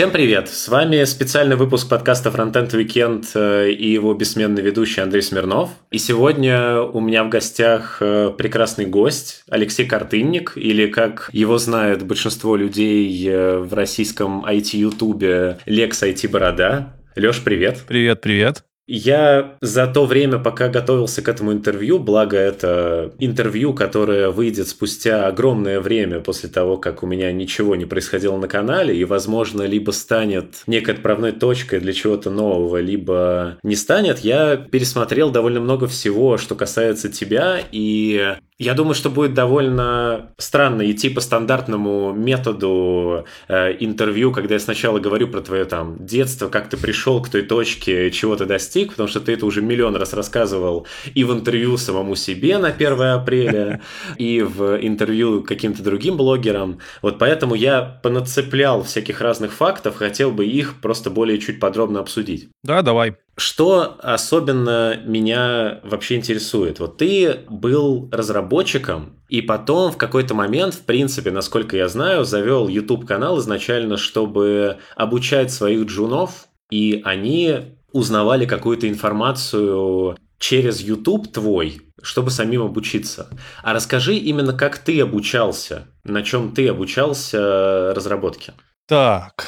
Всем привет! С вами специальный выпуск подкаста Frontend Weekend э, и его бессменный ведущий Андрей Смирнов. И сегодня у меня в гостях э, прекрасный гость Алексей Картынник, или как его знает большинство людей э, в российском IT-ютубе Лекс IT Борода. Леш, привет! Привет, привет! Я за то время, пока готовился к этому интервью, благо это интервью, которое выйдет спустя огромное время после того, как у меня ничего не происходило на канале, и, возможно, либо станет некой отправной точкой для чего-то нового, либо не станет, я пересмотрел довольно много всего, что касается тебя, и я думаю, что будет довольно странно идти по стандартному методу э, интервью, когда я сначала говорю про твое там детство, как ты пришел к той точке, чего ты достиг, потому что ты это уже миллион раз рассказывал и в интервью самому себе на 1 апреля, и в интервью каким-то другим блогерам. Вот поэтому я понацеплял всяких разных фактов, хотел бы их просто более чуть подробно обсудить. Да, давай. Что особенно меня вообще интересует? Вот ты был разработчиком, и потом в какой-то момент, в принципе, насколько я знаю, завел YouTube-канал изначально, чтобы обучать своих джунов, и они узнавали какую-то информацию через YouTube твой, чтобы самим обучиться. А расскажи именно, как ты обучался, на чем ты обучался разработке. Так,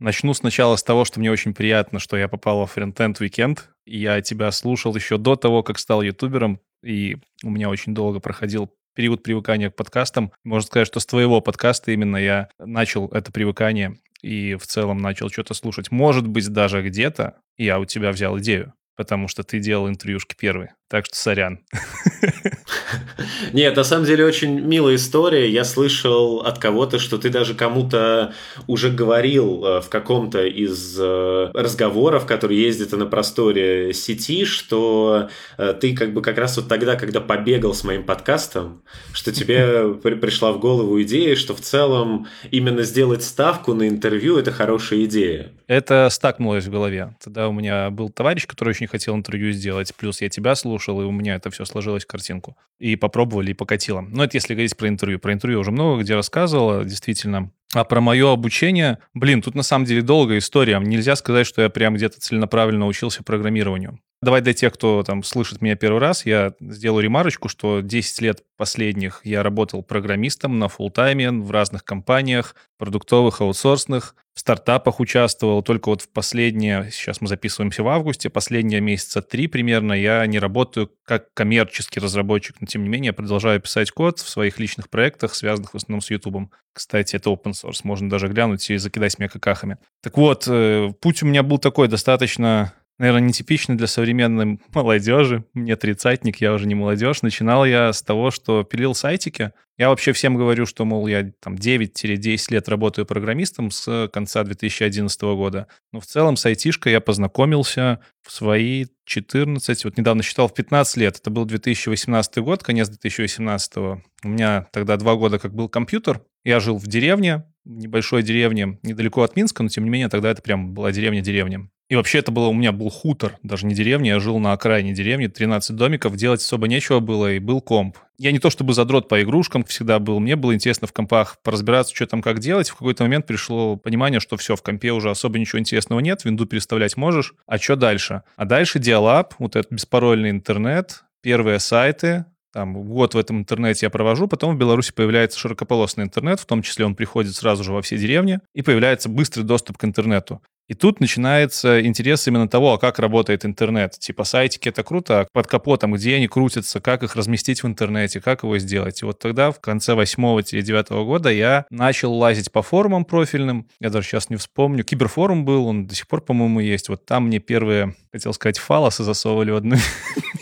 Начну сначала с того, что мне очень приятно, что я попал в Frontend Weekend. Я тебя слушал еще до того, как стал ютубером, и у меня очень долго проходил период привыкания к подкастам. Можно сказать, что с твоего подкаста именно я начал это привыкание и в целом начал что-то слушать. Может быть, даже где-то я у тебя взял идею, потому что ты делал интервьюшки первые. Так что сорян. Нет, на самом деле очень милая история. Я слышал от кого-то, что ты даже кому-то уже говорил э, в каком-то из э, разговоров, которые ездят на просторе сети, что э, ты как бы как раз вот тогда, когда побегал с моим подкастом, что тебе пришла в голову идея, что в целом именно сделать ставку на интервью – это хорошая идея. Это стакнулось в голове. Тогда у меня был товарищ, который очень хотел интервью сделать, плюс я тебя слушал, и у меня это все сложилось в картинку. И попробовали, и покатило. Но это если говорить про интервью. Про интервью уже много где рассказывал, действительно. А про мое обучение, блин, тут на самом деле долгая история. Нельзя сказать, что я прям где-то целенаправленно учился программированию. Давай для тех, кто там слышит меня первый раз, я сделаю ремарочку, что 10 лет последних я работал программистом на фултайме в разных компаниях, продуктовых, аутсорсных, стартапах участвовал. Только вот в последние, сейчас мы записываемся в августе, последние месяца три примерно я не работаю как коммерческий разработчик, но тем не менее продолжаю писать код в своих личных проектах, связанных в основном с YouTube. Кстати, это open source, можно даже глянуть и закидать меня какахами. Так вот, э, путь у меня был такой достаточно наверное, нетипично для современной молодежи. Мне тридцатник, я уже не молодежь. Начинал я с того, что пилил сайтики. Я вообще всем говорю, что, мол, я там 9-10 лет работаю программистом с конца 2011 года. Но в целом с айтишкой я познакомился в свои 14, вот недавно считал, в 15 лет. Это был 2018 год, конец 2018. У меня тогда два года как был компьютер. Я жил в деревне, небольшой деревне, недалеко от Минска, но тем не менее тогда это прям была деревня-деревня. И вообще это было, у меня был хутор, даже не деревня, я жил на окраине деревни, 13 домиков, делать особо нечего было, и был комп. Я не то чтобы задрот по игрушкам всегда был, мне было интересно в компах поразбираться, что там как делать. В какой-то момент пришло понимание, что все, в компе уже особо ничего интересного нет, винду переставлять можешь, а что дальше? А дальше диалаб, вот этот беспарольный интернет, первые сайты, там, год в этом интернете я провожу, потом в Беларуси появляется широкополосный интернет, в том числе он приходит сразу же во все деревни, и появляется быстрый доступ к интернету. И тут начинается интерес именно того, а как работает интернет. Типа сайтики это круто, а под капотом, где они крутятся, как их разместить в интернете, как его сделать. И вот тогда, в конце восьмого-девятого года, я начал лазить по форумам профильным. Я даже сейчас не вспомню. Киберфорум был, он до сих пор, по-моему, есть. Вот там мне первые, хотел сказать, фалосы засовывали в одно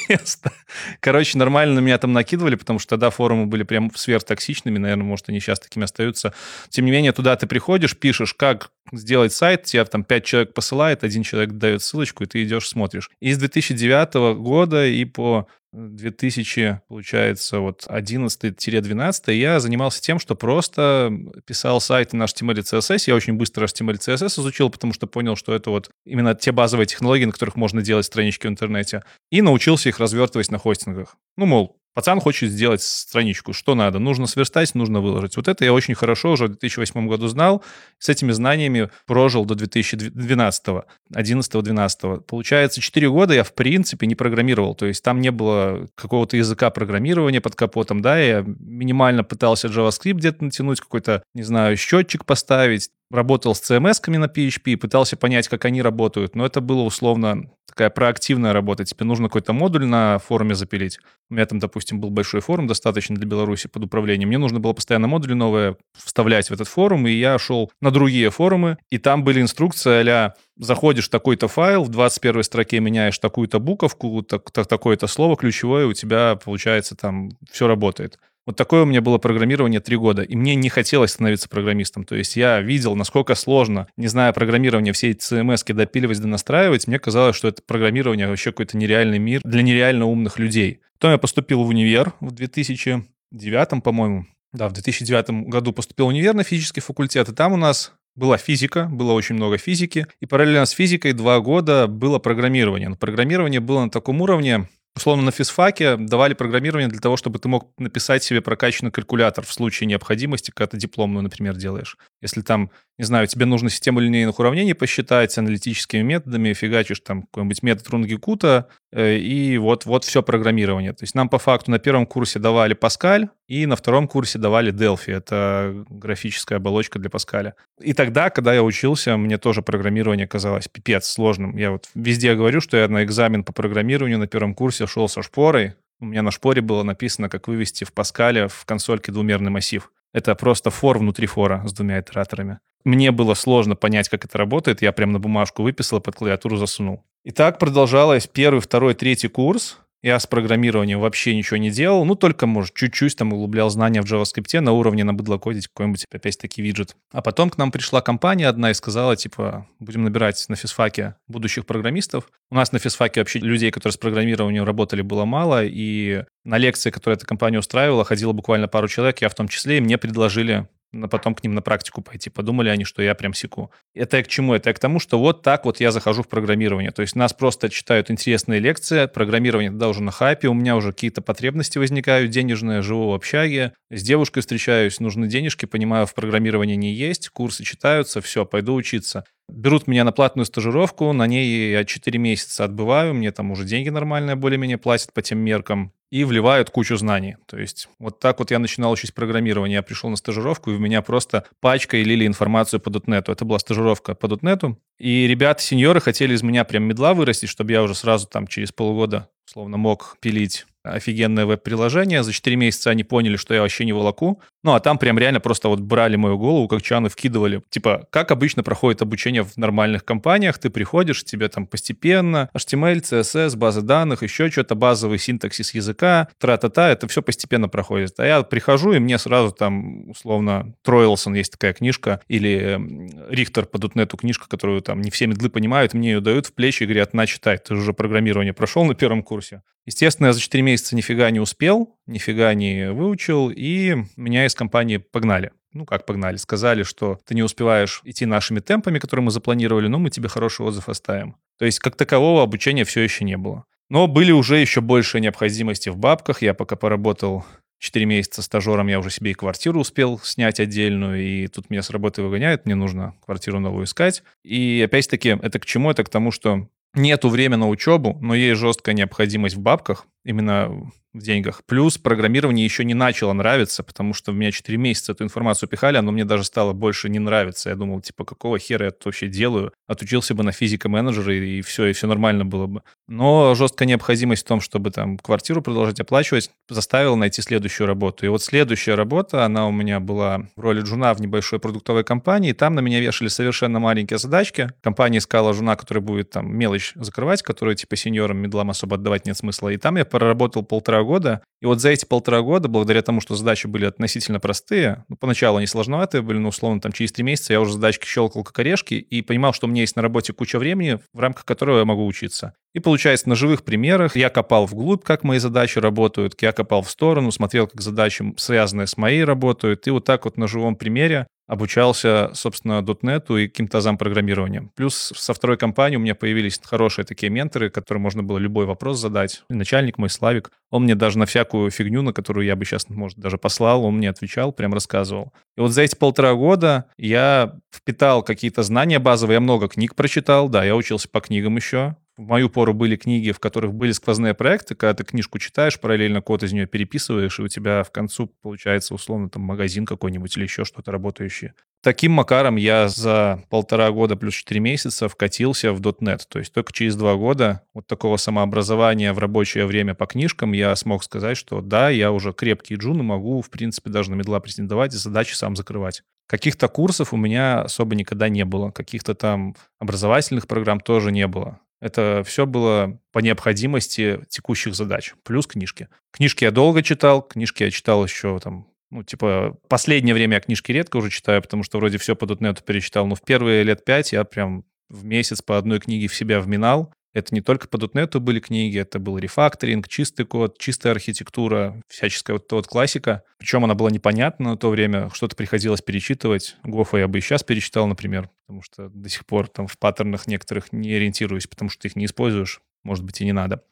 место. Короче, нормально на меня там накидывали, потому что тогда форумы были прям сверхтоксичными. Наверное, может, они сейчас такими остаются. Тем не менее, туда ты приходишь, пишешь, как сделать сайт, тебе там 5 человек посылает, один человек дает ссылочку, и ты идешь, смотришь. И с 2009 года и по 2000, получается, вот 11-12 я занимался тем, что просто писал сайты на HTML и CSS. Я очень быстро HTML и CSS изучил, потому что понял, что это вот именно те базовые технологии, на которых можно делать странички в интернете. И научился их развертывать на хостингах. Ну, мол, Пацан хочет сделать страничку. Что надо? Нужно сверстать, нужно выложить. Вот это я очень хорошо уже в 2008 году знал. С этими знаниями прожил до 2012, 11-12. Получается, 4 года я, в принципе, не программировал. То есть там не было какого-то языка программирования под капотом, да, я минимально пытался JavaScript где-то натянуть, какой-то, не знаю, счетчик поставить, работал с CMS-ками на PHP, пытался понять, как они работают, но это было условно такая проактивная работа. Тебе нужно какой-то модуль на форуме запилить. У меня там, допустим, был большой форум достаточно для Беларуси под управлением. Мне нужно было постоянно модули новые вставлять в этот форум, и я шел на другие форумы, и там были инструкции а заходишь в такой-то файл, в 21 строке меняешь такую-то буковку, так, так, такое-то слово ключевое, у тебя, получается, там все работает. Вот такое у меня было программирование три года, и мне не хотелось становиться программистом. То есть я видел, насколько сложно, не зная программирования, все эти CMS допиливать да настраивать. Мне казалось, что это программирование вообще какой-то нереальный мир для нереально умных людей. Потом я поступил в универ в 2009, по-моему. Да, в 2009 году поступил в универ на физический факультет, и там у нас была физика, было очень много физики, и параллельно с физикой два года было программирование. Но программирование было на таком уровне, условно, на физфаке давали программирование для того, чтобы ты мог написать себе прокачанный калькулятор в случае необходимости, когда ты дипломную, например, делаешь. Если там, не знаю, тебе нужно систему линейных уравнений посчитать аналитическими методами, фигачишь там какой-нибудь метод Рунгекута, э, и вот, вот все программирование. То есть нам по факту на первом курсе давали Паскаль, и на втором курсе давали Delphi. Это графическая оболочка для Паскаля. И тогда, когда я учился, мне тоже программирование казалось пипец сложным. Я вот везде говорю, что я на экзамен по программированию на первом курсе шел со шпорой. У меня на шпоре было написано, как вывести в Паскале в консольке двумерный массив. Это просто фор внутри фора с двумя итераторами. Мне было сложно понять, как это работает. Я прям на бумажку выписал, под клавиатуру засунул. И так продолжалось первый, второй, третий курс. Я с программированием вообще ничего не делал, ну, только, может, чуть-чуть там углублял знания в JavaScript на уровне на быдло кодить какой-нибудь, опять-таки, виджет. А потом к нам пришла компания одна и сказала, типа, будем набирать на физфаке будущих программистов. У нас на физфаке вообще людей, которые с программированием работали, было мало, и на лекции, которые эта компания устраивала, ходило буквально пару человек, я в том числе, и мне предложили потом к ним на практику пойти. Подумали они, что я прям секу. Это к чему? Это к тому, что вот так вот я захожу в программирование. То есть нас просто читают интересные лекции, программирование тогда уже на хайпе, у меня уже какие-то потребности возникают денежные, живу в общаге, с девушкой встречаюсь, нужны денежки, понимаю, в программировании не есть, курсы читаются, все, пойду учиться. Берут меня на платную стажировку, на ней я 4 месяца отбываю, мне там уже деньги нормальные более-менее платят по тем меркам и вливают кучу знаний. То есть вот так вот я начинал учить программирование. Я пришел на стажировку, и у меня просто пачкой лили информацию по .NET. Это была стажировка по .NET. И ребята-сеньоры хотели из меня прям медла вырастить, чтобы я уже сразу там через полгода словно мог пилить офигенное веб-приложение. За 4 месяца они поняли, что я вообще не волоку. Ну, а там прям реально просто вот брали мою голову, как чаны вкидывали. Типа, как обычно проходит обучение в нормальных компаниях, ты приходишь, тебе там постепенно HTML, CSS, базы данных, еще что-то, базовый синтаксис языка, тра-та-та, это все постепенно проходит. А я прихожу, и мне сразу там, условно, Троилсон есть такая книжка, или Рихтер по .NET книжка, которую там не все медлы понимают, мне ее дают в плечи и говорят, на, читай, ты же уже программирование прошел на первом курсе. Естественно, я за 4 месяца нифига не успел, нифига не выучил, и меня из компании погнали. Ну, как погнали? Сказали, что ты не успеваешь идти нашими темпами, которые мы запланировали, но мы тебе хороший отзыв оставим. То есть, как такового обучения все еще не было. Но были уже еще больше необходимости в бабках. Я пока поработал 4 месяца стажером, я уже себе и квартиру успел снять отдельную, и тут меня с работы выгоняют, мне нужно квартиру новую искать. И опять-таки, это к чему? Это к тому, что нету времени на учебу, но есть жесткая необходимость в бабках, именно в деньгах. Плюс программирование еще не начало нравиться, потому что в меня 4 месяца эту информацию пихали, оно мне даже стало больше не нравиться. Я думал, типа, какого хера я это вообще делаю? Отучился бы на физика-менеджера, и все, и все нормально было бы. Но жесткая необходимость в том, чтобы там квартиру продолжать оплачивать, заставила найти следующую работу. И вот следующая работа, она у меня была в роли джуна в небольшой продуктовой компании, и там на меня вешали совершенно маленькие задачки. Компания искала жуна, который будет там мелочь закрывать, которую типа сеньорам, медлам особо отдавать нет смысла. И там я проработал полтора года. И вот за эти полтора года, благодаря тому, что задачи были относительно простые, ну, поначалу они сложноватые были, но условно там через три месяца я уже задачки щелкал как орешки и понимал, что у меня есть на работе куча времени, в рамках которого я могу учиться. И получается, на живых примерах я копал вглубь, как мои задачи работают, я копал в сторону, смотрел, как задачи, связанные с моей, работают. И вот так вот на живом примере обучался, собственно, .NET и каким-то азам программирования. Плюс со второй компании у меня появились хорошие такие менторы, которым можно было любой вопрос задать. Начальник мой, Славик, он мне даже на всякую фигню, на которую я бы сейчас, может, даже послал, он мне отвечал, прям рассказывал. И вот за эти полтора года я впитал какие-то знания базовые, я много книг прочитал, да, я учился по книгам еще, в мою пору были книги, в которых были сквозные проекты, когда ты книжку читаешь, параллельно код из нее переписываешь, и у тебя в концу получается условно там магазин какой-нибудь или еще что-то работающее. Таким макаром я за полтора года плюс четыре месяца вкатился в .NET. То есть только через два года вот такого самообразования в рабочее время по книжкам я смог сказать, что да, я уже крепкий джун и могу, в принципе, даже на медла претендовать и задачи сам закрывать. Каких-то курсов у меня особо никогда не было, каких-то там образовательных программ тоже не было. Это все было по необходимости текущих задач, плюс книжки. Книжки я долго читал, книжки я читал еще там, ну, типа, последнее время я книжки редко уже читаю, потому что вроде все по .NET перечитал, но в первые лет пять я прям в месяц по одной книге в себя вминал, это не только по .NET были книги, это был рефакторинг, чистый код, чистая архитектура, всяческая вот, вот классика. Причем она была непонятна на то время, что-то приходилось перечитывать. Гофа я бы и сейчас перечитал, например, потому что до сих пор там в паттернах некоторых не ориентируюсь, потому что ты их не используешь, может быть, и не надо.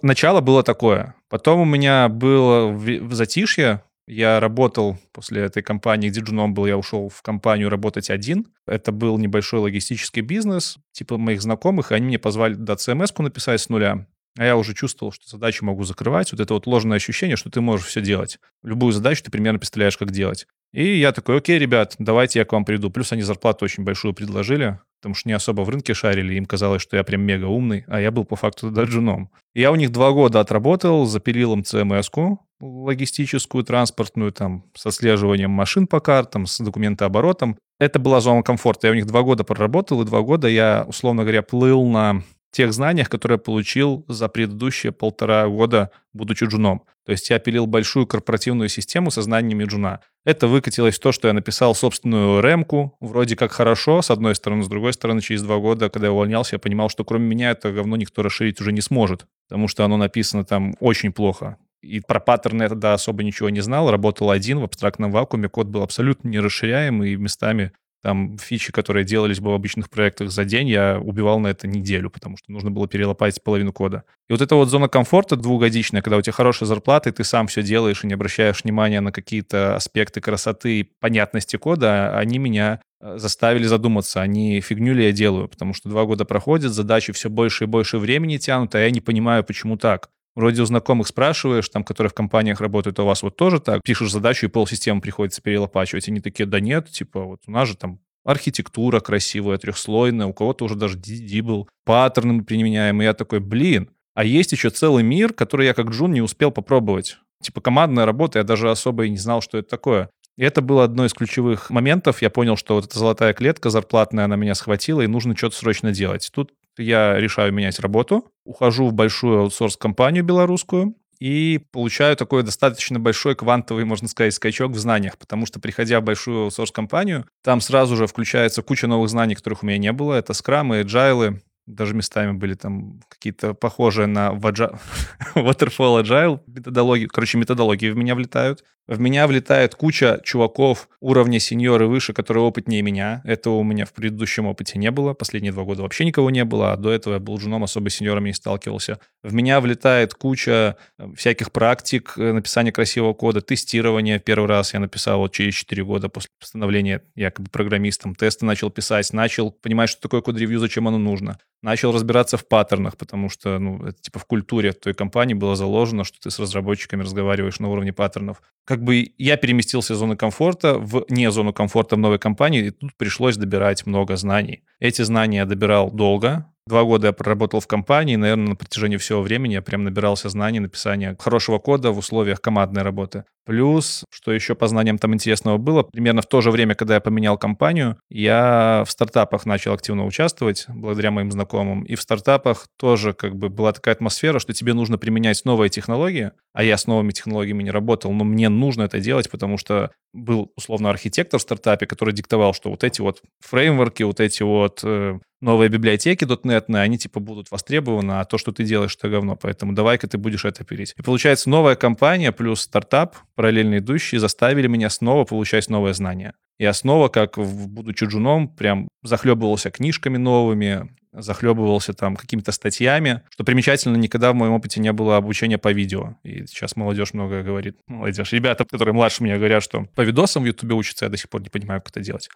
Начало было такое. Потом у меня было в затишье, я работал после этой компании, где джуном был, я ушел в компанию работать один. Это был небольшой логистический бизнес, типа моих знакомых, и они мне позвали до CMS-ку написать с нуля. А я уже чувствовал, что задачу могу закрывать. Вот это вот ложное ощущение, что ты можешь все делать. Любую задачу ты примерно представляешь, как делать. И я такой, окей, ребят, давайте я к вам приду. Плюс они зарплату очень большую предложили, потому что не особо в рынке шарили. Им казалось, что я прям мега умный, а я был по факту джуном. Я у них два года отработал, запилил им CMS-ку, логистическую, транспортную, там, с отслеживанием машин по картам, с документооборотом. Это была зона комфорта. Я у них два года проработал, и два года я, условно говоря, плыл на тех знаниях, которые я получил за предыдущие полтора года, будучи джуном. То есть я пилил большую корпоративную систему со знаниями джуна. Это выкатилось в то, что я написал собственную ремку, вроде как хорошо, с одной стороны, с другой стороны, через два года, когда я увольнялся, я понимал, что кроме меня это говно никто расширить уже не сможет, потому что оно написано там очень плохо. И про паттерны я тогда особо ничего не знал. Работал один в абстрактном вакууме. Код был абсолютно нерасширяемый, и местами там фичи, которые делались бы в обычных проектах за день, я убивал на это неделю, потому что нужно было перелопатить половину кода. И вот эта вот зона комфорта двухгодичная, когда у тебя хорошая зарплата, и ты сам все делаешь и не обращаешь внимания на какие-то аспекты красоты и понятности кода, они меня э, заставили задуматься, а фигню ли я делаю, потому что два года проходят, задачи все больше и больше времени тянут, а я не понимаю, почему так. Вроде у знакомых спрашиваешь, там, которые в компаниях работают, а у вас вот тоже так? Пишешь задачу, и полсистемы приходится перелопачивать. Они такие, да нет, типа, вот у нас же там архитектура красивая, трехслойная, у кого-то уже даже DD был, паттерны мы применяем. И я такой, блин, а есть еще целый мир, который я как джун не успел попробовать. Типа командная работа, я даже особо и не знал, что это такое. И это было одно из ключевых моментов. Я понял, что вот эта золотая клетка зарплатная, она меня схватила, и нужно что-то срочно делать. Тут я решаю менять работу, ухожу в большую аутсорс-компанию белорусскую, и получаю такой достаточно большой квантовый, можно сказать, скачок в знаниях, потому что, приходя в большую аутсорс-компанию, там сразу же включается куча новых знаний, которых у меня не было. Это скрамы, agile, даже местами были там какие-то похожие на Waterfall Agile методологии. Короче, методологии в меня влетают. В меня влетает куча чуваков уровня сеньоры выше, которые опытнее меня. Этого у меня в предыдущем опыте не было. Последние два года вообще никого не было, а до этого я был женом, особо с сеньорами не сталкивался. В меня влетает куча э, всяких практик э, написания красивого кода, тестирования. Первый раз я написал вот через 4 года после становления якобы программистом. Тесты начал писать, начал понимать, что такое код-ревью, зачем оно нужно. Начал разбираться в паттернах, потому что, ну, это типа в культуре той компании было заложено, что ты с разработчиками разговариваешь на уровне паттернов как бы я переместился из зоны комфорта в не зону комфорта в новой компании, и тут пришлось добирать много знаний. Эти знания я добирал долго, Два года я проработал в компании, наверное, на протяжении всего времени я прям набирался знаний написания хорошего кода в условиях командной работы. Плюс, что еще по знаниям там интересного было, примерно в то же время, когда я поменял компанию, я в стартапах начал активно участвовать, благодаря моим знакомым. И в стартапах тоже как бы была такая атмосфера, что тебе нужно применять новые технологии, а я с новыми технологиями не работал, но мне нужно это делать, потому что был условно архитектор в стартапе, который диктовал, что вот эти вот фреймворки, вот эти вот э, новые библиотеки .NET, они типа будут востребованы, а то, что ты делаешь, это говно, поэтому давай-ка ты будешь это пилить. И получается, новая компания плюс стартап, параллельно идущие, заставили меня снова получать новые знания. Я снова, как будучи джуном, прям захлебывался книжками новыми, захлебывался там какими-то статьями. Что примечательно, никогда в моем опыте не было обучения по видео. И сейчас молодежь много говорит. Молодежь. Ребята, которые младше меня, говорят, что по видосам в Ютубе учатся, я до сих пор не понимаю, как это делать.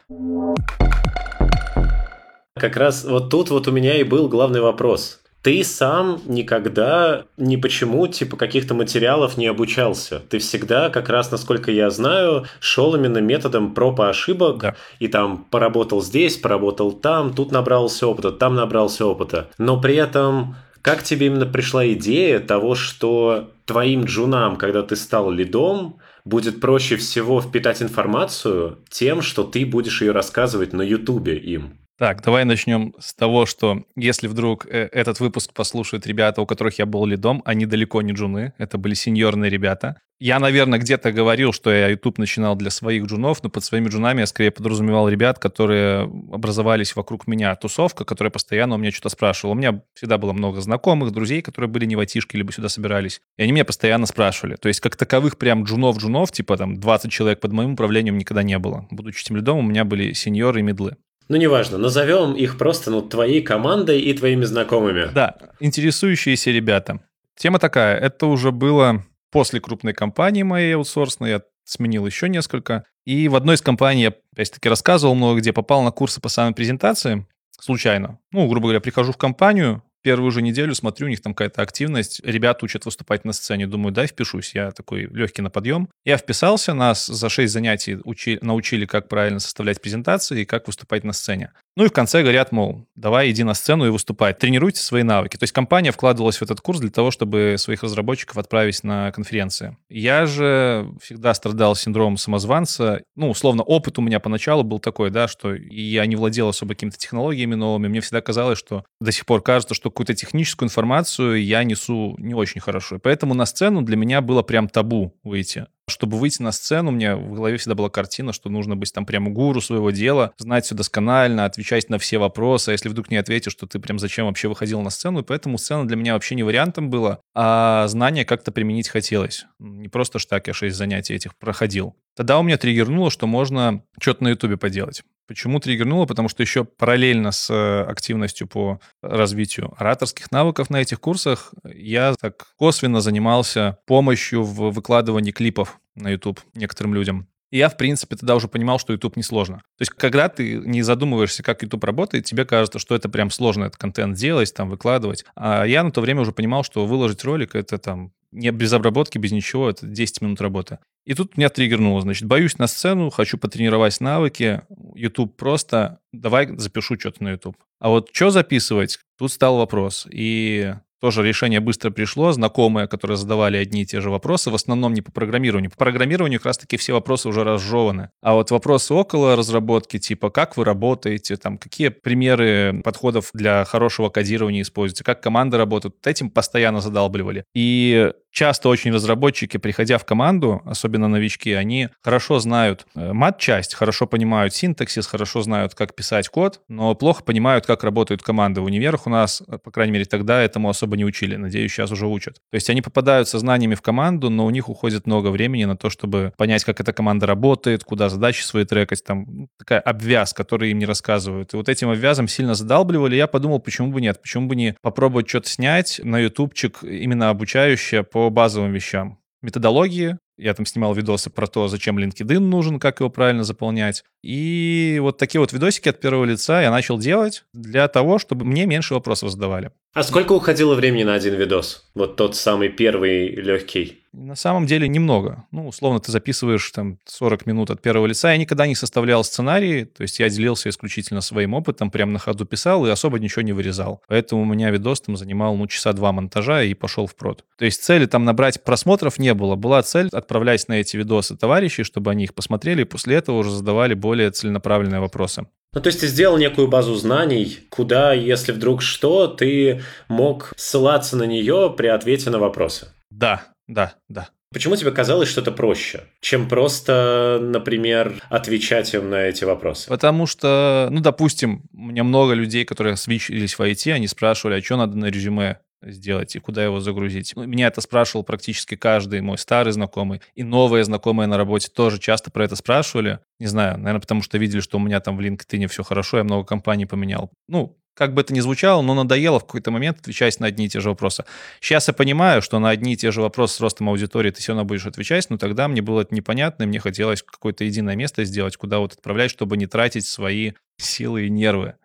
Как раз вот тут вот у меня и был главный вопрос ты сам никогда ни почему типа каких-то материалов не обучался. Ты всегда, как раз, насколько я знаю, шел именно методом проб и ошибок, да. и там поработал здесь, поработал там, тут набрался опыта, там набрался опыта. Но при этом как тебе именно пришла идея того, что твоим джунам, когда ты стал лидом, будет проще всего впитать информацию тем, что ты будешь ее рассказывать на ютубе им? Так, давай начнем с того, что если вдруг э, этот выпуск послушают ребята, у которых я был лидом, они далеко не джуны, это были сеньорные ребята. Я, наверное, где-то говорил, что я YouTube начинал для своих джунов, но под своими джунами я скорее подразумевал ребят, которые образовались вокруг меня. Тусовка, которая постоянно у меня что-то спрашивала. У меня всегда было много знакомых, друзей, которые были не в айтишке, либо сюда собирались. И они меня постоянно спрашивали. То есть как таковых прям джунов-джунов, типа там 20 человек под моим управлением никогда не было. Будучи тем лидом, у меня были сеньоры и мидлы. Ну, неважно, назовем их просто ну, твоей командой и твоими знакомыми. Да, интересующиеся ребята. Тема такая, это уже было после крупной компании моей аутсорсной, я сменил еще несколько. И в одной из компаний я, опять-таки, рассказывал много где, попал на курсы по самой презентации случайно. Ну, грубо говоря, прихожу в компанию, первую же неделю смотрю, у них там какая-то активность, ребята учат выступать на сцене, думаю, дай впишусь, я такой легкий на подъем. Я вписался, нас за 6 занятий учи, научили, как правильно составлять презентации и как выступать на сцене. Ну и в конце говорят, мол, давай иди на сцену и выступай, тренируйте свои навыки. То есть компания вкладывалась в этот курс для того, чтобы своих разработчиков отправить на конференции. Я же всегда страдал синдромом самозванца. Ну, условно, опыт у меня поначалу был такой, да, что я не владел особо какими-то технологиями новыми. Мне всегда казалось, что до сих пор кажется, что какую-то техническую информацию я несу не очень хорошо. И поэтому на сцену для меня было прям табу выйти. Чтобы выйти на сцену, у меня в голове всегда была картина, что нужно быть там прямо гуру своего дела, знать все досконально, отвечать на все вопросы. А если вдруг не ответишь, что ты прям зачем вообще выходил на сцену? И поэтому сцена для меня вообще не вариантом была, а знания как-то применить хотелось. Не просто ж так я шесть занятий этих проходил. Тогда у меня триггернуло, что можно что-то на ютубе поделать. Почему триггернуло? Потому что еще параллельно с э, активностью по развитию ораторских навыков на этих курсах я так косвенно занимался помощью в выкладывании клипов на YouTube некоторым людям. И я, в принципе, тогда уже понимал, что YouTube несложно. То есть, когда ты не задумываешься, как YouTube работает, тебе кажется, что это прям сложно, этот контент делать, там, выкладывать. А я на то время уже понимал, что выложить ролик — это там не без обработки, без ничего, это 10 минут работы. И тут меня триггернуло, значит, боюсь на сцену, хочу потренировать навыки, YouTube просто, давай запишу что-то на YouTube. А вот что записывать, тут стал вопрос. И тоже решение быстро пришло, знакомые, которые задавали одни и те же вопросы, в основном не по программированию. По программированию как раз-таки все вопросы уже разжеваны. А вот вопросы около разработки, типа как вы работаете, там какие примеры подходов для хорошего кодирования используете, как команды работают, этим постоянно задалбливали. И часто очень разработчики, приходя в команду, особенно новички, они хорошо знают э, мат-часть, хорошо понимают синтаксис, хорошо знают, как писать код, но плохо понимают, как работают команды. В универах у нас, э, по крайней мере, тогда этому особо не учили. Надеюсь, сейчас уже учат. То есть они попадают со знаниями в команду, но у них уходит много времени на то, чтобы понять, как эта команда работает, куда задачи свои трекать. Там ну, такая обвяз, который им не рассказывают. И вот этим обвязом сильно задалбливали. Я подумал, почему бы нет? Почему бы не попробовать что-то снять на ютубчик, именно обучающее по базовым вещам. Методологии, я там снимал видосы про то, зачем LinkedIn нужен, как его правильно заполнять. И вот такие вот видосики от первого лица я начал делать для того, чтобы мне меньше вопросов задавали. А сколько уходило времени на один видос? Вот тот самый первый легкий. На самом деле немного. Ну, условно, ты записываешь там 40 минут от первого лица. Я никогда не составлял сценарии, то есть я делился исключительно своим опытом, прям на ходу писал и особо ничего не вырезал. Поэтому у меня видос там занимал, ну, часа два монтажа и пошел в прод. То есть цели там набрать просмотров не было. Была цель отправлять на эти видосы товарищей, чтобы они их посмотрели, и после этого уже задавали более целенаправленные вопросы. Ну, то есть ты сделал некую базу знаний, куда, если вдруг что, ты мог ссылаться на нее при ответе на вопросы. Да, да, да. Почему тебе казалось, что это проще, чем просто, например, отвечать им на эти вопросы? Потому что, ну, допустим, у меня много людей, которые свечились в IT, они спрашивали, а что надо на резюме сделать и куда его загрузить. Ну, меня это спрашивал практически каждый мой старый знакомый. И новые знакомые на работе тоже часто про это спрашивали. Не знаю, наверное, потому что видели, что у меня там в LinkedIn все хорошо, я много компаний поменял. Ну, как бы это ни звучало, но надоело в какой-то момент отвечать на одни и те же вопросы. Сейчас я понимаю, что на одни и те же вопросы с ростом аудитории ты все равно будешь отвечать, но тогда мне было это непонятно, и мне хотелось какое-то единое место сделать, куда вот отправлять, чтобы не тратить свои силы и нервы.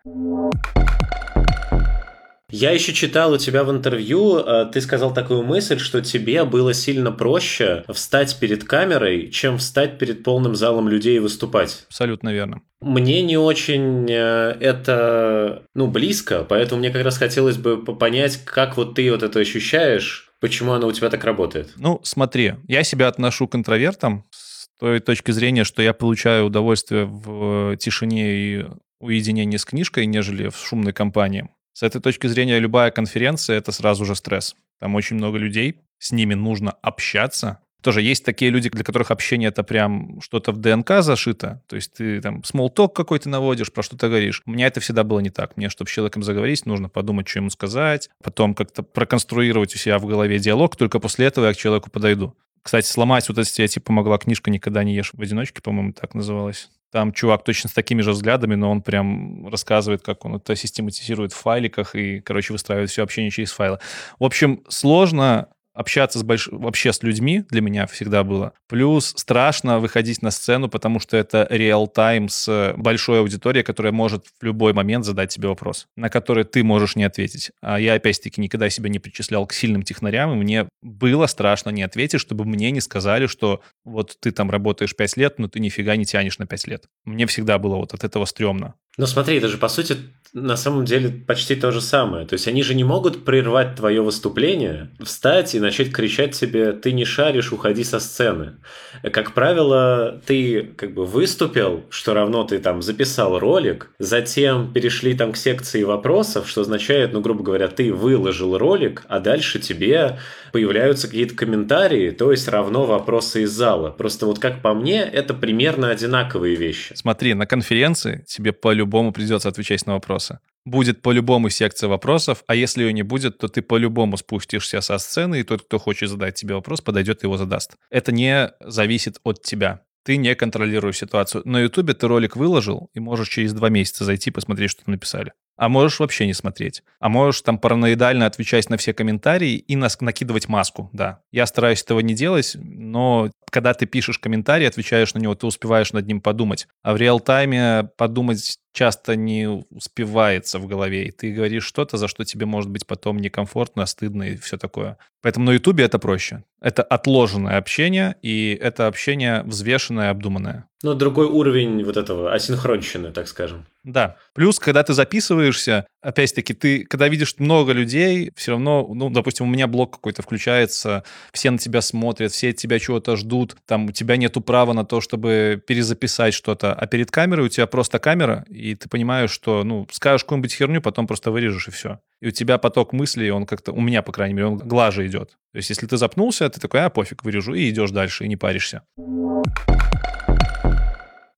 Я еще читал у тебя в интервью, э, ты сказал такую мысль, что тебе было сильно проще встать перед камерой, чем встать перед полным залом людей и выступать. Абсолютно верно. Мне не очень э, это, ну, близко, поэтому мне как раз хотелось бы понять, как вот ты вот это ощущаешь, почему оно у тебя так работает. Ну, смотри, я себя отношу к интровертам с той точки зрения, что я получаю удовольствие в тишине и уединении с книжкой, нежели в шумной компании. С этой точки зрения любая конференция — это сразу же стресс. Там очень много людей, с ними нужно общаться. Тоже есть такие люди, для которых общение — это прям что-то в ДНК зашито. То есть ты там смолток какой-то наводишь, про что-то говоришь. У меня это всегда было не так. Мне, чтобы с человеком заговорить, нужно подумать, что ему сказать, потом как-то проконструировать у себя в голове диалог, только после этого я к человеку подойду. Кстати, сломать вот эти стереотип помогла книжка «Никогда не ешь в одиночке», по-моему, так называлась. Там чувак точно с такими же взглядами, но он прям рассказывает, как он это систематизирует в файликах и, короче, выстраивает все общение через файлы. В общем, сложно общаться с больш... вообще с людьми для меня всегда было. Плюс страшно выходить на сцену, потому что это реал-тайм с большой аудиторией, которая может в любой момент задать тебе вопрос, на который ты можешь не ответить. А я, опять-таки, никогда себя не причислял к сильным технарям, и мне было страшно не ответить, чтобы мне не сказали, что вот ты там работаешь 5 лет, но ты нифига не тянешь на 5 лет. Мне всегда было вот от этого стрёмно. Ну смотри, это же по сути на самом деле почти то же самое. То есть они же не могут прервать твое выступление, встать и начать кричать тебе «ты не шаришь, уходи со сцены». Как правило, ты как бы выступил, что равно ты там записал ролик, затем перешли там к секции вопросов, что означает, ну, грубо говоря, ты выложил ролик, а дальше тебе появляются какие-то комментарии, то есть равно вопросы из зала. Просто вот как по мне, это примерно одинаковые вещи. Смотри, на конференции тебе по-любому придется отвечать на вопросы. Будет по-любому секция вопросов, а если ее не будет, то ты по-любому спустишься со сцены, и тот, кто хочет задать тебе вопрос, подойдет и его задаст. Это не зависит от тебя ты не контролируешь ситуацию. На Ютубе ты ролик выложил, и можешь через два месяца зайти посмотреть, что там написали а можешь вообще не смотреть. А можешь там параноидально отвечать на все комментарии и нас накидывать маску, да. Я стараюсь этого не делать, но когда ты пишешь комментарий, отвечаешь на него, ты успеваешь над ним подумать. А в реал-тайме подумать часто не успевается в голове, и ты говоришь что-то, за что тебе может быть потом некомфортно, стыдно и все такое. Поэтому на Ютубе это проще. Это отложенное общение, и это общение взвешенное, обдуманное. Ну, другой уровень вот этого асинхронщины, так скажем. Да. Плюс, когда ты записываешься, опять-таки, ты, когда видишь много людей, все равно, ну, допустим, у меня блог какой-то включается, все на тебя смотрят, все от тебя чего-то ждут, там, у тебя нету права на то, чтобы перезаписать что-то, а перед камерой у тебя просто камера, и ты понимаешь, что, ну, скажешь какую-нибудь херню, потом просто вырежешь, и все. И у тебя поток мыслей, он как-то, у меня, по крайней мере, он глаже идет. То есть, если ты запнулся, ты такой, а, пофиг, вырежу, и идешь дальше, и не паришься.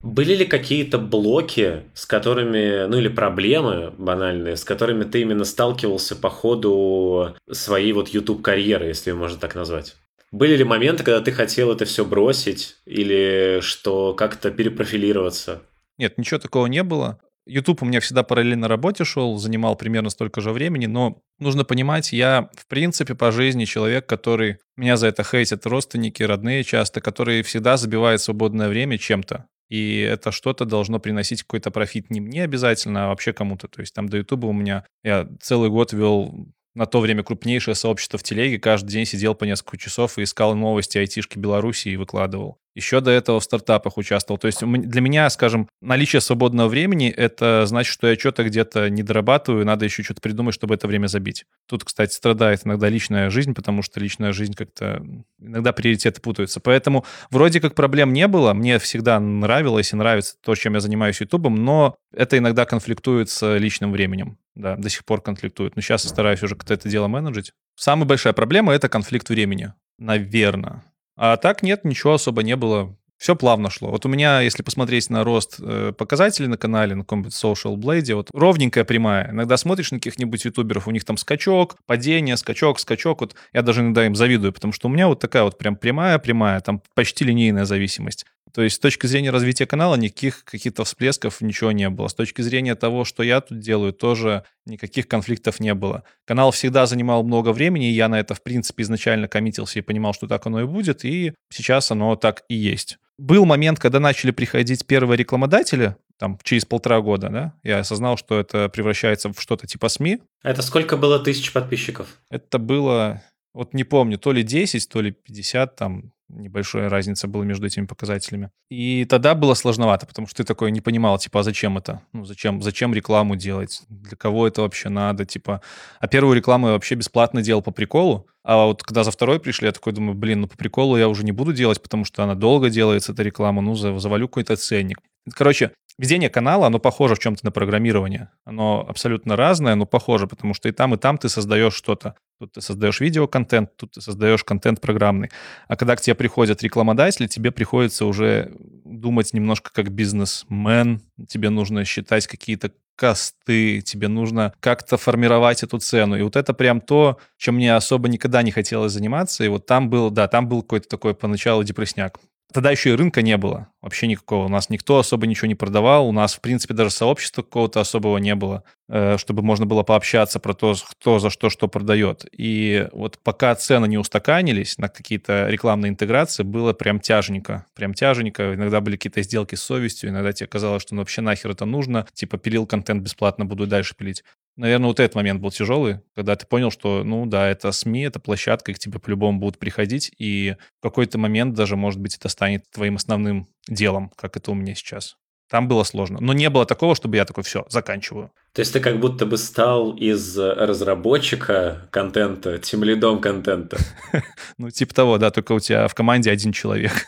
Были ли какие-то блоки, с которыми, ну или проблемы банальные, с которыми ты именно сталкивался по ходу своей вот YouTube-карьеры, если ее можно так назвать? Были ли моменты, когда ты хотел это все бросить или что как-то перепрофилироваться? Нет, ничего такого не было. YouTube у меня всегда параллельно работе шел, занимал примерно столько же времени, но нужно понимать, я в принципе по жизни человек, который... Меня за это хейтят родственники, родные часто, которые всегда забивают свободное время чем-то и это что-то должно приносить какой-то профит не мне обязательно, а вообще кому-то. То есть там до Ютуба у меня я целый год вел на то время крупнейшее сообщество в телеге, каждый день сидел по несколько часов и искал новости айтишки Беларуси и выкладывал. Еще до этого в стартапах участвовал. То есть для меня, скажем, наличие свободного времени — это значит, что я что-то где-то не дорабатываю, надо еще что-то придумать, чтобы это время забить. Тут, кстати, страдает иногда личная жизнь, потому что личная жизнь как-то... Иногда приоритеты путаются. Поэтому вроде как проблем не было. Мне всегда нравилось и нравится то, чем я занимаюсь Ютубом, но это иногда конфликтует с личным временем. Да, до сих пор конфликтует. Но сейчас я стараюсь уже как-то это дело менеджить. Самая большая проблема — это конфликт времени. Наверное. А так нет, ничего особо не было. Все плавно шло. Вот у меня, если посмотреть на рост э, показателей на канале, на каком-нибудь Social Blade, вот ровненькая прямая. Иногда смотришь на каких-нибудь ютуберов, у них там скачок, падение, скачок, скачок. Вот я даже иногда им завидую, потому что у меня вот такая вот прям прямая-прямая, там почти линейная зависимость. То есть с точки зрения развития канала никаких каких-то всплесков ничего не было. С точки зрения того, что я тут делаю, тоже никаких конфликтов не было. Канал всегда занимал много времени, и я на это, в принципе, изначально коммитился и понимал, что так оно и будет, и сейчас оно так и есть. Был момент, когда начали приходить первые рекламодатели, там, через полтора года, да, я осознал, что это превращается в что-то типа СМИ. Это сколько было тысяч подписчиков? Это было, вот не помню, то ли 10, то ли 50, там, небольшая разница была между этими показателями. И тогда было сложновато, потому что ты такой не понимал, типа, а зачем это? Ну, зачем, зачем рекламу делать? Для кого это вообще надо? Типа, а первую рекламу я вообще бесплатно делал по приколу, а вот когда за второй пришли, я такой думаю, блин, ну по приколу я уже не буду делать, потому что она долго делается, эта реклама, ну завалю какой-то ценник. Короче, Ведение канала, оно похоже в чем-то на программирование. Оно абсолютно разное, но похоже, потому что и там, и там ты создаешь что-то. Тут ты создаешь видеоконтент, тут ты создаешь контент программный. А когда к тебе приходят рекламодатели, тебе приходится уже думать немножко как бизнесмен. Тебе нужно считать какие-то косты, тебе нужно как-то формировать эту цену. И вот это прям то, чем мне особо никогда не хотелось заниматься. И вот там был, да, там был какой-то такой поначалу депресняк. Тогда еще и рынка не было, вообще никакого. У нас никто особо ничего не продавал, у нас, в принципе, даже сообщества какого-то особого не было, э, чтобы можно было пообщаться про то, кто за что что продает. И вот пока цены не устаканились на какие-то рекламные интеграции, было прям тяженько. Прям тяженько. Иногда были какие-то сделки с совестью, иногда тебе казалось, что ну, вообще нахер это нужно. Типа пилил контент бесплатно, буду дальше пилить. Наверное, вот этот момент был тяжелый, когда ты понял, что, ну да, это СМИ, это площадка, и к тебе по-любому будут приходить, и в какой-то момент даже, может быть, это станет твоим основным делом, как это у меня сейчас. Там было сложно. Но не было такого, чтобы я такой, все, заканчиваю. То есть ты как будто бы стал из разработчика контента, тем лидом контента. Ну, типа того, да, только у тебя в команде один человек.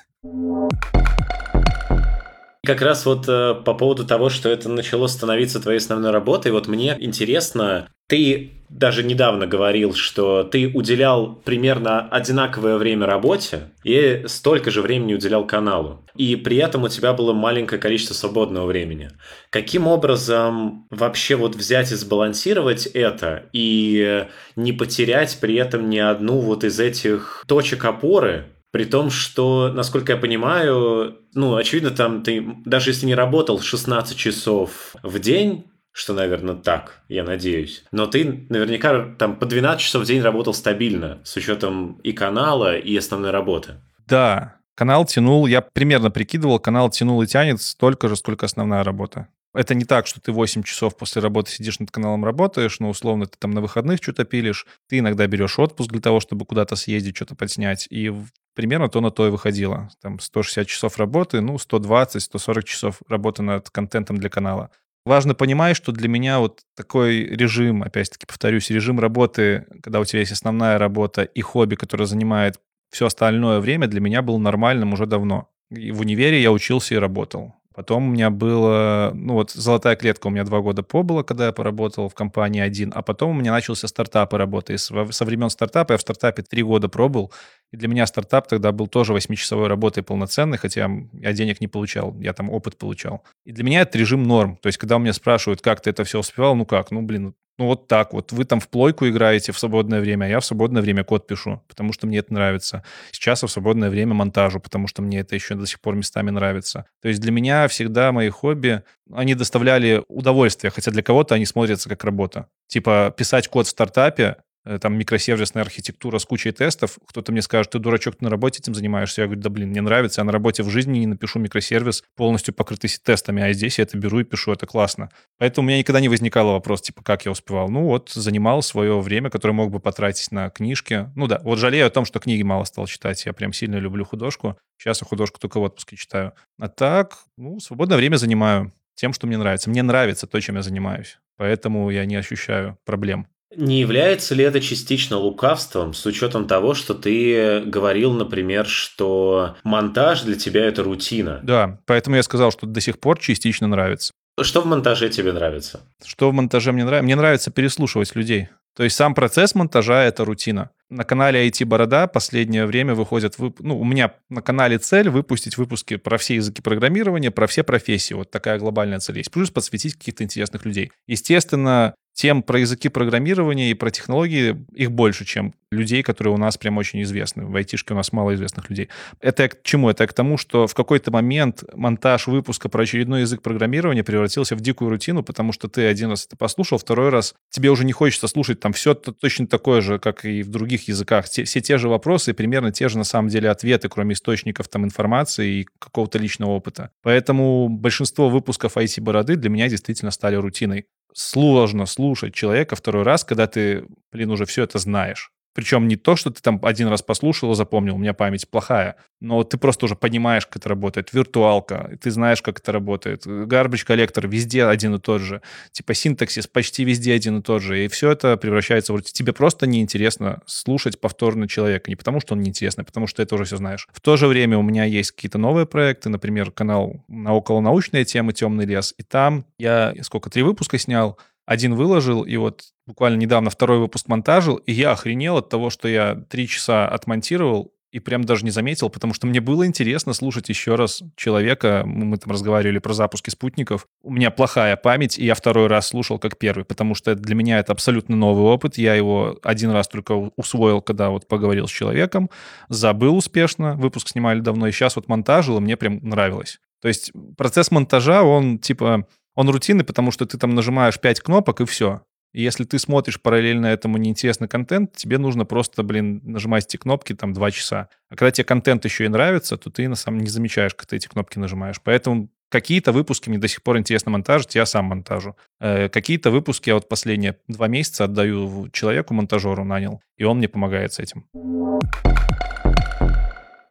Как раз вот э, по поводу того, что это начало становиться твоей основной работой, вот мне интересно, ты даже недавно говорил, что ты уделял примерно одинаковое время работе и столько же времени уделял каналу. И при этом у тебя было маленькое количество свободного времени. Каким образом вообще вот взять и сбалансировать это и не потерять при этом ни одну вот из этих точек опоры, при том, что, насколько я понимаю, ну, очевидно, там ты, даже если не работал 16 часов в день, что, наверное, так, я надеюсь. Но ты наверняка там по 12 часов в день работал стабильно, с учетом и канала, и основной работы. Да, канал тянул, я примерно прикидывал, канал тянул и тянет столько же, сколько основная работа. Это не так, что ты 8 часов после работы сидишь над каналом, работаешь, но условно ты там на выходных что-то пилишь, ты иногда берешь отпуск для того, чтобы куда-то съездить, что-то подснять, и примерно то на то и выходило. Там 160 часов работы, ну, 120-140 часов работы над контентом для канала. Важно понимать, что для меня вот такой режим, опять-таки повторюсь, режим работы, когда у тебя есть основная работа и хобби, которое занимает все остальное время, для меня был нормальным уже давно. И в универе я учился и работал. Потом у меня было, ну вот золотая клетка у меня два года побыла, когда я поработал в компании один, а потом у меня начался стартап и работа. И со времен стартапа я в стартапе три года пробыл, и для меня стартап тогда был тоже восьмичасовой работой полноценной, хотя я денег не получал, я там опыт получал. И для меня это режим норм. То есть, когда у меня спрашивают, как ты это все успевал, ну как, ну блин, ну вот так вот. Вы там в плойку играете в свободное время, а я в свободное время код пишу, потому что мне это нравится. Сейчас в свободное время монтажу, потому что мне это еще до сих пор местами нравится. То есть для меня всегда мои хобби, они доставляли удовольствие, хотя для кого-то они смотрятся как работа. Типа писать код в стартапе там микросервисная архитектура с кучей тестов. Кто-то мне скажет, ты дурачок, ты на работе этим занимаешься. Я говорю, да блин, мне нравится, я на работе в жизни не напишу микросервис полностью покрытый тестами, а здесь я это беру и пишу, это классно. Поэтому у меня никогда не возникало вопрос, типа, как я успевал. Ну вот, занимал свое время, которое мог бы потратить на книжки. Ну да, вот жалею о том, что книги мало стал читать. Я прям сильно люблю художку. Сейчас я художку только в отпуске читаю. А так, ну, свободное время занимаю тем, что мне нравится. Мне нравится то, чем я занимаюсь. Поэтому я не ощущаю проблем. Не является ли это частично лукавством с учетом того, что ты говорил, например, что монтаж для тебя это рутина? Да, поэтому я сказал, что до сих пор частично нравится. Что в монтаже тебе нравится? Что в монтаже мне нравится? Мне нравится переслушивать людей. То есть сам процесс монтажа — это рутина. на канале IT Борода последнее время выходят, вып... ну, у меня на канале цель выпустить выпуски про все языки программирования, про все профессии. Вот такая глобальная цель есть. Плюс подсветить каких-то интересных людей. Естественно, тем про языки программирования и про технологии их больше, чем людей, которые у нас прям очень известны. В айтишке у нас мало известных людей. Это к чему? Это к тому, что в какой-то момент монтаж выпуска про очередной язык программирования превратился в дикую рутину, потому что ты один раз это послушал, второй раз тебе уже не хочется слушать там все точно такое же, как и в других языках. Те, все те же вопросы и примерно те же на самом деле ответы, кроме источников там информации и какого-то личного опыта. Поэтому большинство выпусков IT-бороды для меня действительно стали рутиной сложно слушать человека второй раз, когда ты, блин, уже все это знаешь. Причем не то, что ты там один раз послушал и запомнил, у меня память плохая, но ты просто уже понимаешь, как это работает. Виртуалка, ты знаешь, как это работает. Garbage коллектор везде один и тот же. Типа синтаксис почти везде один и тот же. И все это превращается в... Тебе просто неинтересно слушать повторно человека. Не потому, что он неинтересный, а потому что это уже все знаешь. В то же время у меня есть какие-то новые проекты, например, канал на околонаучные темы «Темный лес». И там я сколько, три выпуска снял, один выложил, и вот буквально недавно второй выпуск монтажил, и я охренел от того, что я три часа отмонтировал, и прям даже не заметил, потому что мне было интересно слушать еще раз человека. Мы там разговаривали про запуски спутников. У меня плохая память, и я второй раз слушал как первый, потому что для меня это абсолютно новый опыт. Я его один раз только усвоил, когда вот поговорил с человеком, забыл успешно, выпуск снимали давно, и сейчас вот монтажил, и мне прям нравилось. То есть процесс монтажа, он типа он рутинный, потому что ты там нажимаешь 5 кнопок, и все. И если ты смотришь параллельно этому неинтересный контент, тебе нужно просто, блин, нажимать эти кнопки там 2 часа. А когда тебе контент еще и нравится, то ты на самом не замечаешь, как ты эти кнопки нажимаешь. Поэтому какие-то выпуски мне до сих пор интересно монтажить, я сам монтажу. Э, какие-то выпуски я вот последние два месяца отдаю человеку, монтажеру нанял, и он мне помогает с этим.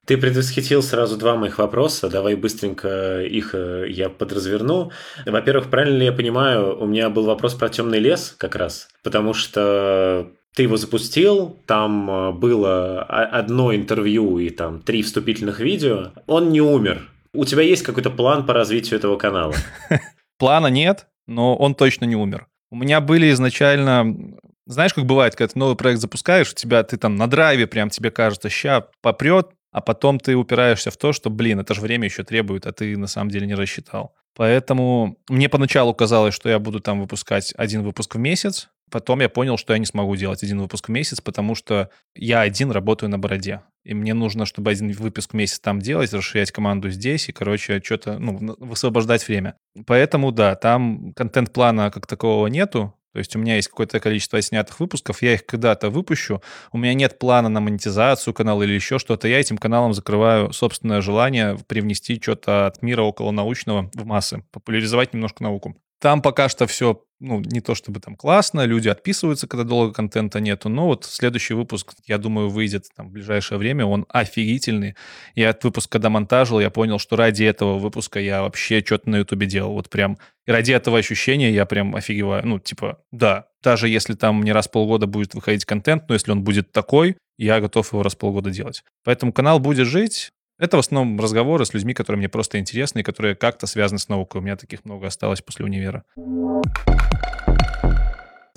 Ты предвосхитил сразу два моих вопроса. Давай быстренько их э, я подразверну. Во-первых, правильно ли я понимаю, у меня был вопрос про темный лес как раз, потому что ты его запустил, там э, было одно интервью и там три вступительных видео. Он не умер. У тебя есть какой-то план по развитию этого канала? Плана нет, но он точно не умер. У меня были изначально знаешь, как бывает, когда ты новый проект запускаешь, у тебя ты там на драйве прям тебе кажется, ща попрет, а потом ты упираешься в то, что, блин, это же время еще требует, а ты на самом деле не рассчитал. Поэтому мне поначалу казалось, что я буду там выпускать один выпуск в месяц, Потом я понял, что я не смогу делать один выпуск в месяц, потому что я один работаю на бороде. И мне нужно, чтобы один выпуск в месяц там делать, расширять команду здесь и, короче, что-то, ну, высвобождать время. Поэтому, да, там контент-плана как такового нету. То есть у меня есть какое-то количество снятых выпусков, я их когда-то выпущу, у меня нет плана на монетизацию канала или еще что-то, я этим каналом закрываю собственное желание привнести что-то от мира около научного в массы, популяризовать немножко науку. Там пока что все, ну, не то чтобы там классно, люди отписываются, когда долго контента нету, но вот следующий выпуск, я думаю, выйдет там в ближайшее время, он офигительный. Я от выпуска, когда монтажил, я понял, что ради этого выпуска я вообще что-то на ютубе делал, вот прям. И ради этого ощущения я прям офигеваю. Ну, типа, да, даже если там не раз в полгода будет выходить контент, но если он будет такой, я готов его раз в полгода делать. Поэтому канал будет жить, это в основном разговоры с людьми, которые мне просто интересны и которые как-то связаны с наукой. У меня таких много осталось после универа.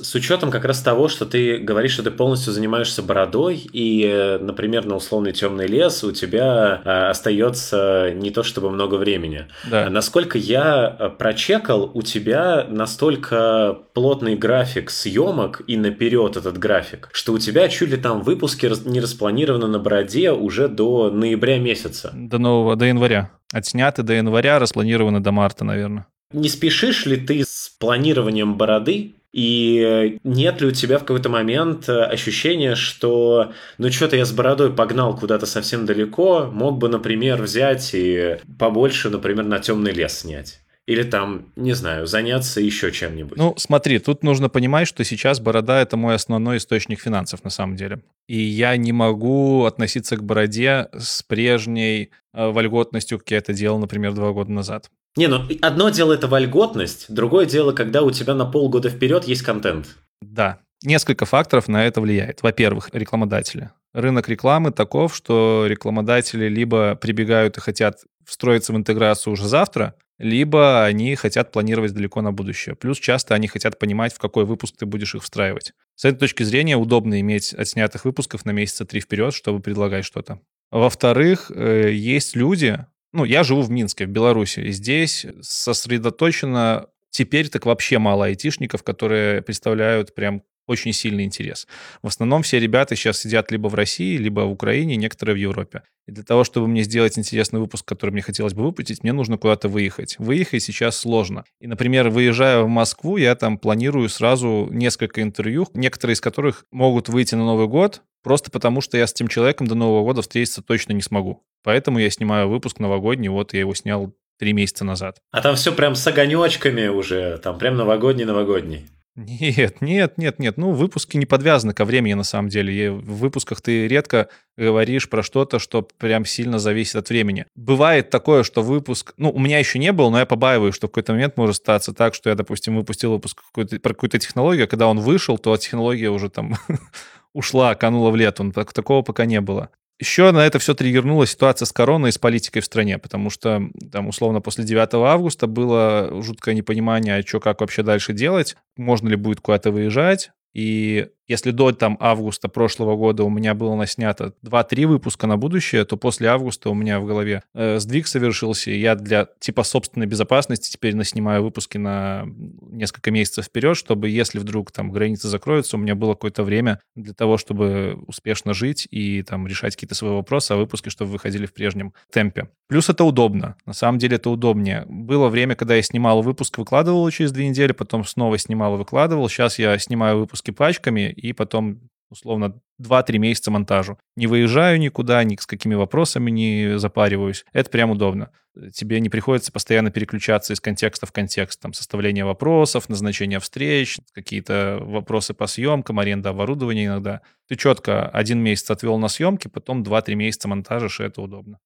С учетом как раз того, что ты говоришь, что ты полностью занимаешься бородой, и, э, например, на условный темный лес у тебя а, остается не то чтобы много времени. Да. Насколько я э, прочекал, у тебя настолько плотный график съемок и наперед этот график, что у тебя чуть ли там выпуски не распланированы на бороде уже до ноября месяца. До нового, до января. Отсняты до января, распланированы до марта, наверное. Не спешишь ли ты с планированием бороды? И нет ли у тебя в какой-то момент э, ощущения, что ну что-то я с бородой погнал куда-то совсем далеко, мог бы, например, взять и побольше, например, на темный лес снять? Или там, не знаю, заняться еще чем-нибудь? Ну, смотри, тут нужно понимать, что сейчас борода — это мой основной источник финансов на самом деле. И я не могу относиться к бороде с прежней э, вольготностью, как я это делал, например, два года назад. Не, ну одно дело это вольготность, другое дело, когда у тебя на полгода вперед есть контент. Да, несколько факторов на это влияет. Во-первых, рекламодатели. Рынок рекламы таков, что рекламодатели либо прибегают и хотят встроиться в интеграцию уже завтра, либо они хотят планировать далеко на будущее. Плюс часто они хотят понимать, в какой выпуск ты будешь их встраивать. С этой точки зрения удобно иметь отснятых выпусков на месяца три вперед, чтобы предлагать что-то. Во-вторых, э, есть люди, ну, я живу в Минске, в Беларуси, и здесь сосредоточено теперь так вообще мало айтишников, которые представляют прям очень сильный интерес. В основном все ребята сейчас сидят либо в России, либо в Украине, некоторые в Европе. И для того, чтобы мне сделать интересный выпуск, который мне хотелось бы выпустить, мне нужно куда-то выехать. Выехать сейчас сложно. И, например, выезжая в Москву, я там планирую сразу несколько интервью, некоторые из которых могут выйти на Новый год, просто потому что я с тем человеком до Нового года встретиться точно не смогу. Поэтому я снимаю выпуск новогодний, вот я его снял три месяца назад. А там все прям с огонечками уже, там прям новогодний-новогодний. Нет, нет, нет, нет. Ну, выпуски не подвязаны ко времени, на самом деле. В выпусках ты редко говоришь про что-то, что прям сильно зависит от времени. Бывает такое, что выпуск... Ну, у меня еще не было, но я побаиваюсь, что в какой-то момент может статься так, что я, допустим, выпустил выпуск какой-то, про какую-то технологию, а когда он вышел, то технология уже там ушла, канула в лету. Так, такого пока не было. Еще на это все триггернула ситуация с короной и с политикой в стране, потому что там, условно, после 9 августа было жуткое непонимание, а что, как вообще дальше делать, можно ли будет куда-то выезжать, и если до там августа прошлого года у меня было наснято 2-3 выпуска на будущее, то после августа у меня в голове э, сдвиг совершился, и я для типа собственной безопасности теперь наснимаю выпуски на несколько месяцев вперед, чтобы если вдруг там границы закроются, у меня было какое-то время для того, чтобы успешно жить и там решать какие-то свои вопросы, а выпуски, чтобы выходили в прежнем темпе. Плюс это удобно. На самом деле это удобнее. Было время, когда я снимал выпуск, выкладывал через две недели, потом снова снимал и выкладывал. Сейчас я снимаю выпуски пачками, и потом условно 2-3 месяца монтажу. Не выезжаю никуда, ни с какими вопросами не запариваюсь. Это прям удобно. Тебе не приходится постоянно переключаться из контекста в контекст. Там составление вопросов, назначение встреч, какие-то вопросы по съемкам, аренда оборудования иногда. Ты четко один месяц отвел на съемки, потом 2-3 месяца монтажишь, и это удобно.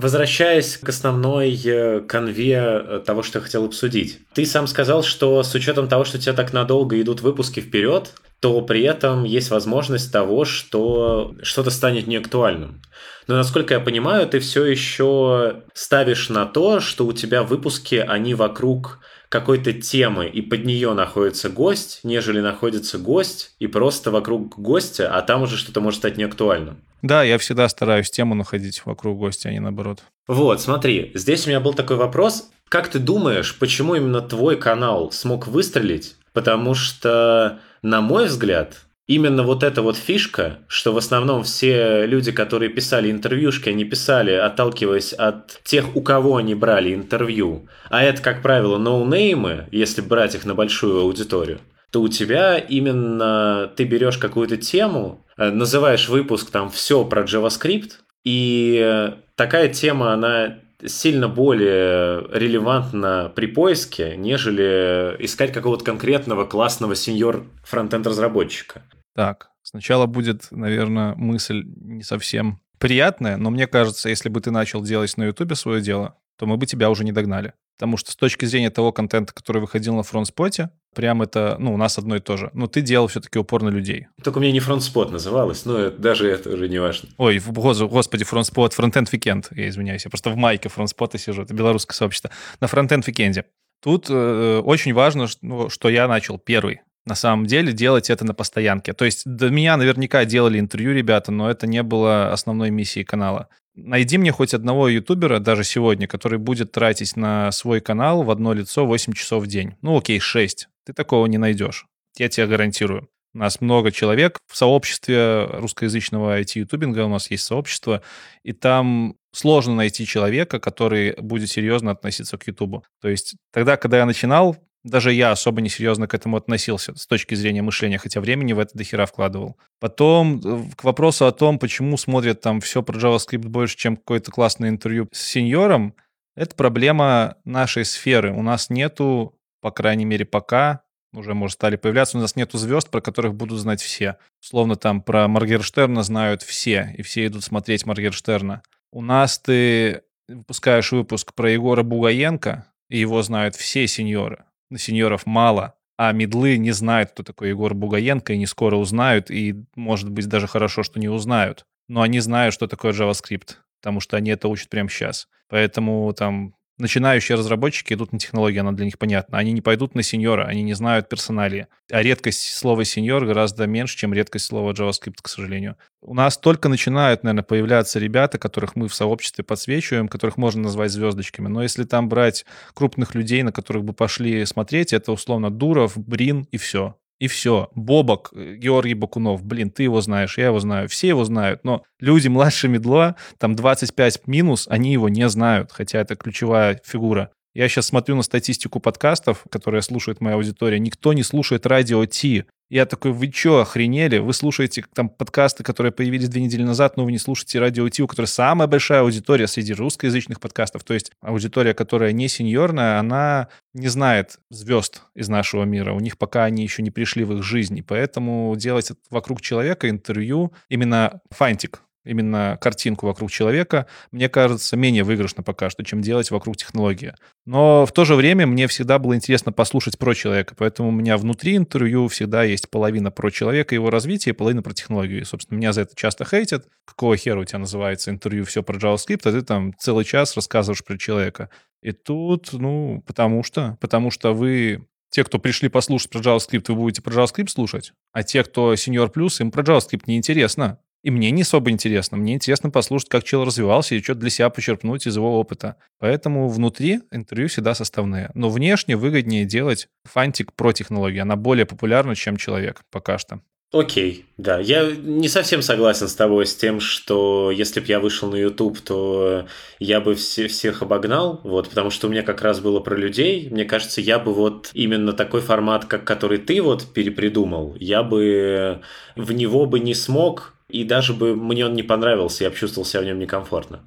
Возвращаясь к основной э, конве э, того, что я хотел обсудить. Ты сам сказал, что с учетом того, что у тебя так надолго идут выпуски вперед, то при этом есть возможность того, что что-то станет неактуальным. Но, насколько я понимаю, ты все еще ставишь на то, что у тебя выпуски, они вокруг какой-то темы, и под нее находится гость, нежели находится гость, и просто вокруг гостя, а там уже что-то может стать неактуальным. Да, я всегда стараюсь тему находить вокруг гостя, а не наоборот. Вот, смотри, здесь у меня был такой вопрос. Как ты думаешь, почему именно твой канал смог выстрелить? Потому что, на мой взгляд, именно вот эта вот фишка, что в основном все люди, которые писали интервьюшки, они писали, отталкиваясь от тех, у кого они брали интервью. А это, как правило, ноунеймы, если брать их на большую аудиторию то у тебя именно ты берешь какую-то тему, э, называешь выпуск там все про JavaScript, и такая тема, она сильно более релевантна при поиске, нежели искать какого-то конкретного классного сеньор фронтенд разработчика. Так, сначала будет, наверное, мысль не совсем приятная, но мне кажется, если бы ты начал делать на Ютубе свое дело, то мы бы тебя уже не догнали. Потому что с точки зрения того контента, который выходил на Frontend Spot е, прям это, ну, у нас одно и то же. Но ты делал все-таки упор на людей. Только у меня не Frontend Spot называлось, но даже это уже не важно. Ой, господи, Frontend Spot, Frontend Weekend, я извиняюсь, я просто в майке Frontend Spot а сижу, это белорусское сообщество. На Frontend Weekend е. Тут э, очень важно, что, ну, что я начал первый на самом деле делать это на постоянке. То есть до меня наверняка делали интервью ребята, но это не было основной миссией канала. Найди мне хоть одного ютубера, даже сегодня, который будет тратить на свой канал в одно лицо 8 часов в день. Ну окей, 6. Ты такого не найдешь. Я тебе гарантирую. У нас много человек в сообществе русскоязычного IT-ютубинга, у нас есть сообщество, и там сложно найти человека, который будет серьезно относиться к Ютубу. То есть тогда, когда я начинал, даже я особо несерьезно к этому относился с точки зрения мышления, хотя времени в это дохера вкладывал. Потом э, к вопросу о том, почему смотрят там все про JavaScript больше, чем какое-то классное интервью с сеньором, это проблема нашей сферы. У нас нету, по крайней мере, пока, уже, может, стали появляться, у нас нету звезд, про которых будут знать все. Словно там про Маргерштерна знают все, и все идут смотреть Маргерштерна. У нас ты выпускаешь выпуск про Егора Бугаенко, и его знают все сеньоры сеньоров мало, а медлы не знают, кто такой Егор Бугаенко, и не скоро узнают, и, может быть, даже хорошо, что не узнают. Но они знают, что такое JavaScript. потому что они это учат прямо сейчас. Поэтому там начинающие разработчики идут на технологии, она для них понятна. Они не пойдут на сеньора, они не знают персоналии. А редкость слова сеньор гораздо меньше, чем редкость слова JavaScript, к сожалению. У нас только начинают, наверное, появляться ребята, которых мы в сообществе подсвечиваем, которых можно назвать звездочками. Но если там брать крупных людей, на которых бы пошли смотреть, это условно Дуров, Брин и все. И все. Бобок, э, Георгий Бакунов, блин, ты его знаешь, я его знаю, все его знают, но люди младше Медла, там 25 минус, они его не знают, хотя это ключевая фигура. Я сейчас смотрю на статистику подкастов, которые слушает моя аудитория. Никто не слушает радио Ти. Я такой, вы что, охренели? Вы слушаете там подкасты, которые появились две недели назад, но вы не слушаете радио Ти, у которой самая большая аудитория среди русскоязычных подкастов. То есть аудитория, которая не сеньорная, она не знает звезд из нашего мира. У них пока они еще не пришли в их жизнь. И поэтому делать вокруг человека интервью именно фантик, именно картинку вокруг человека, мне кажется, менее выигрышно пока что, чем делать вокруг технологии. Но в то же время мне всегда было интересно послушать про человека, поэтому у меня внутри интервью всегда есть половина про человека, его развитие, и половина про технологию. И, собственно, меня за это часто хейтят. Какого хера у тебя называется интервью все про JavaScript, а ты там целый час рассказываешь про человека. И тут, ну, потому что, потому что вы те, кто пришли послушать про JavaScript, вы будете про JavaScript слушать, а те, кто сеньор плюс, им про JavaScript неинтересно. И мне не особо интересно. Мне интересно послушать, как человек развивался и что-то для себя почерпнуть из его опыта. Поэтому внутри интервью всегда составные. Но внешне выгоднее делать фантик про технологии. Она более популярна, чем человек пока что. Окей, да. Я не совсем согласен с тобой с тем, что если бы я вышел на YouTube, то я бы все, всех обогнал, вот, потому что у меня как раз было про людей. Мне кажется, я бы вот именно такой формат, как который ты вот перепридумал, я бы в него бы не смог, и даже бы мне он не понравился, я бы чувствовал себя в нем некомфортно.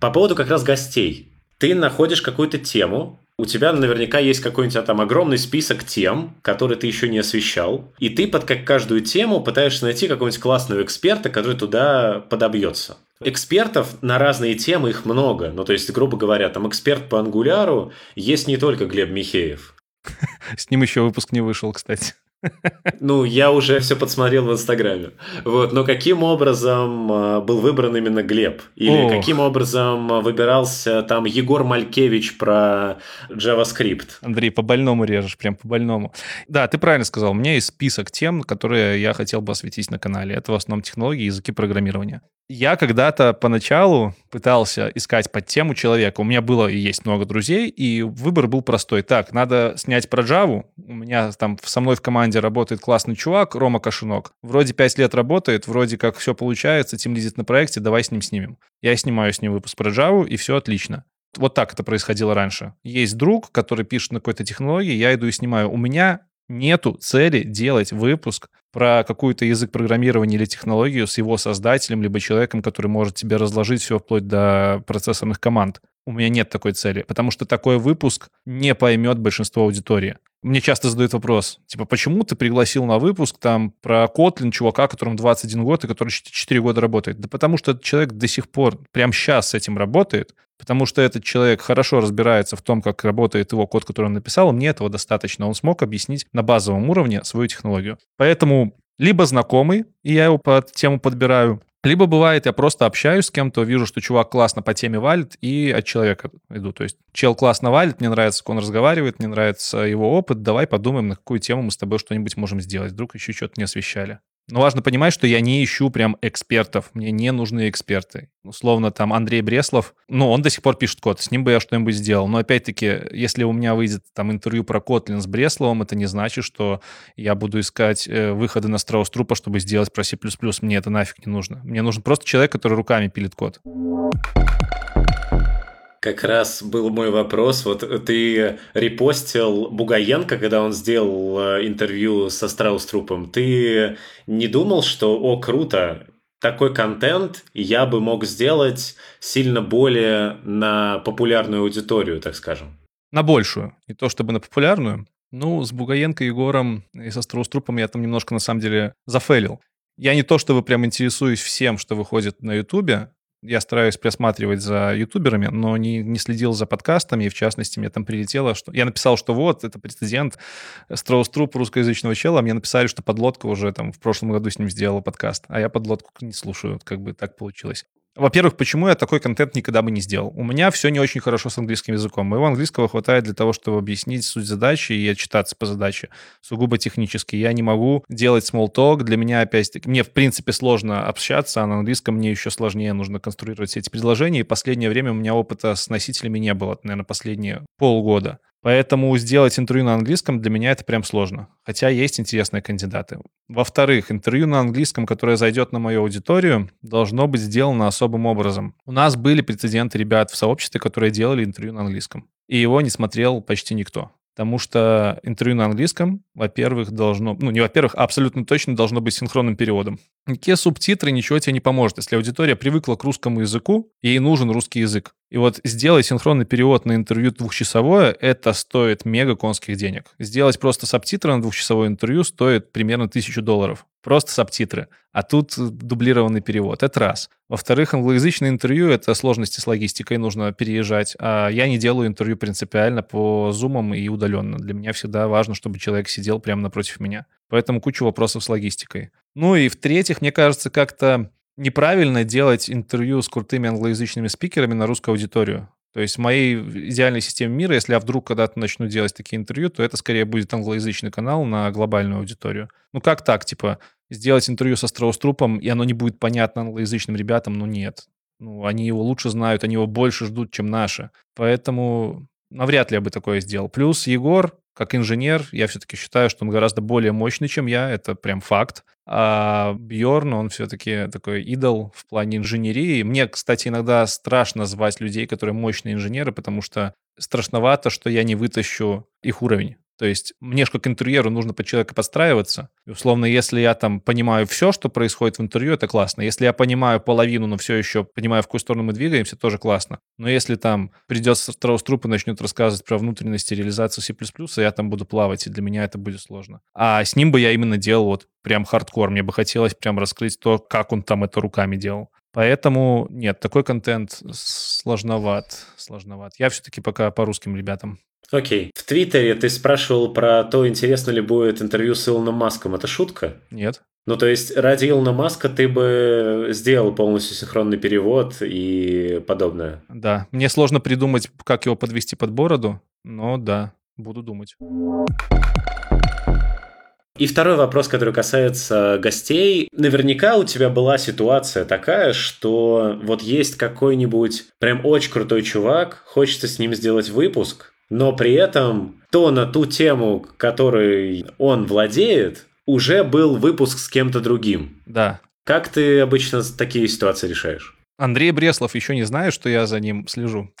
По поводу как раз гостей. Ты находишь какую-то тему, у тебя наверняка есть какой-нибудь там огромный список тем, которые ты еще не освещал, и ты под как каждую тему пытаешься найти какого-нибудь классного эксперта, который туда подобьется. Экспертов на разные темы их много. Ну, то есть, грубо говоря, там эксперт по ангуляру есть не только Глеб Михеев. С ним еще выпуск не вышел, кстати. Ну, я уже все подсмотрел в Инстаграме. Вот, но каким образом а, был выбран именно Глеб? Или Ох. каким образом выбирался там Егор Малькевич про JavaScript? Андрей, по больному режешь, прям по больному. Да, ты правильно сказал. У меня есть список тем, которые я хотел бы осветить на канале. Это в основном технологии и языки программирования. Я когда-то поначалу пытался искать под тему человека. У меня было и есть много друзей, и выбор был простой. Так, надо снять про Java. У меня там со мной в команде работает классный чувак, Рома Кашинок. Вроде пять лет работает, вроде как все получается, тем лидит на проекте, давай с ним снимем. Я снимаю с ним выпуск про Java, и все отлично. Вот так это происходило раньше. Есть друг, который пишет на какой-то технологии, я иду и снимаю. У меня нету цели делать выпуск про какой-то язык программирования или технологию с его создателем, либо человеком, который может тебе разложить все вплоть до процессорных команд. У меня нет такой цели, потому что такой выпуск не поймет большинство аудитории. Мне часто задают вопрос, типа, почему ты пригласил на выпуск там про Kotlin чувака, которому 21 год и который 4 года работает? Да потому что этот человек до сих пор, прямо сейчас с этим работает, потому что этот человек хорошо разбирается в том, как работает его код, который он написал, мне этого достаточно. Он смог объяснить на базовом уровне свою технологию. Поэтому либо знакомый, и я его под тему подбираю, либо бывает, я просто общаюсь с кем-то, вижу, что чувак классно по теме валит, и от человека иду. То есть чел классно валит, мне нравится, как он разговаривает, мне нравится его опыт, давай подумаем, на какую тему мы с тобой что-нибудь можем сделать. Вдруг еще что-то не освещали. Но важно понимать, что я не ищу прям экспертов. Мне не нужны эксперты. Условно, там Андрей Бреслов, ну, он до сих пор пишет код, с ним бы я что-нибудь сделал. Но опять-таки, если у меня выйдет там интервью про Kotlin с Бресловым, это не значит, что я буду искать э, выходы на страус трупа, чтобы сделать про C++. Мне это нафиг не нужно. Мне нужен просто человек, который руками пилит код. Как раз был мой вопрос. Вот ты репостил Бугаенко, когда он сделал э, интервью со Страуструпом. Ты не думал, что, о, круто, такой контент я бы мог сделать сильно более на популярную аудиторию, так скажем? На большую. Не то чтобы на популярную. Ну, с Бугаенко, Егором и со Страуструпом я там немножко, на самом деле, зафейлил. Я не то чтобы прям интересуюсь всем, что выходит на Ютубе, Я стараюсь просматривать за ютуберами, но не, не следил за подкастами, и в частности мне там прилетело, что... Я написал, что вот, это прецедент, Строус Труп русскоязычного чела, мне написали, что подлодка уже там в прошлом году с ним сделала подкаст, а я подлодку не слушаю, как бы так получилось. Во-первых, почему я такой контент никогда бы не сделал? У меня все не очень хорошо с английским языком. Моего английского хватает для того, чтобы объяснить суть задачи и отчитаться по задаче. Сугубо технически. Я не могу делать small talk. Для меня, опять-таки, мне, в принципе, сложно общаться, а на английском мне еще сложнее нужно конструировать все эти предложения. И последнее время у меня опыта с носителями не было, наверное, последние полгода. Поэтому сделать интервью на английском для меня это прям сложно. Хотя есть интересные кандидаты. Во-вторых, интервью на английском, которое зайдет на мою аудиторию, должно быть сделано особым образом. У нас были прецеденты ребят в сообществе, которые делали интервью на английском. И его не смотрел почти никто. Потому что интервью на английском, во-первых, должно... Ну, не во-первых, а абсолютно точно должно быть синхронным переводом. Никакие субтитры ничего тебе не поможет, если аудитория привыкла к русскому языку, ей нужен русский язык. И вот сделать синхронный перевод на интервью двухчасовое, это стоит мега конских денег. Сделать просто субтитры на двухчасовое интервью стоит примерно тысячу долларов. Просто субтитры. А тут дублированный перевод. Это раз. Во-вторых, англоязычное интервью — это сложности с логистикой, нужно переезжать. А я не делаю интервью принципиально по зумам и удаленно. Для меня всегда важно, чтобы человек сидел прямо напротив меня. Поэтому куча вопросов с логистикой. Ну и в-третьих, мне кажется, как-то неправильно делать интервью с крутыми англоязычными спикерами на русскую аудиторию. То есть в моей идеальной системе мира, если я вдруг когда-то начну делать такие интервью, то это скорее будет англоязычный канал на глобальную аудиторию. Ну как так, типа, сделать интервью со Страуструпом, и оно не будет понятно англоязычным ребятам? Ну нет. Ну, они его лучше знают, они его больше ждут, чем наши. Поэтому навряд ли я бы такое сделал. Плюс Егор, как инженер, я все-таки считаю, что он гораздо более мощный, чем я, это прям факт. А Бьорн, он все-таки такой идол в плане инженерии. Мне, кстати, иногда страшно звать людей, которые мощные инженеры, потому что страшновато, что я не вытащу их уровень. То есть мне же как интервьюеру нужно под человека подстраиваться. И, условно, если я там понимаю все, что происходит в интервью, это классно. Если я понимаю половину, но все еще понимаю, в какую сторону мы двигаемся, тоже классно. Но если там придет Страуструп и начнет рассказывать про внутренности реализации C++, я там буду плавать, и для меня это будет сложно. А с ним бы я именно делал вот прям хардкор. Мне бы хотелось прям раскрыть то, как он там это руками делал. Поэтому нет, такой контент сложноват, сложноват. Я все-таки пока по русским ребятам. Окей. В Твиттере ты спрашивал про то, интересно ли будет интервью с Илоном Маском. Это шутка? Нет. Ну, то есть, ради Илона Маска ты бы сделал полностью синхронный перевод и подобное. Да. Мне сложно придумать, как его подвести под бороду, но да, буду думать. И второй вопрос, который касается гостей. Наверняка у тебя была ситуация такая, что вот есть какой-нибудь прям очень крутой чувак, хочется с ним сделать выпуск, но при этом то на ту тему, которой он владеет, уже был выпуск с кем-то другим. Да. Как ты обычно такие ситуации решаешь? Андрей Бреслов еще не знает, что я за ним слежу.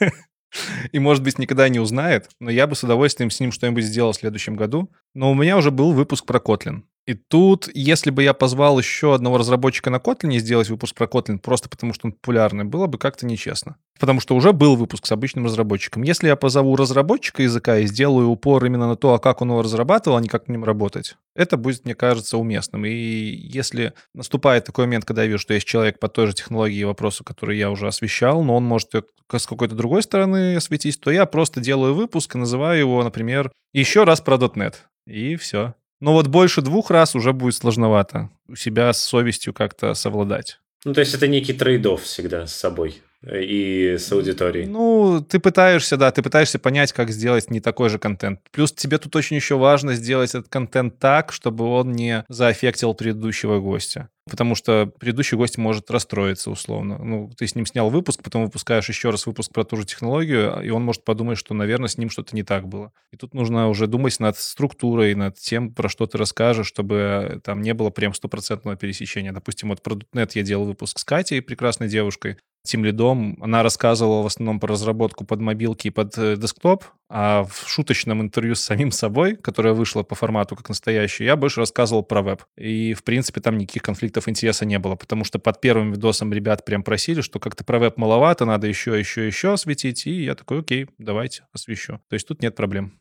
И, может быть, никогда не узнает, но я бы с удовольствием с ним что-нибудь сделал в следующем году. Но у меня уже был выпуск про Kotlin. И тут, если бы я позвал еще одного разработчика на Kotlin сделать выпуск про Kotlin, просто потому что он популярный, было бы как-то нечестно. Потому что уже был выпуск с обычным разработчиком. Если я позову разработчика языка и сделаю упор именно на то, а как он его разрабатывал, а не как к ним работать, это будет, мне кажется, уместным. И если наступает такой момент, когда я вижу, что есть человек по той же технологии и вопросу, который я уже освещал, но он может с какой-то другой стороны осветить, то я просто делаю выпуск и называю его, например, еще раз про .NET. И все. Но вот больше двух раз уже будет сложновато у себя с совестью как-то совладать. Ну, то есть это некий трейд всегда с собой и с аудиторией. Ну, ты пытаешься, да, ты пытаешься понять, как сделать не такой же контент. Плюс тебе тут очень еще важно сделать этот контент так, чтобы он не заэффектил предыдущего гостя. Потому что предыдущий гость может расстроиться условно. Ну, ты с ним снял выпуск, потом выпускаешь еще раз выпуск про ту же технологию, и он может подумать, что, наверное, с ним что-то не так было. И тут нужно уже думать над структурой, над тем, про что ты расскажешь, чтобы там не было прям стопроцентного пересечения. Допустим, вот про .NET я делал выпуск с Катей, прекрасной девушкой тем лидом. Она рассказывала в основном про разработку под мобилки и под э, десктоп, а в шуточном интервью с самим собой, которое вышло по формату как настоящее, я больше рассказывал про веб. И, в принципе, там никаких конфликтов интереса не было, потому что под первым видосом ребят прям просили, что как-то про веб маловато, надо еще, еще, еще осветить, и я такой, окей, давайте, освещу. То есть тут нет проблем.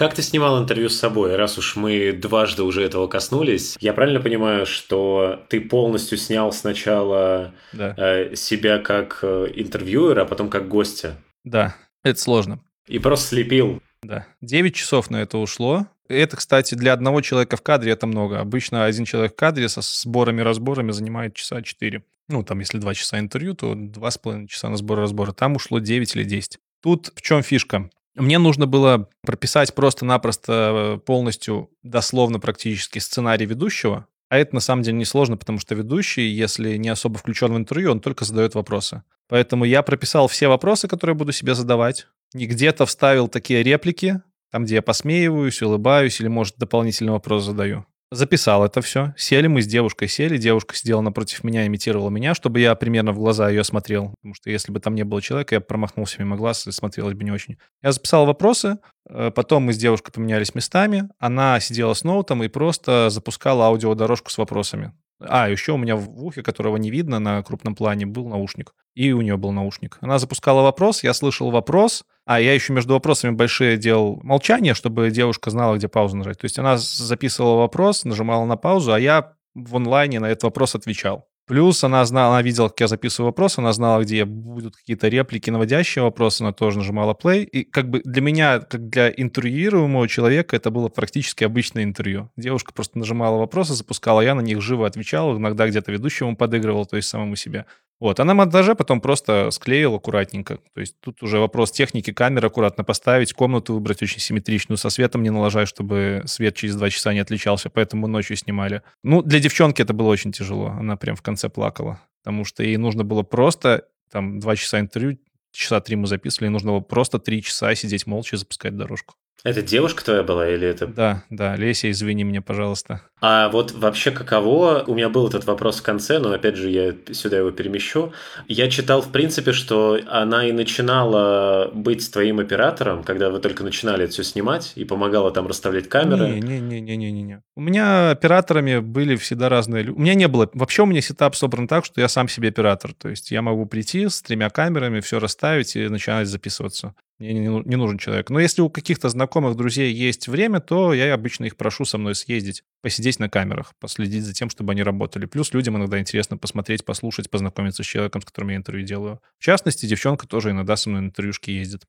Как ты снимал интервью с собой, раз уж мы дважды уже этого коснулись? Я правильно понимаю, что ты полностью снял сначала да. э, себя как э, интервьюера, а потом как гостя? Да, это сложно. И просто слепил. Да, 9 часов на это ушло. Это, кстати, для одного человека в кадре это много. Обычно один человек в кадре со сборами-разборами занимает часа 4. Ну, там, если 2 часа интервью, то 2,5 часа на сбор-разборы. Там ушло 9 или 10. Тут в чем фишка? Мне нужно было прописать просто-напросто э, полностью, дословно практически, сценарий ведущего, а это на самом деле несложно, потому что ведущий, если не особо включен в интервью, он только задает вопросы. Поэтому я прописал все вопросы, которые буду себе задавать, и где-то вставил такие реплики, там, где я посмеиваюсь, улыбаюсь или, может, дополнительный вопрос задаю. Записал это все. Сели мы с девушкой, сели. Девушка сидела напротив меня, имитировала меня, чтобы я примерно в глаза ее смотрел. Потому что если бы там не было человека, я промахнулся мимо глаз и смотрелось бы не очень. Я записал вопросы, э, потом мы с девушкой поменялись местами. Она сидела с ноутом и просто запускала аудиодорожку с вопросами. А, еще у меня в ухе, которого не видно на крупном плане, был наушник. И у нее был наушник. Она запускала вопрос, я слышал вопрос, а я еще между вопросами большие делал молчание, чтобы девушка знала, где паузу нажать. То есть она записывала вопрос, нажимала на паузу, а я в онлайне на этот вопрос отвечал. Плюс она знала, она видела, как я записываю вопрос, она знала, где будут какие-то реплики, наводящие вопросы, она тоже нажимала play. И как бы для меня, как для интервьюируемого человека, это было практически обычное интервью. Девушка просто нажимала вопросы, запускала, я на них живо отвечал, иногда где-то ведущему подыгрывал, то есть самому себе. Вот, а на монтаже потом просто склеил аккуратненько. То есть тут уже вопрос техники, камеры аккуратно поставить, комнату выбрать очень симметричную, со светом не налажать, чтобы свет через два часа не отличался, поэтому ночью снимали. Ну, для девчонки это было очень тяжело, она прям в конце плакала, потому что ей нужно было просто, там, два часа интервью, часа три мы записывали, ей нужно было просто три часа сидеть молча и запускать дорожку. Это девушка твоя была или это... Да, да, Леся, извини меня, пожалуйста. А вот вообще каково... У меня был этот вопрос в конце, но опять же я сюда его перемещу. Я читал, в принципе, что она и начинала быть твоим оператором, когда вы только начинали это все снимать, и помогала там расставлять камеры. Не-не-не-не-не-не. У меня операторами были всегда разные люди. У меня не было... Вообще у меня сетап собран так, что я сам себе оператор. То есть я могу прийти с тремя камерами, все расставить и начинать записываться. Мне не, не нужен человек. Но если у каких-то знакомых друзей есть время, то я обычно их прошу со мной съездить, посидеть на камерах, последить за тем, чтобы они работали. Плюс людям иногда интересно посмотреть, послушать, познакомиться с человеком, с которым я интервью делаю. В частности, девчонка тоже иногда со мной на интервьюшки ездит.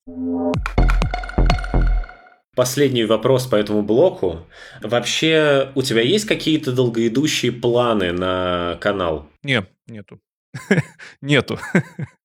Последний вопрос по этому блоку. Вообще, у тебя есть какие-то долгоидущие планы на канал? Не, нету. Нету.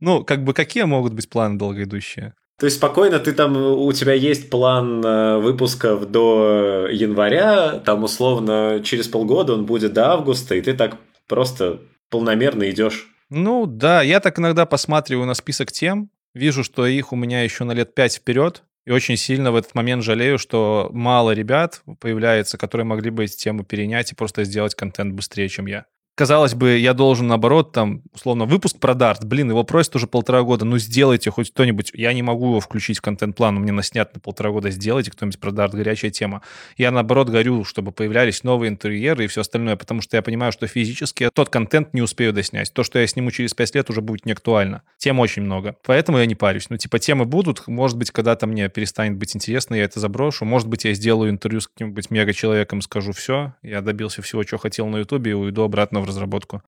Ну, как бы какие могут быть планы долгоидущие? То есть спокойно ты там, у тебя есть план э, выпусков до января, там условно через полгода он будет до августа, и ты так просто полномерно идешь. Ну да, я так иногда посматриваю на список тем, вижу, что их у меня еще на лет пять вперед, и очень сильно в этот момент жалею, что мало ребят появляется, которые могли бы эти темы перенять и просто сделать контент быстрее, чем я казалось бы, я должен, наоборот, там, условно, выпуск про Dart, блин, его просят уже полтора года, ну, сделайте хоть кто-нибудь, я не могу его включить в контент-план, у меня наснят на полтора года, сделайте кто-нибудь про Dart, горячая тема. Я, наоборот, горю, чтобы появлялись новые интерьеры и все остальное, потому что я понимаю, что физически тот контент не успею доснять. То, что я сниму через пять лет, уже будет не актуально. Тем очень много. Поэтому я не парюсь. Ну, типа, темы будут, может быть, когда-то мне перестанет быть интересно, я это заброшу. Может быть, я сделаю интервью с каким-нибудь мега-человеком, скажу все, я добился всего, чего хотел на Ютубе, и уйду обратно в разработку.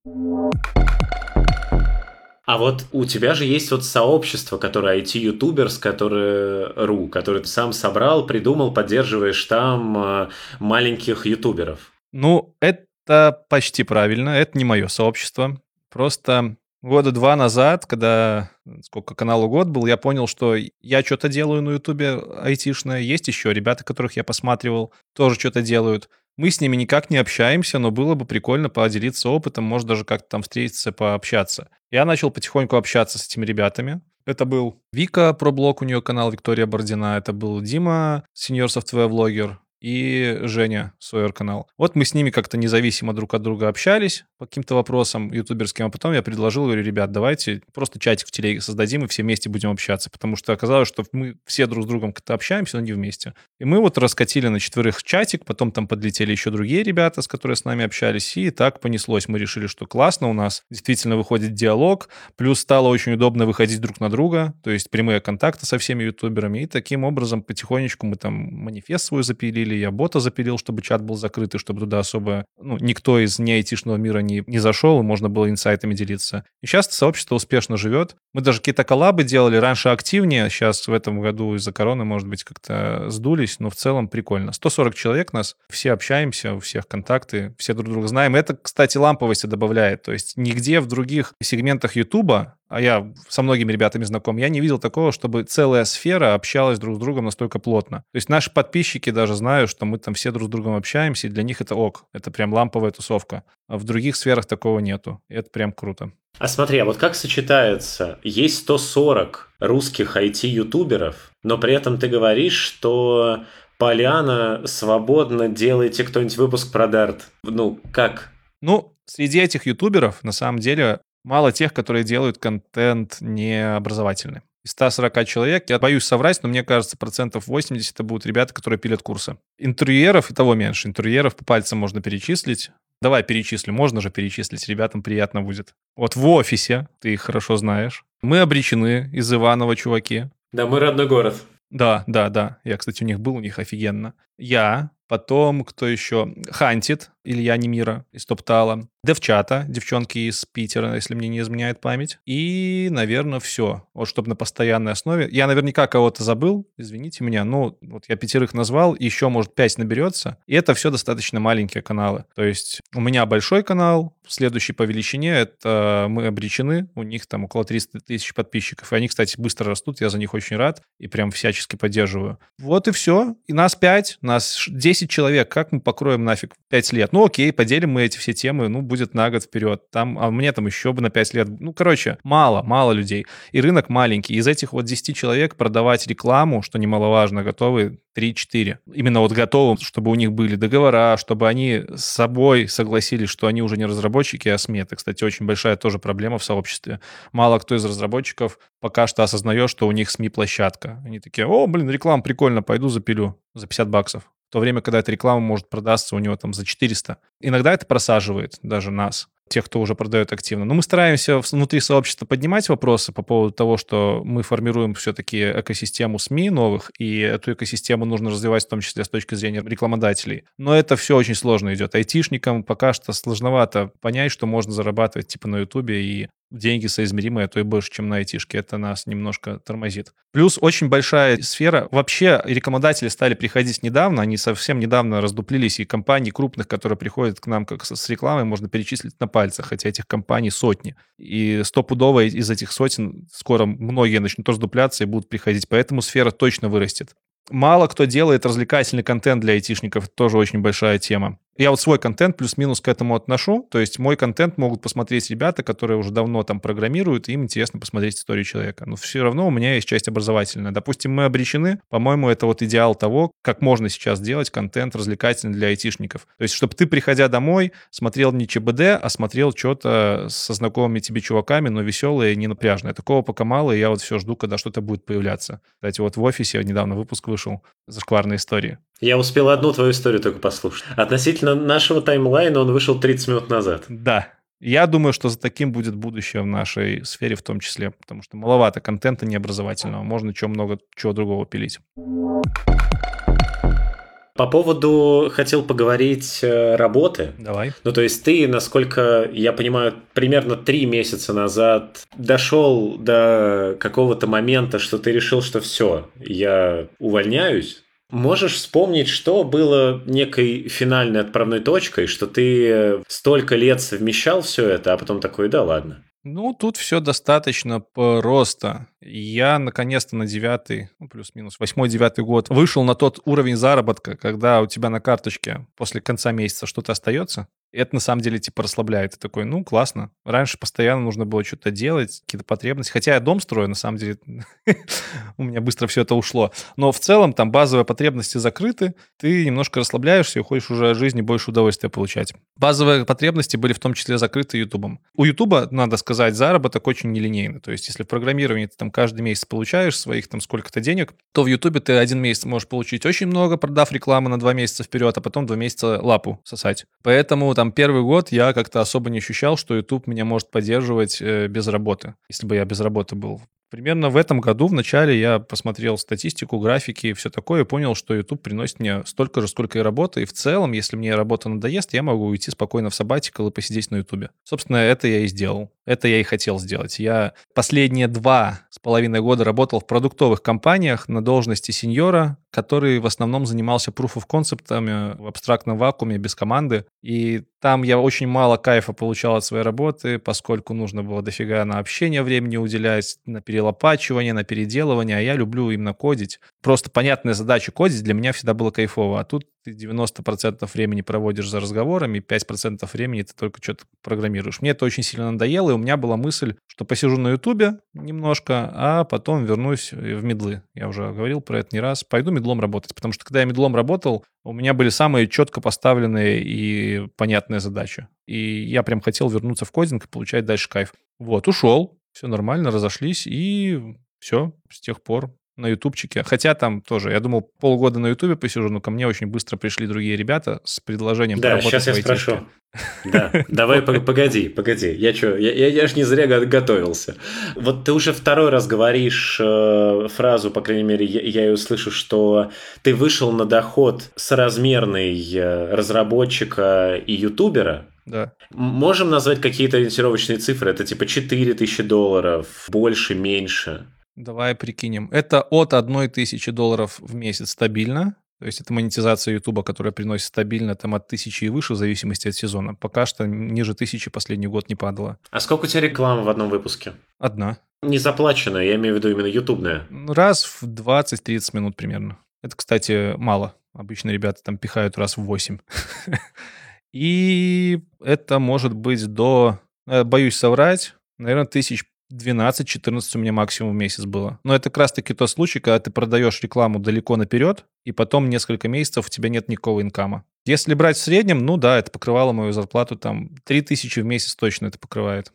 А вот у тебя же есть вот сообщество, которое IT-ютуберс, которое ру, который ты сам собрал, придумал, поддерживаешь там э, маленьких ютуберов. Ну, это почти правильно. Это не мое сообщество. Просто года два назад, когда сколько каналу год был, я понял, что я что-то делаю на Ютубе айтишное. Есть еще ребята, которых я посматривал, тоже что-то делают. Мы с ними никак не общаемся, но было бы прикольно поделиться опытом, может даже как-то там встретиться, пообщаться. Я начал потихоньку общаться с этими ребятами. Это был Вика, про блог, у нее канал Виктория Бордина. Это был Дима, сеньор софтвер-влогер. И Женя Сойер канал. Вот мы с ними как-то независимо друг от друга общались по каким-то вопросам ютуберским, а потом я предложил, говорю, ребят, давайте просто чатик в телеге создадим и все вместе будем общаться, потому что оказалось, что мы все друг с другом как-то общаемся, но не вместе. И мы вот раскатили на четверых чатик, потом там подлетели еще другие ребята, с которыми с нами общались, и так понеслось. Мы решили, что классно у нас, действительно выходит диалог, плюс стало очень удобно выходить друг на друга, то есть прямые контакты со всеми ютуберами, и таким образом потихонечку мы там манифест свой запилили, я бота запилил, чтобы чат был закрытый, чтобы туда особо ну, никто из не мира не, не зашел, и можно было инсайтами делиться. И сейчас сообщество успешно живет. Мы даже какие-то коллабы делали раньше активнее, сейчас в этом году из-за короны, может быть, как-то сдулись, но в целом прикольно. 140 человек нас, все общаемся, у всех контакты, все друг друга знаем. Это, кстати, ламповости добавляет. То есть нигде в других сегментах Ютуба а я со многими ребятами знаком, я не видел такого, чтобы целая сфера общалась друг с другом настолько плотно. То есть наши подписчики даже знают, что мы там все друг с другом общаемся, и для них это ок. Это прям ламповая тусовка. А в других сферах такого нету. И это прям круто. А смотри, а вот как сочетается? Есть 140 русских IT-ютуберов, но при этом ты говоришь, что Поляна свободно делайте кто-нибудь выпуск про Дарт. Ну, как? Ну, среди этих ютуберов, на самом деле, мало тех, которые делают контент необразовательный. Из 140 человек, я боюсь соврать, но мне кажется, процентов 80 это будут ребята, которые пилят курсы. Интервьюеров и того меньше. Интервьюеров по пальцам можно перечислить. Давай перечислю, можно же перечислить, ребятам приятно будет. Вот в офисе, ты их хорошо знаешь. Мы обречены из Иванова, чуваки. Да, мы родной город. Да, да, да. Я, кстати, у них был, у них офигенно. Я, потом кто еще? Хантит, Илья Немира из Топтала. Девчата, девчонки из Питера, если мне не изменяет память. И, наверное, все. Вот чтобы на постоянной основе. Я наверняка кого-то забыл, извините меня. Ну, вот я пятерых назвал, еще, может, пять наберется. И это все достаточно маленькие каналы. То есть у меня большой канал, следующий по величине, это мы обречены. У них там около 300 тысяч подписчиков. И они, кстати, быстро растут, я за них очень рад. И прям всячески поддерживаю. Вот и все. И нас пять, нас 10 человек. Как мы покроем нафиг 5 лет? Ну, окей, поделим мы эти все темы, ну, будет на год вперед. Там, а мне там еще бы на 5 лет. Ну, короче, мало, мало людей. И рынок маленький. Из этих вот 10 человек продавать рекламу, что немаловажно, готовы 3-4. Именно вот готовы, чтобы у них были договора, чтобы они с собой согласились, что они уже не разработчики, а СМИ. Это, кстати, очень большая тоже проблема в сообществе. Мало кто из разработчиков пока что осознает, что у них СМИ-площадка. Они такие, о, блин, реклама прикольно, пойду запилю за 50 баксов то время, когда эта реклама может продаться у него там за 400. Иногда это просаживает даже нас, тех, кто уже продает активно. Но мы стараемся внутри сообщества поднимать вопросы по поводу того, что мы формируем все-таки экосистему СМИ новых, и эту экосистему нужно развивать в том числе с точки зрения рекламодателей. Но это все очень сложно идет. Айтишникам пока что сложновато понять, что можно зарабатывать типа на Ютубе и деньги соизмеримые, а то и больше, чем на айтишке. Это нас немножко тормозит. Плюс очень большая сфера. Вообще рекомендатели стали приходить недавно, они совсем недавно раздуплились, и компаний крупных, которые приходят к нам как с рекламой, можно перечислить на пальцах, хотя этих компаний сотни. И стопудово из этих сотен скоро многие начнут раздупляться и будут приходить. Поэтому сфера точно вырастет. Мало кто делает развлекательный контент для айтишников, тоже очень большая тема. Я вот свой контент плюс-минус к этому отношу. То есть мой контент могут посмотреть ребята, которые уже давно там программируют, и им интересно посмотреть историю человека. Но все равно у меня есть часть образовательная. Допустим, мы обречены. По-моему, это вот идеал того, как можно сейчас делать контент развлекательный для айтишников. То есть, чтобы ты, приходя домой, смотрел не ЧБД, а смотрел что-то со знакомыми тебе чуваками, но веселое и не напряжное. Такого пока мало, и я вот все жду, когда что-то будет появляться. Кстати, вот в офисе недавно выпуск вышел «Зашкварные истории». Я успел одну твою историю только послушать. Относительно нашего таймлайна он вышел 30 минут назад. Да. Я думаю, что за таким будет будущее в нашей сфере в том числе, потому что маловато контента необразовательного. Можно чего много чего другого пилить. По поводу хотел поговорить э, работы. Давай. Ну, то есть ты, насколько я понимаю, примерно три месяца назад дошел до какого-то момента, что ты решил, что все, я увольняюсь, Можешь вспомнить, что было некой финальной отправной точкой, что ты столько лет совмещал все это, а потом такой, да ладно. Ну, тут все достаточно просто. Я наконец-то на девятый, ну, плюс-минус, восьмой-девятый год вышел на тот уровень заработка, когда у тебя на карточке после конца месяца что-то остается, это на самом деле типа расслабляет. Ты такой, ну, классно. Раньше постоянно нужно было что-то делать, какие-то потребности. Хотя я дом строю, на самом деле, у меня быстро все это ушло. Но в целом там базовые потребности закрыты, ты немножко расслабляешься и хочешь уже от жизни больше удовольствия получать. Базовые потребности были в том числе закрыты Ютубом. У Ютуба, надо сказать, заработок очень нелинейный. То есть если в программировании ты там каждый месяц получаешь своих там сколько-то денег, то в Ютубе ты один месяц можешь получить очень много, продав рекламу на два месяца вперед, а потом два месяца лапу сосать. Поэтому там первый год я как-то особо не ощущал, что YouTube меня может поддерживать э, без работы, если бы я без работы был. Примерно в этом году, в начале, я посмотрел статистику, графики и все такое, и понял, что YouTube приносит мне столько же, сколько и работа, и в целом, если мне работа надоест, я могу уйти спокойно в сабатикал и посидеть на YouTube. Собственно, это я и сделал. Это я и хотел сделать. Я последние два с половиной года работал в продуктовых компаниях на должности сеньора, который в основном занимался proof of concept в абстрактном вакууме, без команды. И там я очень мало кайфа получал от своей работы, поскольку нужно было дофига на общение времени уделять, на перелопачивание, на переделывание, а я люблю именно кодить. Просто понятная задача кодить для меня всегда было кайфово, а тут ты 90% времени проводишь за разговорами, 5% времени ты только что-то программируешь. Мне это очень сильно надоело, и у меня была мысль, что посижу на Ютубе немножко, а потом вернусь в медлы. Я уже говорил про это не раз. Пойду медлом работать, потому что когда я медлом работал, у меня были самые четко поставленные и понятные задачи. И я прям хотел вернуться в кодинг и получать дальше кайф. Вот, ушел, все нормально, разошлись, и все, с тех пор на ютубчике. Хотя там тоже, я думал, полгода на ютубе посижу, но ко мне очень быстро пришли другие ребята с предложением Да, сейчас я спрошу. Да, давай погоди, погоди. Я что, я, я, я ж не зря готовился. Вот ты уже второй раз говоришь э, фразу, по крайней мере, я, я ее слышу, что ты вышел на доход соразмерный э, разработчика и ютубера. Да. Можем назвать какие-то ориентировочные цифры? Это типа 4 тысячи долларов, больше, меньше? Давай прикинем. Это от 1 тысячи долларов в месяц стабильно. То есть это монетизация Ютуба, которая приносит стабильно там от тысячи и выше, в зависимости от сезона. Пока что ниже тысячи последний год не падало. А сколько у тебя рекламы в одном выпуске? Одна. Не заплаченная, я имею в виду именно ютубная. Раз в 20-30 минут примерно. Это, кстати, мало. Обычно ребята там пихают раз в 8. И это может быть до, э, боюсь соврать, наверное, тысяч 12-14 у меня максимум в месяц было. Но это как раз-таки тот случай, когда ты продаешь рекламу далеко наперед, и потом несколько месяцев у тебя нет никакого инкама. Если брать в среднем, ну да, это покрывало мою зарплату, там 3000 в месяц точно это покрывает.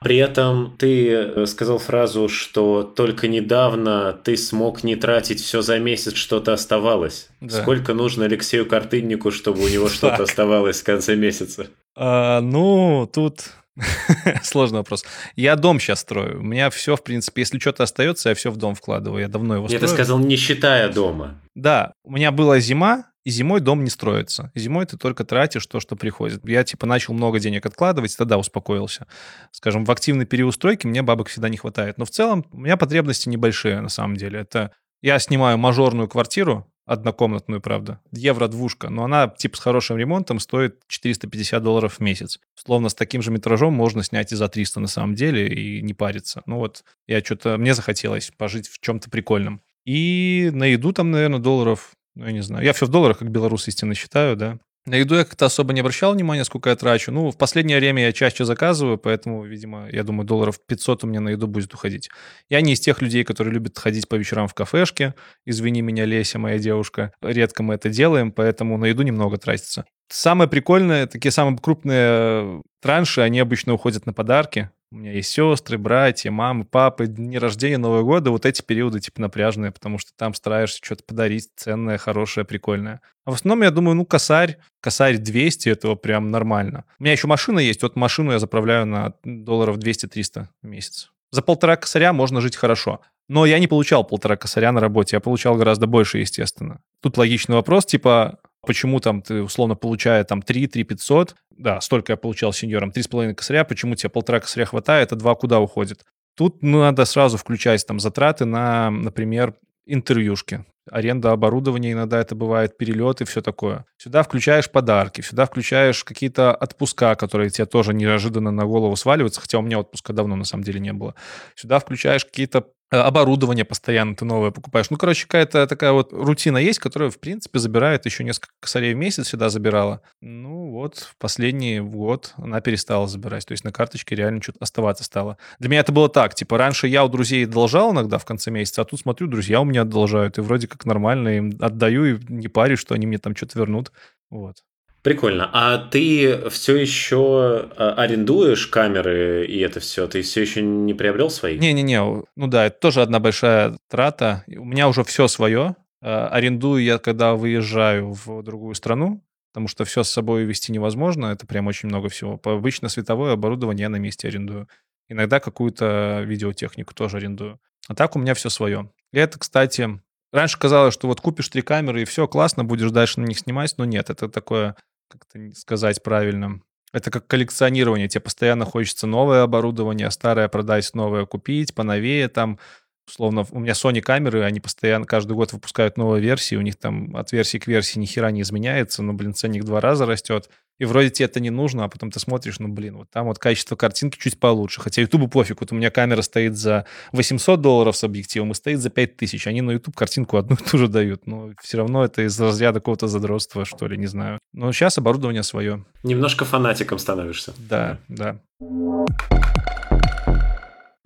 При этом ты э, сказал фразу, что только недавно ты смог не тратить все за месяц, что-то оставалось. Да. Сколько нужно Алексею Картыннику, чтобы у него что-то оставалось в конце месяца? А, ну, тут Сложный вопрос. Я дом сейчас строю. У меня все, в принципе, если что-то остается, я все в дом вкладываю. Я давно его строю. Я ты сказал, не считая дома. Да, у меня была зима, и зимой дом не строится. Зимой ты только тратишь то, что приходит. Я, типа, начал много денег откладывать, тогда успокоился. Скажем, в активной переустройке мне бабок всегда не хватает. Но в целом у меня потребности небольшие, на самом деле. Это я снимаю мажорную квартиру, однокомнатную, правда, евро-двушка, но она типа с хорошим ремонтом стоит 450 долларов в месяц. Словно с таким же метражом можно снять и за 300 на самом деле и не париться. Ну вот, я что-то, мне захотелось пожить в чем-то прикольном. И на еду там, наверное, долларов, ну, я не знаю. Я все в долларах, как белорус истинно считаю, да. На еду я как-то особо не обращал внимания, сколько я трачу. Ну, в последнее время я чаще заказываю, поэтому, видимо, я думаю, долларов 500 у меня на еду будет уходить. Я не из тех людей, которые любят ходить по вечерам в кафешке. Извини меня, Леся, моя девушка. Редко мы это делаем, поэтому на еду немного тратится. Самое прикольное, такие самые крупные транши, они обычно уходят на подарки. У меня есть сестры, братья, мамы, папы, дни рождения, Нового года. Вот эти периоды типа напряжные, потому что там стараешься что-то подарить ценное, хорошее, прикольное. А в основном я думаю, ну, косарь, косарь 200, этого прям нормально. У меня еще машина есть, вот машину я заправляю на долларов 200-300 в месяц. За полтора косаря можно жить хорошо. Но я не получал полтора косаря на работе, я получал гораздо больше, естественно. Тут логичный вопрос, типа, почему там ты, условно, получая там 3, 3 500, да, столько я получал сеньором, 3,5 косаря, почему тебе полтора косаря хватает, а два куда уходит? Тут ну, надо сразу включать там затраты на, например, интервьюшки. Аренда оборудования иногда это бывает, перелеты, все такое. Сюда включаешь подарки, сюда включаешь какие-то отпуска, которые тебе тоже неожиданно на голову сваливаются, хотя у меня отпуска давно на самом деле не было. Сюда включаешь какие-то оборудование постоянно ты новое покупаешь. Ну, короче, какая-то такая вот рутина есть, которая, в принципе, забирает еще несколько косарей в месяц всегда забирала. Ну, вот в последний год она перестала забирать. То есть на карточке реально что-то оставаться стало. Для меня это было так, типа, раньше я у друзей должал иногда в конце месяца, а тут смотрю, друзья у меня одолжают, и вроде как нормально им отдаю, и не парюсь, что они мне там что-то вернут. Вот. Прикольно. А ты все еще а, арендуешь камеры и это все? Ты все еще не приобрел свои? Не-не-не, ну да, это тоже одна большая трата. У меня уже все свое. А, арендую я, когда выезжаю в другую страну, потому что все с собой вести невозможно, это прям очень много всего. Обычно световое оборудование я на месте арендую. Иногда какую-то видеотехнику тоже арендую. А так у меня все свое. И это, кстати, раньше казалось, что вот купишь три камеры и все, классно, будешь дальше на них снимать, но нет, это такое как-то сказать правильно. Это как коллекционирование. Тебе постоянно хочется новое оборудование, а старое продать, новое купить, поновее там. Условно, у меня Sony камеры, они постоянно каждый год выпускают новые версии, у них там от версии к версии ни хера не изменяется, но, блин, ценник два раза растет и вроде тебе это не нужно, а потом ты смотришь, ну, блин, вот там вот качество картинки чуть получше. Хотя YouTube пофиг, вот у меня камера стоит за 800 долларов с объективом и стоит за 5000. Они на YouTube картинку одну и ту же дают, но все равно это из разряда какого-то задротства, что ли, не знаю. Но сейчас оборудование свое. Немножко фанатиком становишься. Да, да.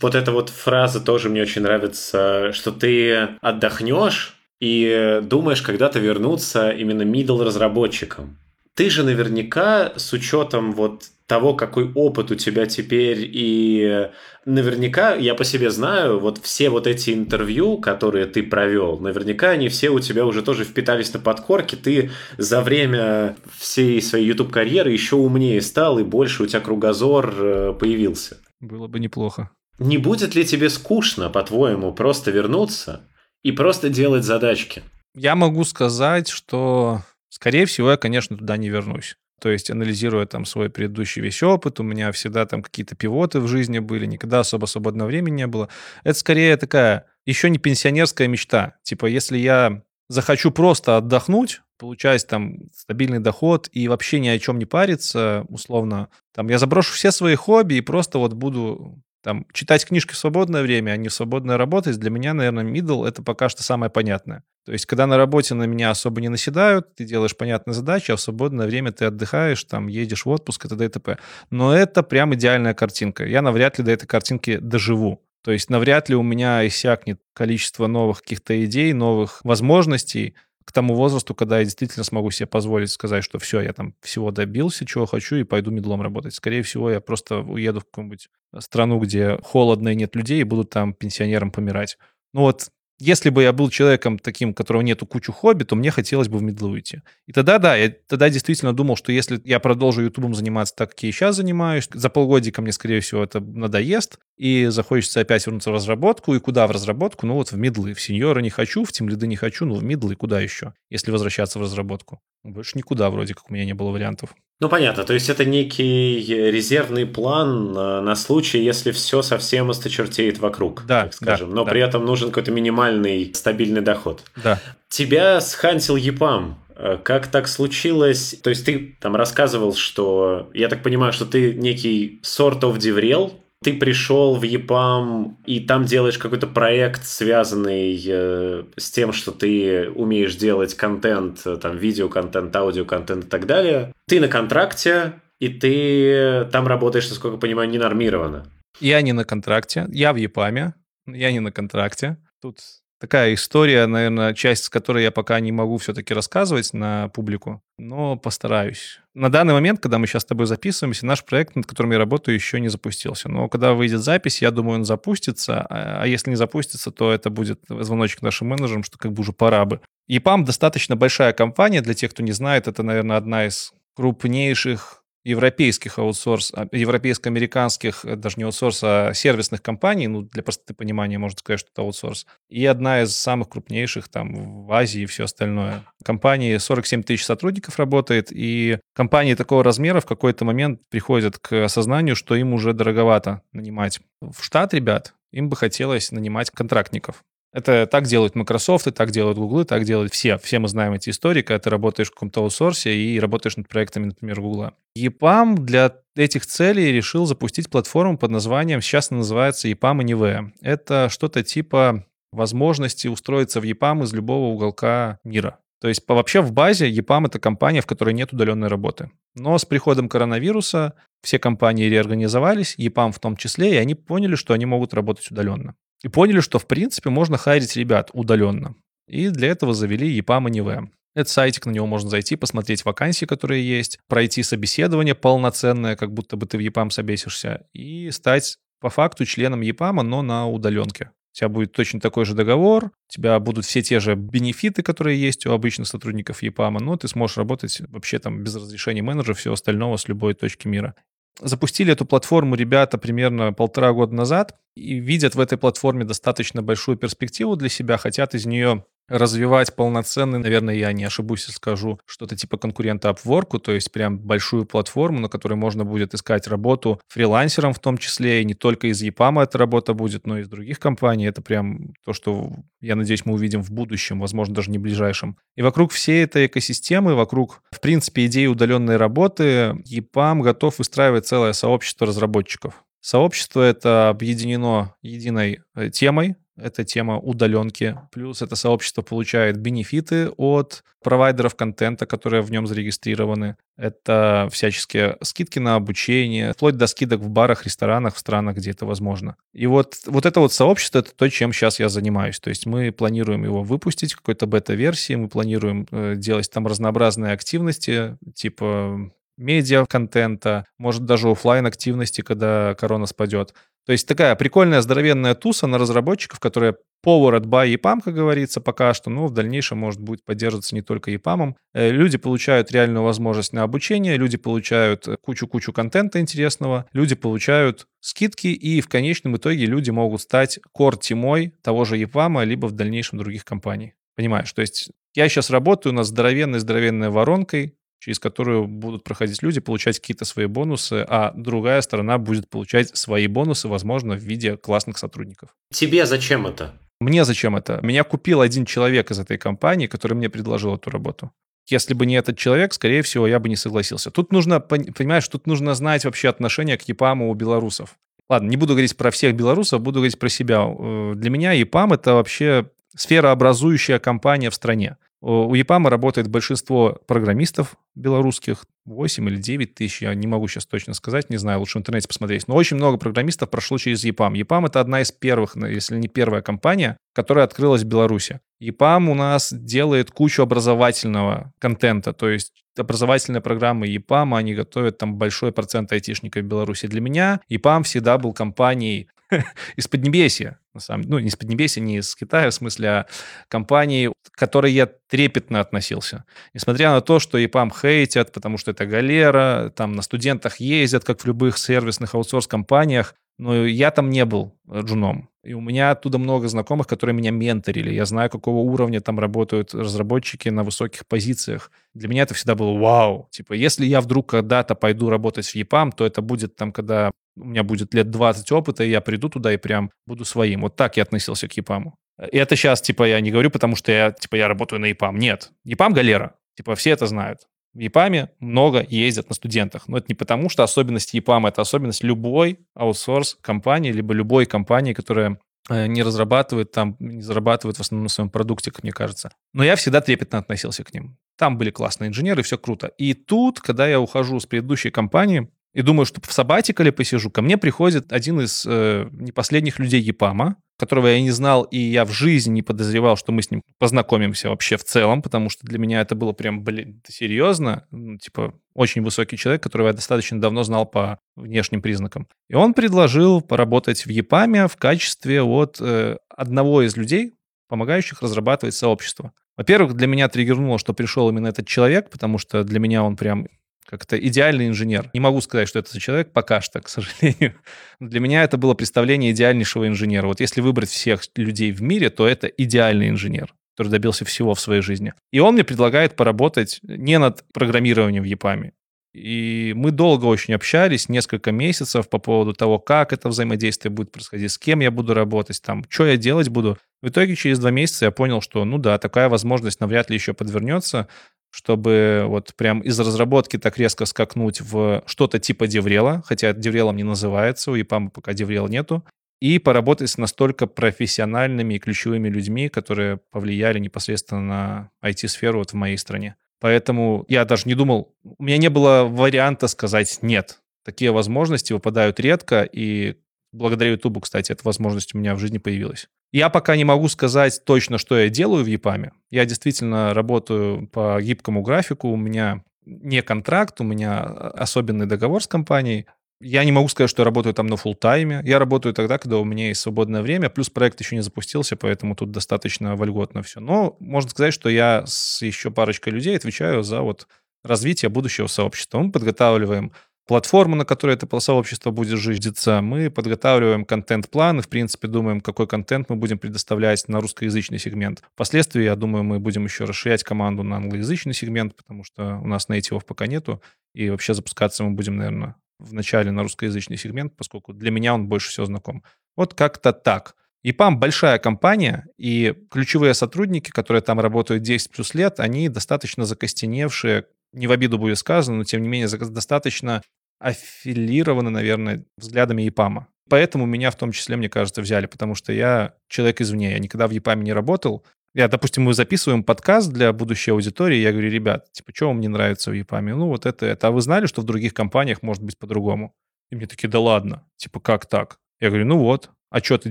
Вот эта вот фраза тоже мне очень нравится, что ты отдохнешь и думаешь когда-то вернуться именно middle разработчиком. Ты же наверняка с учетом вот того, какой опыт у тебя теперь, и наверняка, я по себе знаю, вот все вот эти интервью, которые ты провел, наверняка они все у тебя уже тоже впитались на подкорке, ты за время всей своей YouTube-карьеры еще умнее стал, и больше у тебя кругозор э, появился. Было бы неплохо. Не будет ли тебе скучно, по-твоему, просто вернуться и просто делать задачки? Я могу сказать, что Скорее всего, я, конечно, туда не вернусь. То есть, анализируя там свой предыдущий весь опыт, у меня всегда там какие-то пивоты в жизни были, никогда особо свободного времени не было. Это скорее такая еще не пенсионерская мечта. Типа, если я захочу просто отдохнуть, получать там стабильный доход и вообще ни о чем не париться, условно, там я заброшу все свои хобби и просто вот буду там, читать книжки в свободное время, а не в свободное работать, для меня, наверное, middle — это пока что самое понятное. То есть, когда на работе на меня особо не наседают, ты делаешь понятные задачи, а в свободное время ты отдыхаешь, там, едешь в отпуск и т.д. и т.п. Но это прям идеальная картинка. Я навряд ли до этой картинки доживу. То есть, навряд ли у меня иссякнет количество новых каких-то идей, новых возможностей, к тому возрасту, когда я действительно смогу себе позволить сказать, что все, я там всего добился, чего хочу, и пойду медлом работать. Скорее всего, я просто уеду в какую-нибудь страну, где холодно и нет людей, и буду там пенсионером помирать. Ну вот если бы я был человеком таким, у которого нету кучу хобби, то мне хотелось бы в медлу уйти. И тогда, да, я тогда действительно думал, что если я продолжу ютубом заниматься так, как я сейчас занимаюсь, за полгодика мне, скорее всего, это надоест, и захочется опять вернуться в разработку, и куда в разработку? Ну вот в медлы. В сеньора не хочу, в тимлиды не хочу, ну в медлы куда еще, если возвращаться в разработку? Больше никуда вроде как у меня не было вариантов. Ну, понятно. То есть это некий резервный план на случай, если все совсем осточертеет вокруг, да, так скажем. Да, Но да. при этом нужен какой-то минимальный стабильный доход. Да. Тебя схантил ЕПАМ. Э, как так случилось? То есть ты там рассказывал, что, я так понимаю, что ты некий sort of деврел, ты пришел в ЕПАМ и там делаешь какой-то проект, связанный э, с тем, что ты умеешь делать контент, э, там, видеоконтент, аудиоконтент и так далее. Ты на контракте, и ты там работаешь, насколько я понимаю, ненормированно. Я не на контракте, я в ЕПАМе, я не на контракте. Тут такая история, наверное, часть, с которой я пока не могу все-таки рассказывать на публику, но постараюсь. На данный момент, когда мы сейчас с тобой записываемся, наш проект, над которым я работаю, еще не запустился. Но когда выйдет запись, я думаю, он запустится. А, а если не запустится, то это будет звоночек нашим менеджерам, что как бы уже пора бы. EPAM достаточно большая компания. Для тех, кто не знает, это, наверное, одна из крупнейших европейских аутсорс, а, европейско-американских, э, даже не аутсорс, а сервисных компаний, ну, для простоты понимания можно сказать, что это аутсорс, и одна из самых крупнейших там в Азии и все остальное. Компании 47 тысяч сотрудников работает, и компании такого размера в какой-то момент приходят к осознанию, что им уже дороговато нанимать в штат ребят, им бы хотелось нанимать контрактников. Это так делают Microsoft, и так делают Google, так делают все. Все мы знаем эти истории, когда ты работаешь в каком-то аутсорсе и работаешь над проектами, например, Google. EPAM для этих целей решил запустить платформу под названием, сейчас она называется EPAM Anywhere. Это что-то типа возможности устроиться в EPAM из любого уголка мира. То есть вообще в базе EPAM — это компания, в которой нет удаленной работы. Но с приходом коронавируса все компании реорганизовались, EPAM в том числе, и они поняли, что они могут работать удаленно. И поняли, что, в принципе, можно хайрить ребят удаленно. И для этого завели EPAM Anywhere. Это сайтик, на него можно зайти, посмотреть вакансии, которые есть, пройти собеседование полноценное, как будто бы ты в EPAM собесишься, и стать по факту членом EPAM, но на удаленке. У тебя будет точно такой же договор, у тебя будут все те же бенефиты, которые есть у обычных сотрудников EPAM, но ты сможешь работать вообще там без разрешения менеджера, всего остального с любой точки мира. Запустили эту платформу ребята примерно полтора года назад и видят в этой платформе достаточно большую перспективу для себя, хотят из нее развивать полноценный, наверное, я не ошибусь и скажу, что-то типа конкурента Upwork, то есть прям большую платформу, на которой можно будет искать работу фрилансером в том числе, и не только из EPAM эта работа будет, но и из других компаний. Это прям то, что, я надеюсь, мы увидим в будущем, возможно, даже не ближайшем. И вокруг всей этой экосистемы, вокруг, в принципе, идеи удаленной работы, EPAM готов выстраивать целое сообщество разработчиков. Сообщество это объединено единой э, темой, это тема удаленки. Плюс это сообщество получает бенефиты от провайдеров контента, которые в нем зарегистрированы. Это всяческие скидки на обучение, вплоть до скидок в барах, ресторанах, в странах, где это возможно. И вот, вот это вот сообщество, это то, чем сейчас я занимаюсь. То есть мы планируем его выпустить какой-то бета-версии, мы планируем э, делать там разнообразные активности, типа медиа-контента, может даже офлайн активности, когда корона спадет. То есть такая прикольная здоровенная туса на разработчиков, которая Powered by EPAM, как говорится, пока что, но в дальнейшем может будет поддерживаться не только EPAM. Э, люди получают реальную возможность на обучение, люди получают кучу-кучу контента интересного, люди получают скидки, и в конечном итоге люди могут стать core-тимой того же EPAM, либо в дальнейшем других компаний. Понимаешь? То есть я сейчас работаю над здоровенной-здоровенной воронкой, через которую будут проходить люди, получать какие-то свои бонусы, а другая сторона будет получать свои бонусы, возможно, в виде классных сотрудников. Тебе зачем это? Мне зачем это? Меня купил один человек из этой компании, который мне предложил эту работу. Если бы не этот человек, скорее всего, я бы не согласился. Тут нужно, понимаешь, тут нужно знать вообще отношение к ЕПАМу у белорусов. Ладно, не буду говорить про всех белорусов, буду говорить про себя. Э, для меня ЕПАМ — это вообще сферообразующая компания в стране. У ЕПАМа работает большинство программистов белорусских, 8 или 9 тысяч, я не могу сейчас точно сказать, не знаю, лучше в интернете посмотреть. Но очень много программистов прошло через ЕПАМ. ЕПАМ — это одна из первых, если не первая компания, которая открылась в Беларуси. ЕПАМ у нас делает кучу образовательного контента, то есть образовательные программы ЕПАМ, они готовят там большой процент айтишников в Беларуси. Для меня ЕПАМ всегда был компанией из Поднебесья, на самом ну, не из Поднебесья, не из Китая, в смысле, а компании, к которой я трепетно относился. Несмотря на то, что ЕПАМ хейтят, потому что это галера, там на студентах ездят, как в любых сервисных аутсорс-компаниях, но я там не был джуном. И у меня оттуда много знакомых, которые меня менторили. Я знаю, какого уровня там работают разработчики на высоких позициях. Для меня это всегда было вау. Типа, если я вдруг когда-то пойду работать в EPAM, то это будет там, когда у меня будет лет 20 опыта, и я приду туда и прям буду своим. Вот так я относился к EPAM. И это сейчас, типа, я не говорю, потому что я, типа, я работаю на EPAM. Нет. EPAM галера. Типа, все это знают. В ЕПАМе много ездят на студентах. Но это не потому, что особенность ЕПАМа, это особенность любой аутсорс компании, либо любой компании, которая э, не разрабатывает там, не зарабатывает в основном на своем продукте, как мне кажется. Но я всегда трепетно относился к ним. Там были классные инженеры, все круто. И тут, когда я ухожу с предыдущей компании, и думаю, что в сабатикале посижу, ко мне приходит один из э, не последних людей ЕПАМа, которого я не знал, и я в жизни не подозревал, что мы с ним познакомимся вообще в целом, потому что для меня это было прям, блин, серьезно, ну, типа, очень высокий человек, которого я достаточно давно знал по внешним признакам. И он предложил поработать в ЕПАМе в качестве вот э, одного из людей, помогающих разрабатывать сообщество. Во-первых, для меня триггернуло, что пришел именно этот человек, потому что для меня он прям как-то идеальный инженер. Не могу сказать, что это за человек пока что, к сожалению. Но для меня это было представление идеальнейшего инженера. Вот если выбрать всех людей в мире, то это идеальный инженер который добился всего в своей жизни. И он мне предлагает поработать не над программированием в EPAM, И мы долго очень общались, несколько месяцев по поводу того, как это взаимодействие будет происходить, с кем я буду работать, там, что я делать буду. В итоге через два месяца я понял, что, ну да, такая возможность навряд ли еще подвернется, чтобы вот прям из разработки так резко скакнуть в что-то типа DevRel а, хотя DevRel ом не называется, у EPAM пока DevRel а нету, и поработать с настолько профессиональными и ключевыми людьми, которые повлияли непосредственно на IT-сферу вот в моей стране. Поэтому я даже не думал, у меня не было варианта сказать «нет». Такие возможности выпадают редко, и благодаря Ютубу, кстати, эта возможность у меня в жизни появилась. Я пока не могу сказать точно, что я делаю в EPAM. Я действительно работаю по гибкому графику, у меня не контракт, у меня особенный договор с компанией, я не могу сказать, что я работаю там на full тайме. Я работаю тогда, когда у меня есть свободное время, плюс проект еще не запустился, поэтому тут достаточно вольготно все. Но можно сказать, что я с еще парочкой людей отвечаю за вот развитие будущего сообщества. Мы подготавливаем платформу, на которой это сообщество будет жизниться. Мы подготавливаем контент-план и, в принципе, думаем, какой контент мы будем предоставлять на русскоязычный сегмент. Впоследствии, я думаю, мы будем еще расширять команду на англоязычный сегмент, потому что у нас нейтивов пока нету. И вообще запускаться мы будем, наверное, в начале на русскоязычный сегмент, поскольку для меня он больше всего знаком. Вот как-то так. EPAM большая компания, и ключевые сотрудники, которые там работают 10 плюс лет, они достаточно закостеневшие, не в обиду будет сказано, но тем не менее достаточно аффилированы, наверное, взглядами EPAM. Поэтому меня в том числе, мне кажется, взяли, потому что я человек извне, я никогда в EPAM не работал, я, допустим, мы записываем подкаст для будущей аудитории, я говорю, ребят, типа, что вам не нравится в EPAM? Ну, вот это, это. А вы знали, что в других компаниях может быть по-другому? И мне такие, да ладно, типа, как так? Я говорю, ну вот, а что, ты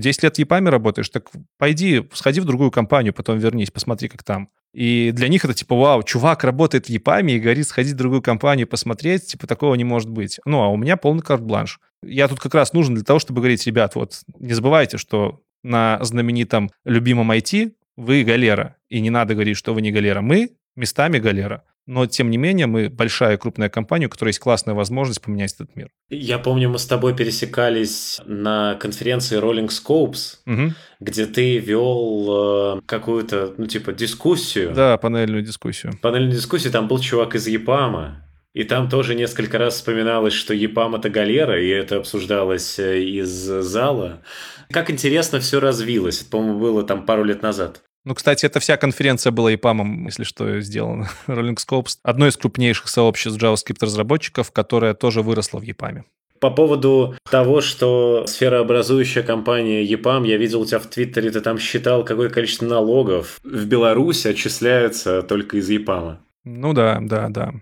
10 лет в EPAM работаешь? Так пойди, сходи в другую компанию, потом вернись, посмотри, как там. И для них это типа, вау, чувак работает в EPAM и говорит, сходить в другую компанию, посмотреть, типа, такого не может быть. Ну, а у меня полный карт-бланш. Я тут как раз нужен для того, чтобы говорить, ребят, вот не забывайте, что на знаменитом любимом IT вы галера. И не надо говорить, что вы не галера. Мы местами галера. Но, тем не менее, мы большая крупная компания, у которой есть классная возможность поменять этот мир. Я помню, мы с тобой пересекались на конференции Rolling Scopes, угу. где ты вел э, какую-то, ну, типа, дискуссию. Да, панельную дискуссию. Панельную дискуссию, там был чувак из Япама. И там тоже несколько раз вспоминалось, что Япам это галера, и это обсуждалось э, из зала. Как интересно все развилось. Это, по-моему, было там пару лет назад. Ну, кстати, эта вся конференция была ИПАМом, если что, сделана. Rolling Scopes — одно из крупнейших сообществ JavaScript-разработчиков, которое тоже выросло в ЕПАМе. По поводу того, что сферообразующая компания EPAM, я видел у тебя в Твиттере, ты там считал, какое количество налогов в Беларуси отчисляется только из EPAM. Ну да, да, да.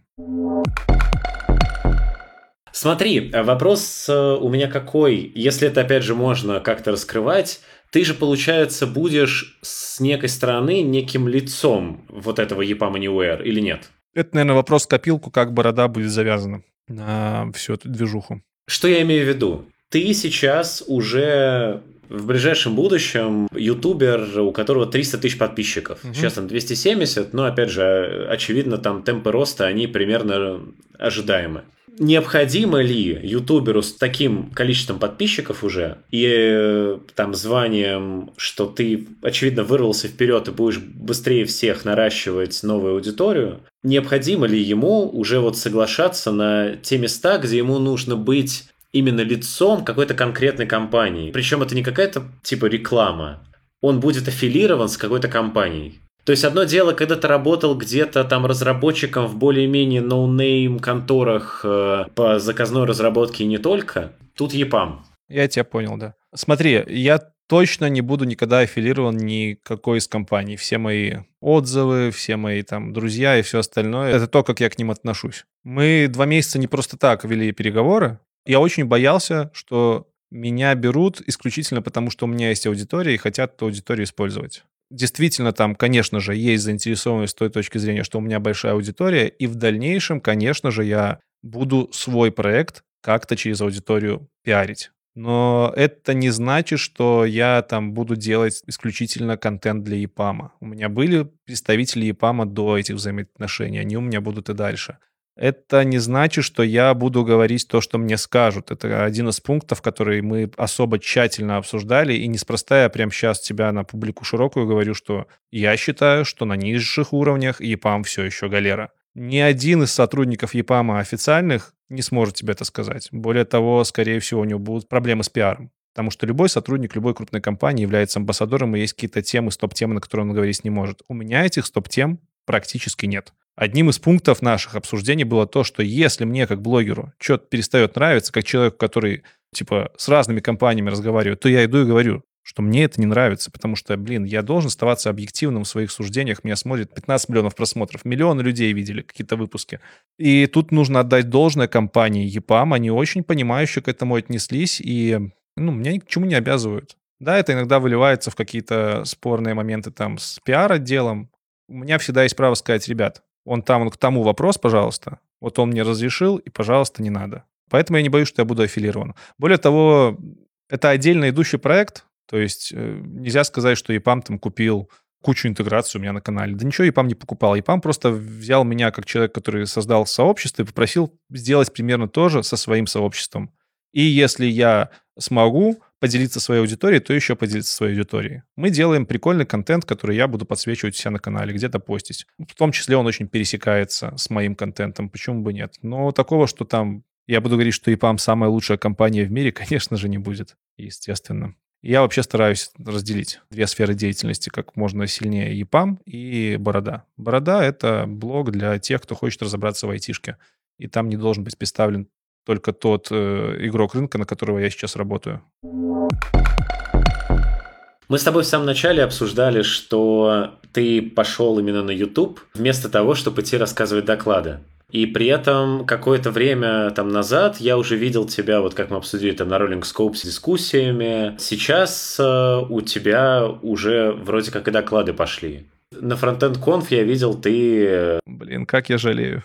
Смотри, вопрос э, у меня какой, если это опять же можно как-то раскрывать, ты же, получается, будешь с некой стороны неким лицом вот этого EPAM Anywhere или нет? Это, наверное, вопрос копилку, как борода будет завязана на всю эту движуху. Что я имею в виду? Ты сейчас уже в ближайшем будущем ютубер, у которого 300 тысяч подписчиков. Угу. Сейчас там 270, но, опять же, очевидно, там темпы роста, они примерно ожидаемы необходимо ли ютуберу с таким количеством подписчиков уже и э, там званием, что ты, очевидно, вырвался вперед и будешь быстрее всех наращивать новую аудиторию, необходимо ли ему уже вот соглашаться на те места, где ему нужно быть именно лицом какой-то конкретной компании. Причем это не какая-то типа реклама. Он будет аффилирован с какой-то компанией. То есть одно дело, когда ты работал где-то там разработчиком в более-менее noname конторах э, по заказной разработке и не только, тут EPAM. Я тебя понял, да. Смотри, я точно не буду никогда аффилирован никакой из компаний. Все мои отзывы, все мои там друзья и все остальное, это то, как я к ним отношусь. Мы два месяца не просто так вели переговоры. Я очень боялся, что меня берут исключительно потому, что у меня есть аудитория и хотят эту аудиторию использовать действительно там, конечно же, есть заинтересованность с той точки зрения, что у меня большая аудитория, и в дальнейшем, конечно же, я буду свой проект как-то через аудиторию пиарить. Но это не значит, что я там буду делать исключительно контент для EPAM. У меня были представители EPAM до этих взаимоотношений, они у меня будут и дальше это не значит, что я буду говорить то, что мне скажут. Это один из пунктов, который мы особо тщательно обсуждали, и неспроста я прямо сейчас тебя на публику широкую говорю, что я считаю, что на низших уровнях ЕПАМ все еще галера. Ни один из сотрудников ЕПАМа официальных не сможет тебе это сказать. Более того, скорее всего, у него будут проблемы с пиаром. Потому что любой сотрудник любой крупной компании является амбассадором, и есть какие-то темы, стоп-темы, на которые он говорить не может. У меня этих стоп-тем практически нет. Одним из пунктов наших обсуждений было то, что если мне как блогеру что-то перестает нравиться, как человеку, который типа с разными компаниями разговаривает, то я иду и говорю, что мне это не нравится, потому что, блин, я должен оставаться объективным в своих суждениях. Меня смотрит 15 миллионов просмотров, миллионы людей видели какие-то выпуски. И тут нужно отдать должное компании EPAM, они очень понимающе к этому отнеслись и, ну, меня ни к чему не обязывают. Да, это иногда выливается в какие-то спорные моменты там с пиар-отделом. У меня всегда есть право сказать, ребят, он там, он к тому вопрос, пожалуйста. Вот он мне разрешил, и, пожалуйста, не надо. Поэтому я не боюсь, что я буду аффилирован. Более того, это отдельно идущий проект, то есть э, нельзя сказать, что EPAM там купил кучу интеграции у меня на канале. Да ничего EPAM не покупал. EPAM просто взял меня как человек, который создал сообщество и попросил сделать примерно то же со своим сообществом. И если я смогу поделиться своей аудиторией, то еще поделиться своей аудиторией. Мы делаем прикольный контент, который я буду подсвечивать у на канале, где-то постить. В том числе он очень пересекается с моим контентом, почему бы нет. Но такого, что там я буду говорить, что EPAM самая лучшая компания в мире, конечно же, не будет, естественно. Я вообще стараюсь разделить две сферы деятельности как можно сильнее EPAM и Борода. Борода — это блог для тех, кто хочет разобраться в айтишке. И там не должен быть представлен только тот э, игрок рынка, на которого я сейчас работаю. Мы с тобой в самом начале обсуждали, что ты пошел именно на YouTube вместо того, чтобы идти рассказывать доклады. И при этом какое-то время там назад я уже видел тебя, вот как мы обсудили там на Rolling Scope с дискуссиями. Сейчас э, у тебя уже вроде как и доклады пошли. На Frontend Conf я видел, ты... Э, Блин, как я жалею.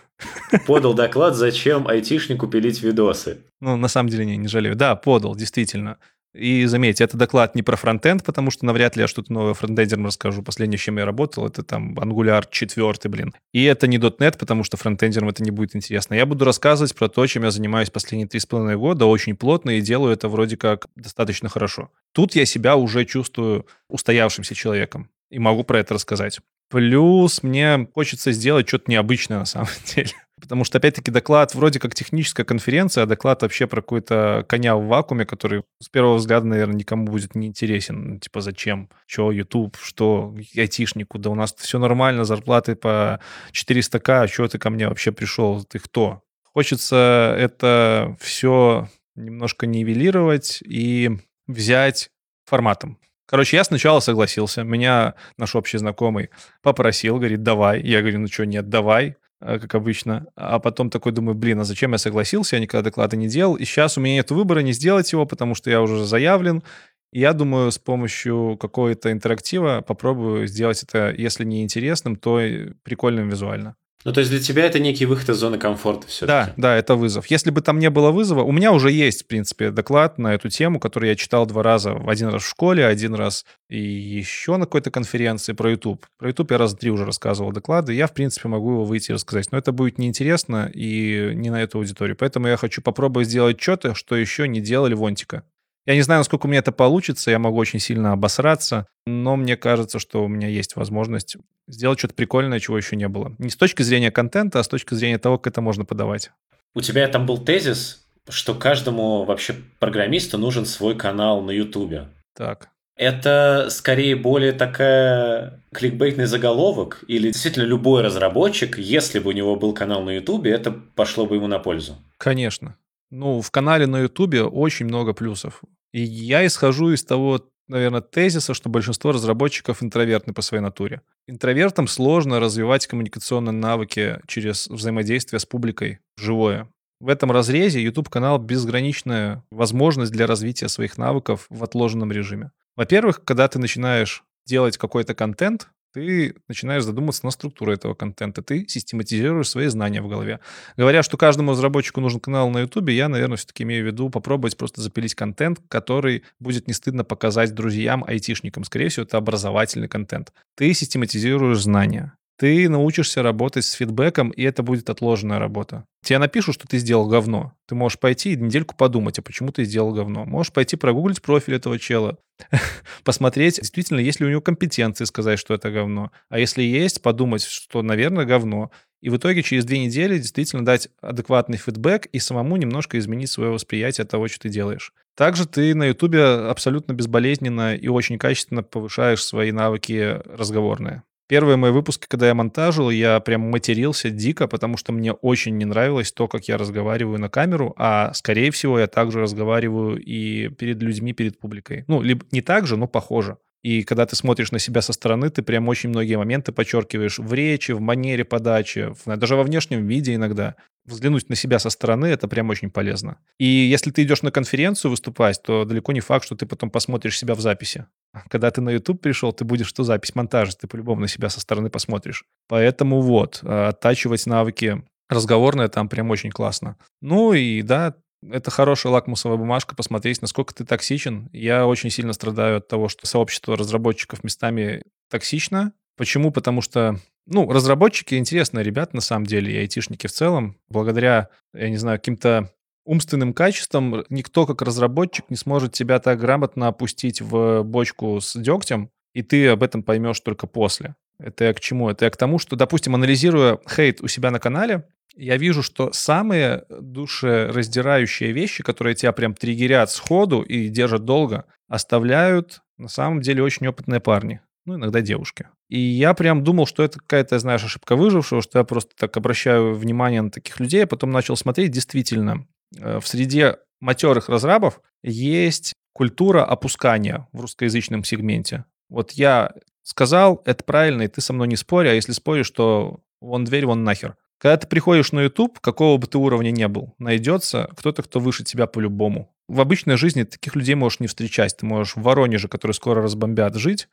Подал доклад, зачем айтишнику пилить видосы. Ну, на самом деле, не, не жалею. Да, подал, действительно. И заметьте, это доклад не про фронтенд, потому что навряд ли я что-то новое фронтендерам расскажу. Последнее, с чем я работал, это там Angular 4, блин. И это не .NET, потому что фронтендерам это не будет интересно. Я буду рассказывать про то, чем я занимаюсь последние три с половиной года, очень плотно, и делаю это вроде как достаточно хорошо. Тут я себя уже чувствую устоявшимся человеком и могу про это рассказать. Плюс мне хочется сделать что-то необычное на самом деле. Потому что, опять-таки, доклад вроде как техническая конференция, а доклад вообще про какой-то коня в вакууме, который с первого взгляда, наверное, никому будет не интересен. Типа, зачем? Что YouTube? Что айтишнику? Да у нас все нормально, зарплаты по 400к, а что ты ко мне вообще пришел? Ты кто? Хочется это все немножко нивелировать и взять форматом. Короче, я сначала согласился. Меня наш общий знакомый попросил, говорит, давай. Я говорю, ну что, нет, давай, э, как обычно. А потом такой думаю, блин, а зачем я согласился? Я никогда доклада не делал. И сейчас у меня нет выбора не сделать его, потому что я уже заявлен. И я думаю, с помощью какого-то интерактива попробую сделать это, если не интересным, то прикольным визуально. Ну, то есть для тебя это некий выход из зоны комфорта все Да, да, это вызов. Если бы там не было вызова, у меня уже есть, в принципе, доклад на эту тему, который я читал два раза. Один раз в школе, один раз и еще на какой-то конференции про YouTube. Про YouTube я раза три уже рассказывал доклады. Я, в принципе, могу его выйти и рассказать. Но это будет неинтересно и не на эту аудиторию. Поэтому я хочу попробовать сделать что-то, что еще не делали Вонтика. Я не знаю, насколько у меня это получится, я могу очень сильно обосраться, но мне кажется, что у меня есть возможность сделать что-то прикольное, чего еще не было. Не с точки зрения контента, а с точки зрения того, как это можно подавать. У тебя там был тезис, что каждому вообще программисту нужен свой канал на Ютубе. Так. Это скорее более такая кликбейтный заголовок, или действительно любой разработчик, если бы у него был канал на Ютубе, это пошло бы ему на пользу? Конечно. Ну, в канале на Ютубе очень много плюсов. И я исхожу из того, наверное, тезиса, что большинство разработчиков интровертны по своей натуре. Интровертам сложно развивать коммуникационные навыки через взаимодействие с публикой живое. В этом разрезе YouTube-канал безграничная возможность для развития своих навыков в отложенном режиме. Во-первых, когда ты начинаешь делать какой-то контент, ты начинаешь задумываться на структуру этого контента, ты систематизируешь свои знания в голове. Говоря, что каждому разработчику нужен канал на YouTube, я, наверное, все-таки имею в виду попробовать просто запилить контент, который будет не стыдно показать друзьям, айтишникам. Скорее всего, это образовательный контент. Ты систематизируешь знания. Ты научишься работать с фидбэком, и это будет отложенная работа. Тебе напишут, что ты сделал говно. Ты можешь пойти и недельку подумать, а почему ты сделал говно. Можешь пойти прогуглить профиль этого чела, посмотреть, действительно, есть ли у него компетенции сказать, что это говно. А если есть, подумать, что, наверное, говно. И в итоге через две недели действительно дать адекватный фидбэк и самому немножко изменить свое восприятие того, что ты делаешь. Также ты на Ютубе абсолютно безболезненно и очень качественно повышаешь свои навыки разговорные. Первые мои выпуски, когда я монтажил, я прям матерился дико, потому что мне очень не нравилось то, как я разговариваю на камеру, а, скорее всего, я также разговариваю и перед людьми, перед публикой. Ну, либо не так же, но похоже. И когда ты смотришь на себя со стороны, ты прям очень многие моменты подчеркиваешь в речи, в манере подачи, в, даже во внешнем виде иногда. Взглянуть на себя со стороны — это прям очень полезно. И если ты идешь на конференцию выступать, то далеко не факт, что ты потом посмотришь себя в записи. Когда ты на YouTube пришел, ты будешь что запись монтажа, ты по-любому на себя со стороны посмотришь. Поэтому вот, а, оттачивать навыки разговорные там прям очень классно. Ну и да, это хорошая лакмусовая бумажка, посмотреть, насколько ты токсичен. Я очень сильно страдаю от того, что сообщество разработчиков местами токсично. Почему? Потому что, ну, разработчики интересные ребята на самом деле, и айтишники в целом. Благодаря, я не знаю, каким-то умственным качествам никто, как разработчик, не сможет тебя так грамотно опустить в бочку с дегтем, и ты об этом поймешь только после. Это я к чему? Это я к тому, что, допустим, анализируя хейт у себя на канале, я вижу, что самые душераздирающие вещи, которые тебя прям триггерят сходу и держат долго, оставляют на самом деле очень опытные парни. Ну, иногда девушки. И я прям думал, что это какая-то, знаешь, ошибка выжившего, что я просто так обращаю внимание на таких людей, а потом начал смотреть. Действительно, э, в среде матерых разрабов есть культура опускания в русскоязычном сегменте. Вот я сказал, это правильно, и ты со мной не спорь, а если споришь, то вон дверь, вон нахер. Когда ты приходишь на YouTube, какого бы ты уровня не был, найдется кто-то, кто выше тебя по-любому. В обычной жизни таких людей можешь не встречать. Ты можешь в Воронеже, который скоро разбомбят, жить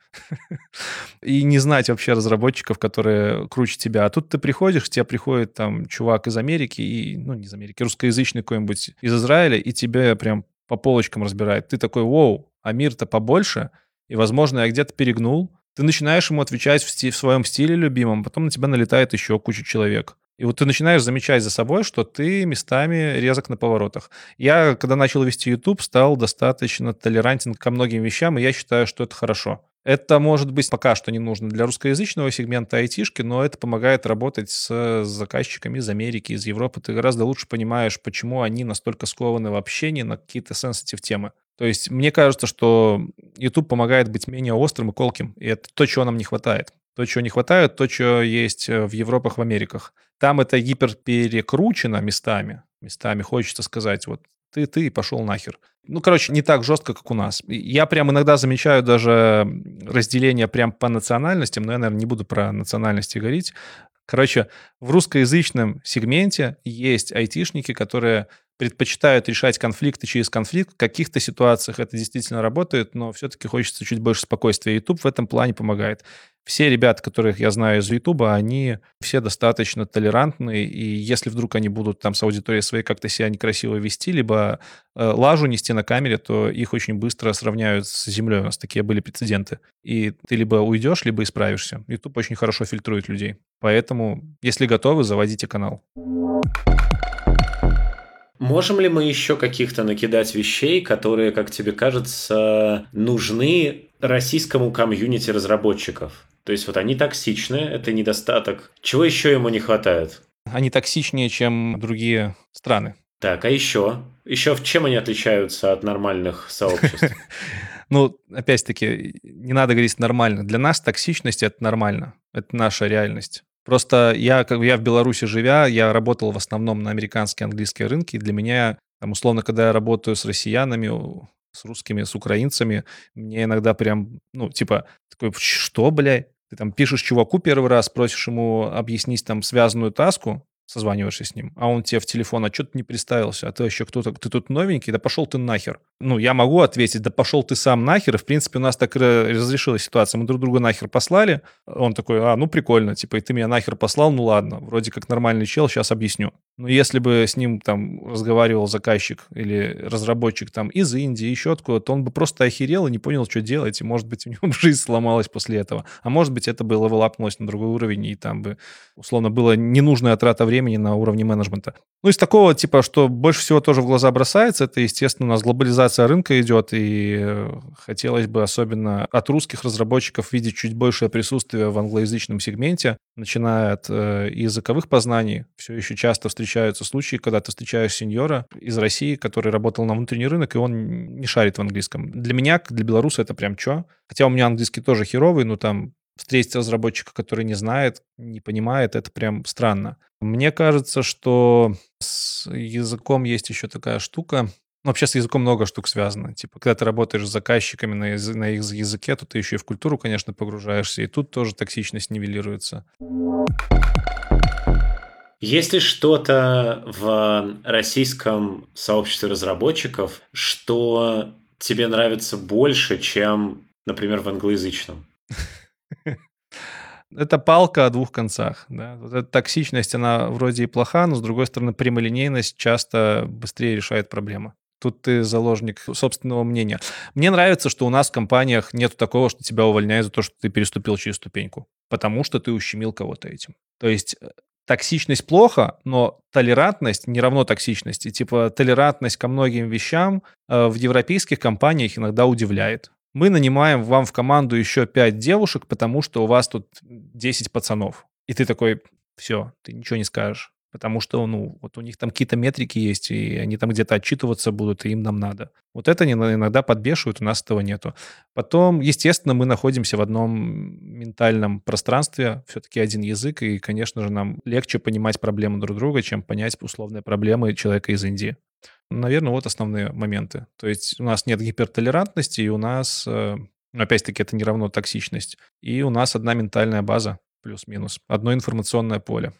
и не знать вообще разработчиков, которые круче тебя. А тут ты приходишь, к тебе приходит там чувак из Америки, и, ну, не из Америки, русскоязычный какой-нибудь из Израиля, и тебе прям по полочкам разбирает. Ты такой, воу, а мир-то побольше, и, возможно, я где-то перегнул. Ты начинаешь ему отвечать в, сти- в своем стиле любимом, потом на тебя налетает еще куча человек. И вот ты начинаешь замечать за собой, что ты местами резок на поворотах. Я, когда начал вести YouTube, стал достаточно толерантен ко многим вещам, и я считаю, что это хорошо. Это, может быть, пока что не нужно для русскоязычного сегмента айтишки, но это помогает работать с заказчиками из Америки, из Европы. Ты гораздо лучше понимаешь, почему они настолько скованы в общении на какие-то сенситив темы. То есть мне кажется, что YouTube помогает быть менее острым и колким, и это то, чего нам не хватает. То, чего не хватает, то, что есть э, в Европах, в Америках. Там это гиперперекручено местами. Местами хочется сказать, вот ты, ты, пошел нахер. Ну, короче, не так жестко, как у нас. Я прям иногда замечаю даже разделение прям по национальностям, но я, наверное, не буду про национальности говорить. Короче, в русскоязычном сегменте есть айтишники, которые предпочитают решать конфликты через конфликт. В каких-то ситуациях это действительно работает, но все-таки хочется чуть больше спокойствия. YouTube в этом плане помогает. Все ребята, которых я знаю из YouTube, они все достаточно толерантные, и если вдруг они будут там с аудиторией своей как-то себя некрасиво вести, либо э, лажу нести на камере, то их очень быстро сравняют с землей. У нас такие были прецеденты. И ты либо уйдешь, либо исправишься. YouTube очень хорошо фильтрует людей. Поэтому, если готовы, заводите канал. Можем ли мы еще каких-то накидать вещей, которые, как тебе кажется, нужны российскому комьюнити разработчиков? То есть вот они токсичны, это недостаток. Чего еще ему не хватает? Они токсичнее, чем другие страны. Так, а еще? Еще в чем они отличаются от нормальных сообществ? Ну, опять-таки, не надо говорить нормально. Для нас токсичность – это нормально. Это наша реальность. Просто я, как я в Беларуси живя, я работал в основном на американские английские рынки, и для меня, там, условно, когда я работаю с россиянами, с русскими, с украинцами, мне иногда прям, ну, типа, такой, что, блядь? Ты там пишешь чуваку первый раз, просишь ему объяснить там связанную таску, созваниваешься с ним, а он тебе в телефон, а что ты не представился, а ты еще кто-то, ты тут новенький, да пошел ты нахер. Ну, я могу ответить, да пошел ты сам нахер, и, в принципе, у нас так разрешилась ситуация, мы друг друга нахер послали, он такой, а, ну, прикольно, типа, и ты меня нахер послал, ну, ладно, вроде как нормальный чел, сейчас объясню. Но если бы с ним там разговаривал заказчик или разработчик там из Индии, еще откуда, то он бы просто охерел и не понял, что делать, и, может быть, у него жизнь сломалась после этого. А может быть, это бы левелапнулось на другой уровень, и там бы, условно, была ненужная трата времени на уровне менеджмента. Ну, из такого, типа, что больше всего тоже в глаза бросается, это, естественно, у нас глобализация рынка идет, и э, хотелось бы особенно от русских разработчиков видеть чуть большее присутствие в англоязычном сегменте, начиная от э, языковых познаний. Все еще часто встречаются случаи, когда ты встречаешь сеньора из России, который работал на внутренний рынок, и он не шарит в английском. Для меня, как для белоруса, это прям чё? Хотя у меня английский тоже херовый, но там встретить разработчика, который не знает, не понимает, это прям странно. Мне кажется, что с языком есть еще такая штука, ну, вообще с языком много штук связано. Типа, когда ты работаешь с заказчиками на, язы, на их языке, то ты еще и в культуру, конечно, погружаешься, и тут тоже токсичность нивелируется. Есть ли что-то в российском сообществе разработчиков, что тебе нравится больше, чем, например, в англоязычном? Это палка о двух концах. Да? Вот эта токсичность, она вроде и плоха, но, с другой стороны, прямолинейность часто быстрее решает проблемы. Тут ты заложник собственного мнения. Мне нравится, что у нас в компаниях нет такого, что тебя увольняют за то, что ты переступил через ступеньку, потому что ты ущемил кого-то этим. То есть э, токсичность плохо, но толерантность не равно токсичности. Типа толерантность ко многим вещам э, в европейских компаниях иногда удивляет. Мы нанимаем вам в команду еще 5 девушек, потому что у вас тут 10 пацанов. И ты такой, все, ты ничего не скажешь потому что, ну, вот у них там какие-то метрики есть, и они там где-то отчитываться будут, и им нам надо. Вот это иногда подбешивают, у нас этого нету. Потом, естественно, мы находимся в одном ментальном пространстве, все-таки один язык, и, конечно же, нам легче понимать проблемы друг друга, чем понять условные проблемы человека из Индии. Наверное, вот основные моменты. То есть у нас нет гипертолерантности, и у нас, э, опять-таки, это не равно токсичность. И у нас одна ментальная база, плюс-минус, одно информационное поле.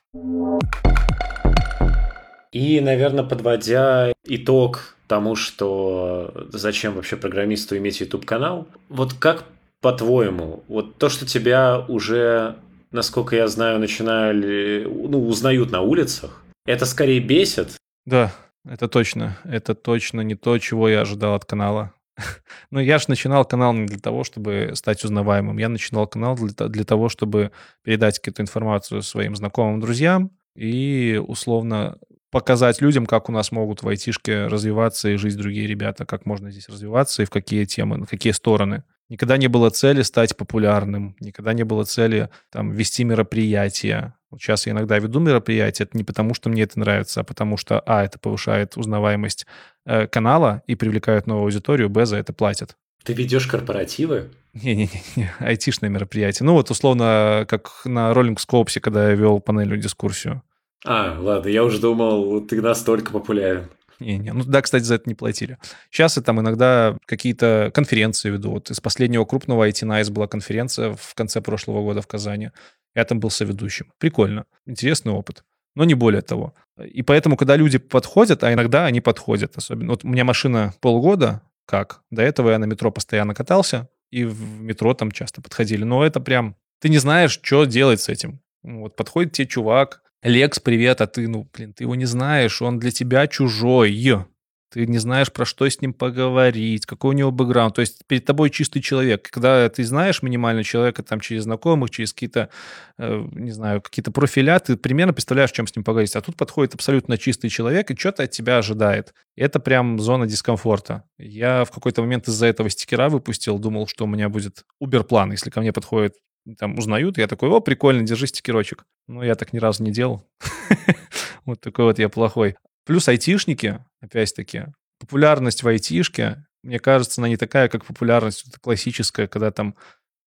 И, наверное, подводя итог тому, что зачем вообще программисту иметь YouTube-канал, вот как по-твоему, вот то, что тебя уже, насколько я знаю, начинали, ну, узнают на улицах, это скорее бесит? Да, это точно. Это точно не то, чего я ожидал от канала. Но я же начинал канал не для того, чтобы стать узнаваемым. Я начинал канал для, для того, чтобы передать какую-то информацию своим знакомым, друзьям и условно показать людям, как у нас могут в айтишке развиваться и жить другие ребята, как можно здесь развиваться и в какие темы, на какие стороны. Никогда не было цели стать популярным, никогда не было цели там, вести мероприятия. Вот сейчас я иногда веду мероприятия, это не потому, что мне это нравится, а потому что, а, это повышает узнаваемость э, канала и привлекает новую аудиторию, б, за это платят. Ты ведешь корпоративы? Не-не-не, айтишное мероприятие. Ну вот условно, как на Rolling Scopes, когда я вел панельную дискурсию. А, ладно, я уже думал, ты настолько популярен. Не-не, ну да, кстати, за это не платили. Сейчас я там иногда какие-то конференции веду. Вот из последнего крупного IT Nice была конференция в конце прошлого года в Казани. Я там был соведущим. Прикольно. Интересный опыт. Но не более того. И поэтому, когда люди подходят, а иногда они подходят, особенно... Вот у меня машина полгода, как? До этого я на метро постоянно катался, и в метро там часто подходили. Но это прям... Ты не знаешь, что делать с этим. Вот подходит тебе чувак, Лекс, привет, а ты, ну, блин, ты его не знаешь, он для тебя чужой. Ты не знаешь, про что с ним поговорить, какой у него бэкграунд. То есть перед тобой чистый человек. Когда ты знаешь минимально человека там через знакомых, через какие-то, э, не знаю, какие-то профиля, ты примерно представляешь, чем с ним поговорить. А тут подходит абсолютно чистый человек и что-то от тебя ожидает. И это прям зона дискомфорта. Я в какой-то момент из-за этого стикера выпустил, думал, что у меня будет Uber-план. Если ко мне подходит там узнают, я такой, о, прикольно, держи стикерочек. Но я так ни разу не делал. Вот такой вот я плохой. Плюс айтишники, опять-таки, популярность в айтишке, мне кажется, она не такая, как популярность классическая, когда там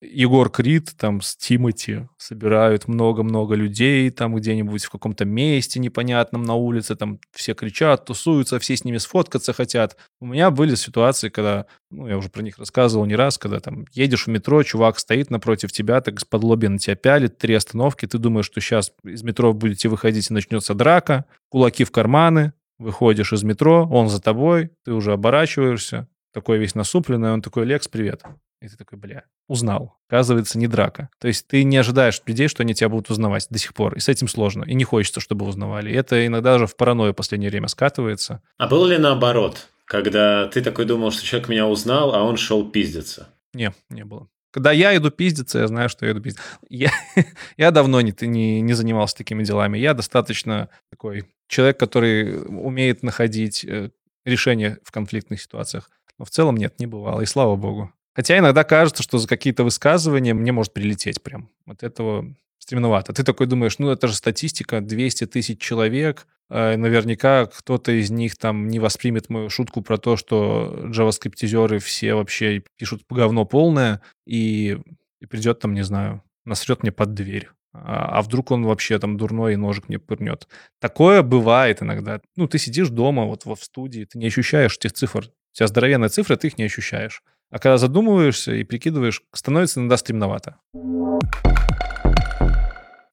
Егор Крид там с Тимати собирают много-много людей там где-нибудь в каком-то месте непонятном на улице, там все кричат, тусуются, все с ними сфоткаться хотят. У меня были ситуации, когда, ну, я уже про них рассказывал не раз, когда там едешь в метро, чувак стоит напротив тебя, так из-под лоби на тебя пялит, три остановки, ты думаешь, что сейчас из метро будете выходить и начнется драка, кулаки в карманы, выходишь из метро, он за тобой, ты уже оборачиваешься, такой весь насупленный, он такой, Лекс, привет. И ты такой, бля, узнал. Оказывается, не драка. То есть ты не ожидаешь людей, что они тебя будут узнавать до сих пор. И с этим сложно. И не хочется, чтобы узнавали. И это иногда даже в паранойю в последнее время скатывается. А было ли наоборот? Когда ты такой думал, что человек меня узнал, а он шел пиздиться? Не, не было. Когда я иду пиздиться, я знаю, что я иду пиздиться. Я, я давно не, не, не занимался такими делами. Я достаточно такой человек, который умеет находить э, решения в конфликтных ситуациях. Но в целом нет, не бывало. И слава богу. Хотя иногда кажется, что за какие-то высказывания мне может прилететь прям. Вот этого стремновато. Ты такой думаешь, ну это же статистика, 200 тысяч человек, э, наверняка кто-то из них там не воспримет мою шутку про то, что джаваскриптизеры все вообще пишут говно полное, и, и придет там, не знаю, насрет мне под дверь. А, а вдруг он вообще там дурной и ножик мне пырнет. Такое бывает иногда. Ну, ты сидишь дома, вот в студии, ты не ощущаешь этих цифр. У тебя здоровенная цифра, ты их не ощущаешь. А когда задумываешься и прикидываешь, становится иногда стремновато.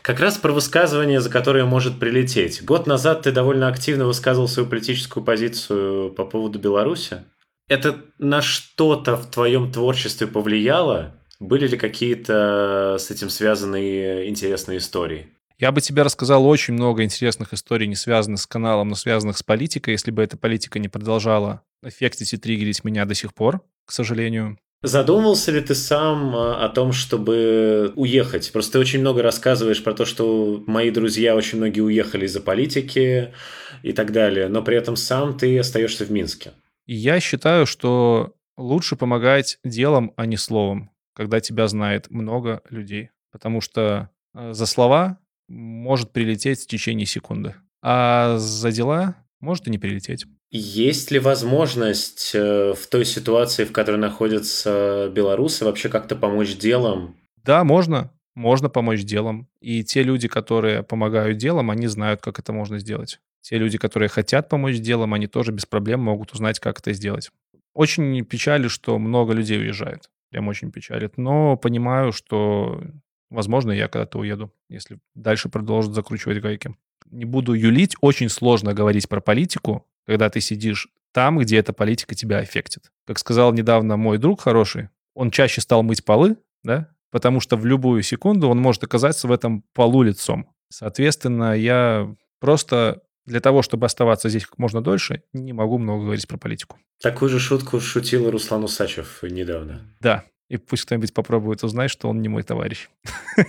Как раз про высказывание, за которое может прилететь. Год назад ты довольно активно высказывал свою политическую позицию по поводу Беларуси. Это на что-то в твоем творчестве повлияло? Были ли какие-то с этим связанные интересные истории? Я бы тебе рассказал очень много интересных историй, не связанных с каналом, но связанных с политикой, если бы эта политика не продолжала эффектить и триггерить меня до сих пор к сожалению. Задумывался ли ты сам а, о том, чтобы уехать? Просто ты очень много рассказываешь про то, что мои друзья очень многие уехали из-за политики и так далее, но при этом сам ты остаешься в Минске. Я считаю, что лучше помогать делом, а не словом, когда тебя знает много людей. Потому что а, за слова может прилететь в течение секунды, а за дела может и не прилететь. Есть ли возможность э, в той ситуации, в которой находятся белорусы, вообще как-то помочь делом? Да, можно. Можно помочь делом. И те люди, которые помогают делом, они знают, как это можно сделать. Те люди, которые хотят помочь делом, они тоже без проблем могут узнать, как это сделать. Очень печали, что много людей уезжает. Прям очень печалит. Но понимаю, что, возможно, я когда-то уеду, если дальше продолжат закручивать гайки. Не буду юлить, очень сложно говорить про политику, когда ты сидишь там, где эта политика тебя аффектит. Как сказал недавно мой друг хороший, он чаще стал мыть полы, да, потому что в любую секунду он может оказаться в этом полу лицом. Соответственно, я просто для того, чтобы оставаться здесь как можно дольше, не могу много говорить про политику. Такую же шутку шутил Руслан Усачев недавно. Да, и пусть кто-нибудь попробует узнать, что он не мой товарищ.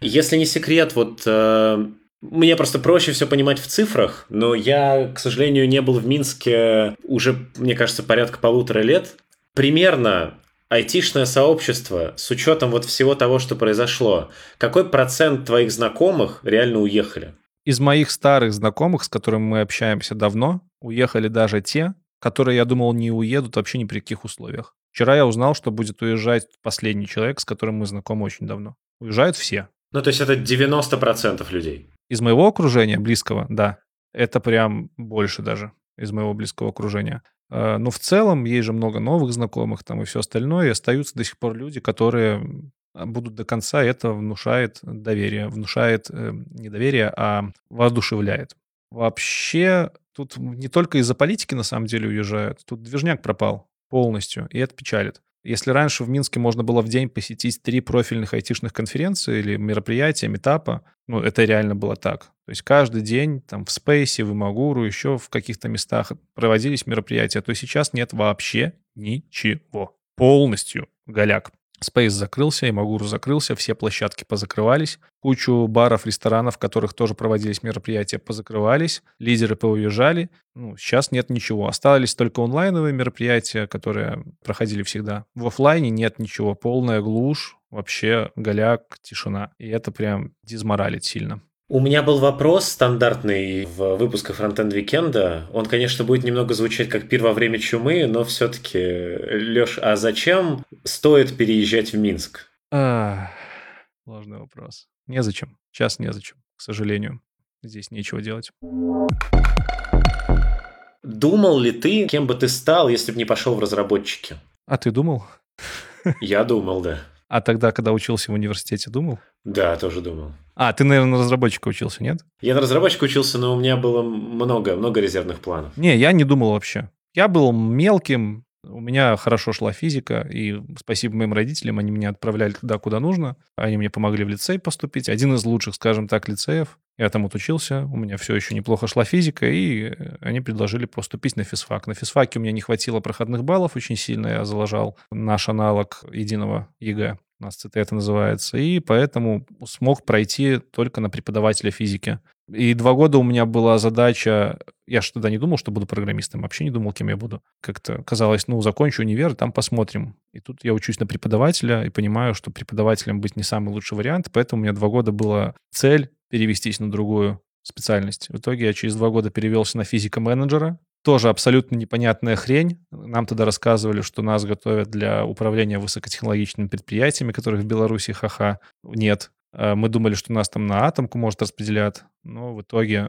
Если не секрет, вот э, мне просто проще все понимать в цифрах, но я, к сожалению, не был в Минске уже, мне кажется, порядка полутора лет. Примерно айтишное сообщество, с учетом вот всего того, что произошло, какой процент твоих знакомых реально уехали? Из моих старых знакомых, с которыми мы общаемся давно, уехали даже те, которые, я думал, не уедут вообще ни при каких условиях. Вчера я узнал, что будет уезжать последний человек, с которым мы знакомы очень давно. Уезжают все. Ну, то есть это 90% людей. Из моего окружения близкого, да. Это прям больше даже из моего близкого окружения. А, но в целом есть же много новых знакомых там и все остальное. И остаются до сих пор люди, которые а, будут до конца. Это внушает доверие. Внушает э, не доверие, а воодушевляет. Вообще, тут не только из-за политики на самом деле уезжают. Тут движняк пропал полностью, и это печалит. Если раньше в Минске можно было в день посетить три профильных айтишных конференции или мероприятия, метапа, ну, это реально было так. То есть каждый день там в Спейсе, в Имагуру, еще в каких-то местах проводились мероприятия, то сейчас нет вообще ничего. Полностью голяк. Space закрылся, Имагуру закрылся, все площадки позакрывались, кучу баров, ресторанов, в которых тоже проводились мероприятия, позакрывались, лидеры поуезжали. Ну, сейчас нет ничего. Остались только онлайновые мероприятия, которые проходили всегда. В офлайне нет ничего. Полная глушь, вообще голяк, тишина. И это прям дизморалит сильно. У меня был вопрос стандартный в выпусках Frontend Weekend а. Он, конечно, будет немного звучать как пир во время чумы, но все-таки, Леш, а зачем стоит переезжать в Минск? А, сложный вопрос. Незачем. Сейчас незачем, к сожалению. Здесь нечего делать. Думал ли ты, кем бы ты стал, если бы не пошел в разработчики? А ты думал? Я думал, да. А тогда, когда учился в университете, думал? Да, тоже думал. А, ты, наверное, на разработчика учился, нет? Я на разработчика учился, но у меня было много, много резервных планов. Не, я не думал вообще. Я был мелким, У меня хорошо шла физика, и спасибо моим родителям, они меня отправляли туда, куда нужно. Они мне помогли в лицей поступить. Один из лучших, скажем так, лицеев. Я там отучился, у меня все еще неплохо шла физика, и э, они предложили поступить на физфак. На физфаке у меня не хватило проходных баллов очень сильно, я залажал наш аналог единого ЕГЭ у нас ЦТ это называется, и поэтому смог пройти только на преподавателя физики. И два года у меня была задача, я же тогда не думал, что буду программистом, вообще не думал, кем я буду. Как-то казалось, ну, закончу универ, там посмотрим. И тут я учусь на преподавателя и понимаю, что преподавателем быть не самый лучший вариант, поэтому у меня два года была цель перевестись на другую специальность. В итоге я через два года перевелся на физика-менеджера, тоже абсолютно непонятная хрень. Нам тогда рассказывали, что нас готовят для управления высокотехнологичными предприятиями, которых в Беларуси ха-ха нет. А мы думали, что нас там на атомку, может, распределят, но в итоге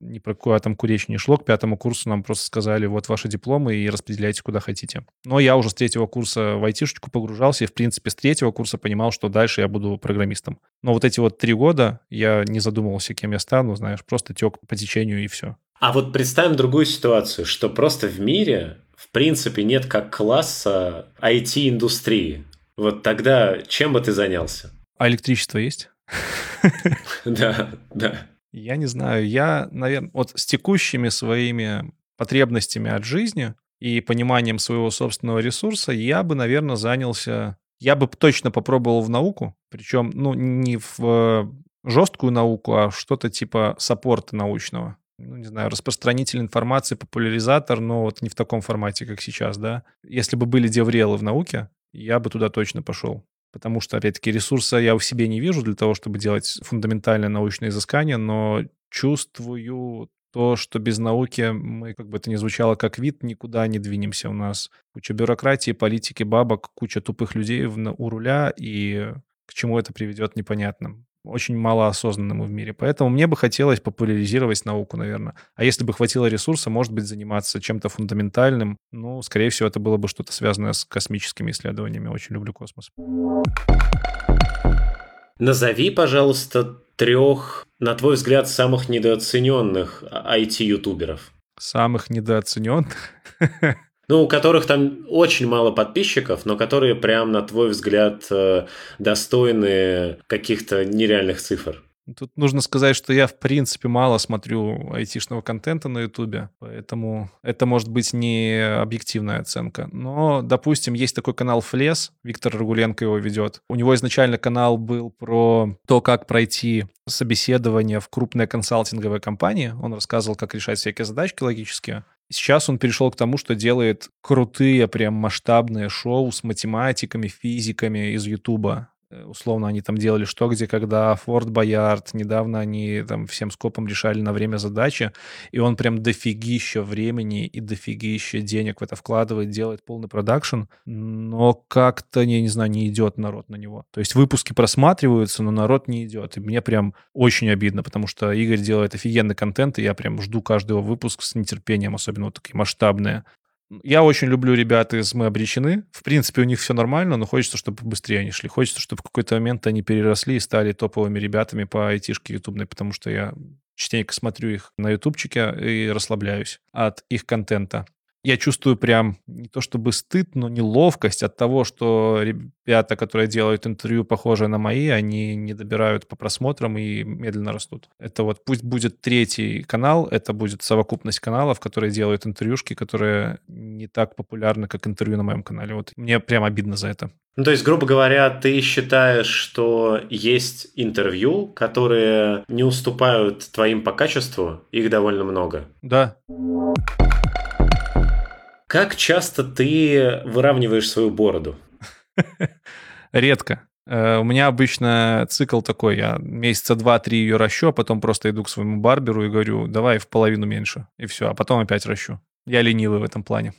ни про какую атомку речь не шло. К пятому курсу нам просто сказали, вот ваши дипломы и распределяйте куда хотите. Но я уже с третьего курса в айтишечку погружался и, в принципе, с третьего курса понимал, что дальше я буду программистом. Но вот эти вот три года я не задумывался, кем я стану, знаешь, просто тек по течению и все. А вот представим другую ситуацию, что просто в мире, в принципе, нет как класса IT-индустрии. Вот тогда чем бы ты занялся? А электричество есть? Да, да. Я не знаю. Я, наверное, вот с текущими своими потребностями от жизни и пониманием своего собственного ресурса я бы, наверное, занялся... Я бы точно попробовал в науку, причем, ну, не в жесткую науку, а что-то типа саппорта научного ну, не знаю, распространитель информации, популяризатор, но вот не в таком формате, как сейчас, да. Если бы были деврелы в науке, я бы туда точно пошел. Потому что, опять-таки, ресурса я в себе не вижу для того, чтобы делать фундаментальное научное изыскание, но чувствую то, что без науки мы, как бы это ни звучало, как вид, никуда не двинемся. У нас куча бюрократии, политики, бабок, куча тупых людей у руля, и к чему это приведет, непонятно очень малоосознанному в мире. Поэтому мне бы хотелось популяризировать науку, наверное. А если бы хватило ресурса, может быть, заниматься чем-то фундаментальным. Ну, скорее всего, это было бы что-то связанное с космическими исследованиями. Очень люблю космос. Назови, пожалуйста, трех, на твой взгляд, самых недооцененных IT-ютуберов. Самых недооцененных? Ну, у которых там очень мало подписчиков, но которые прям, на твой взгляд, э, достойны каких-то нереальных цифр. Тут нужно сказать, что я, в принципе, мало смотрю айтишного контента на Ютубе, поэтому это может быть не объективная оценка. Но, допустим, есть такой канал Флес, Виктор Рагуленко его ведет. У него изначально канал был про то, как пройти собеседование в крупной консалтинговой компании. Он рассказывал, как решать всякие задачки логические. Сейчас он перешел к тому, что делает крутые, прям масштабные шоу с математиками, физиками из Ютуба. Э, условно, они там делали что, где, когда, Форт Боярд. Недавно они там всем скопом решали на время задачи, и он прям дофигища времени и дофигища денег в это вкладывает, делает полный продакшн, но как-то, я не знаю, не идет народ на него. То есть выпуски просматриваются, но народ не идет. И мне прям очень обидно, потому что Игорь делает офигенный контент, и я прям жду каждого выпуска с нетерпением, особенно вот такие масштабные. Я очень люблю ребят из «Мы обречены». В принципе, у них все нормально, но хочется, чтобы быстрее они шли. Хочется, чтобы в какой-то момент они переросли и стали топовыми ребятами по айтишке ютубной, потому что я частенько смотрю их на ютубчике и расслабляюсь от их контента я чувствую прям не то чтобы стыд, но неловкость от того, что ребята, которые делают интервью, похожие на мои, они не добирают по просмотрам и медленно растут. Это вот пусть будет третий канал, это будет совокупность каналов, которые делают интервьюшки, которые не так популярны, как интервью на моем канале. Вот мне прям обидно за это. Ну, то есть, грубо говоря, ты считаешь, что есть интервью, которые не уступают твоим по качеству, их довольно много. Да. Как часто ты выравниваешь свою бороду? Редко. Э, у меня обычно цикл такой, я месяца два-три ее ращу, а потом просто иду к своему барберу и говорю, давай в половину меньше, и все, а потом опять ращу. Я ленивый в этом плане.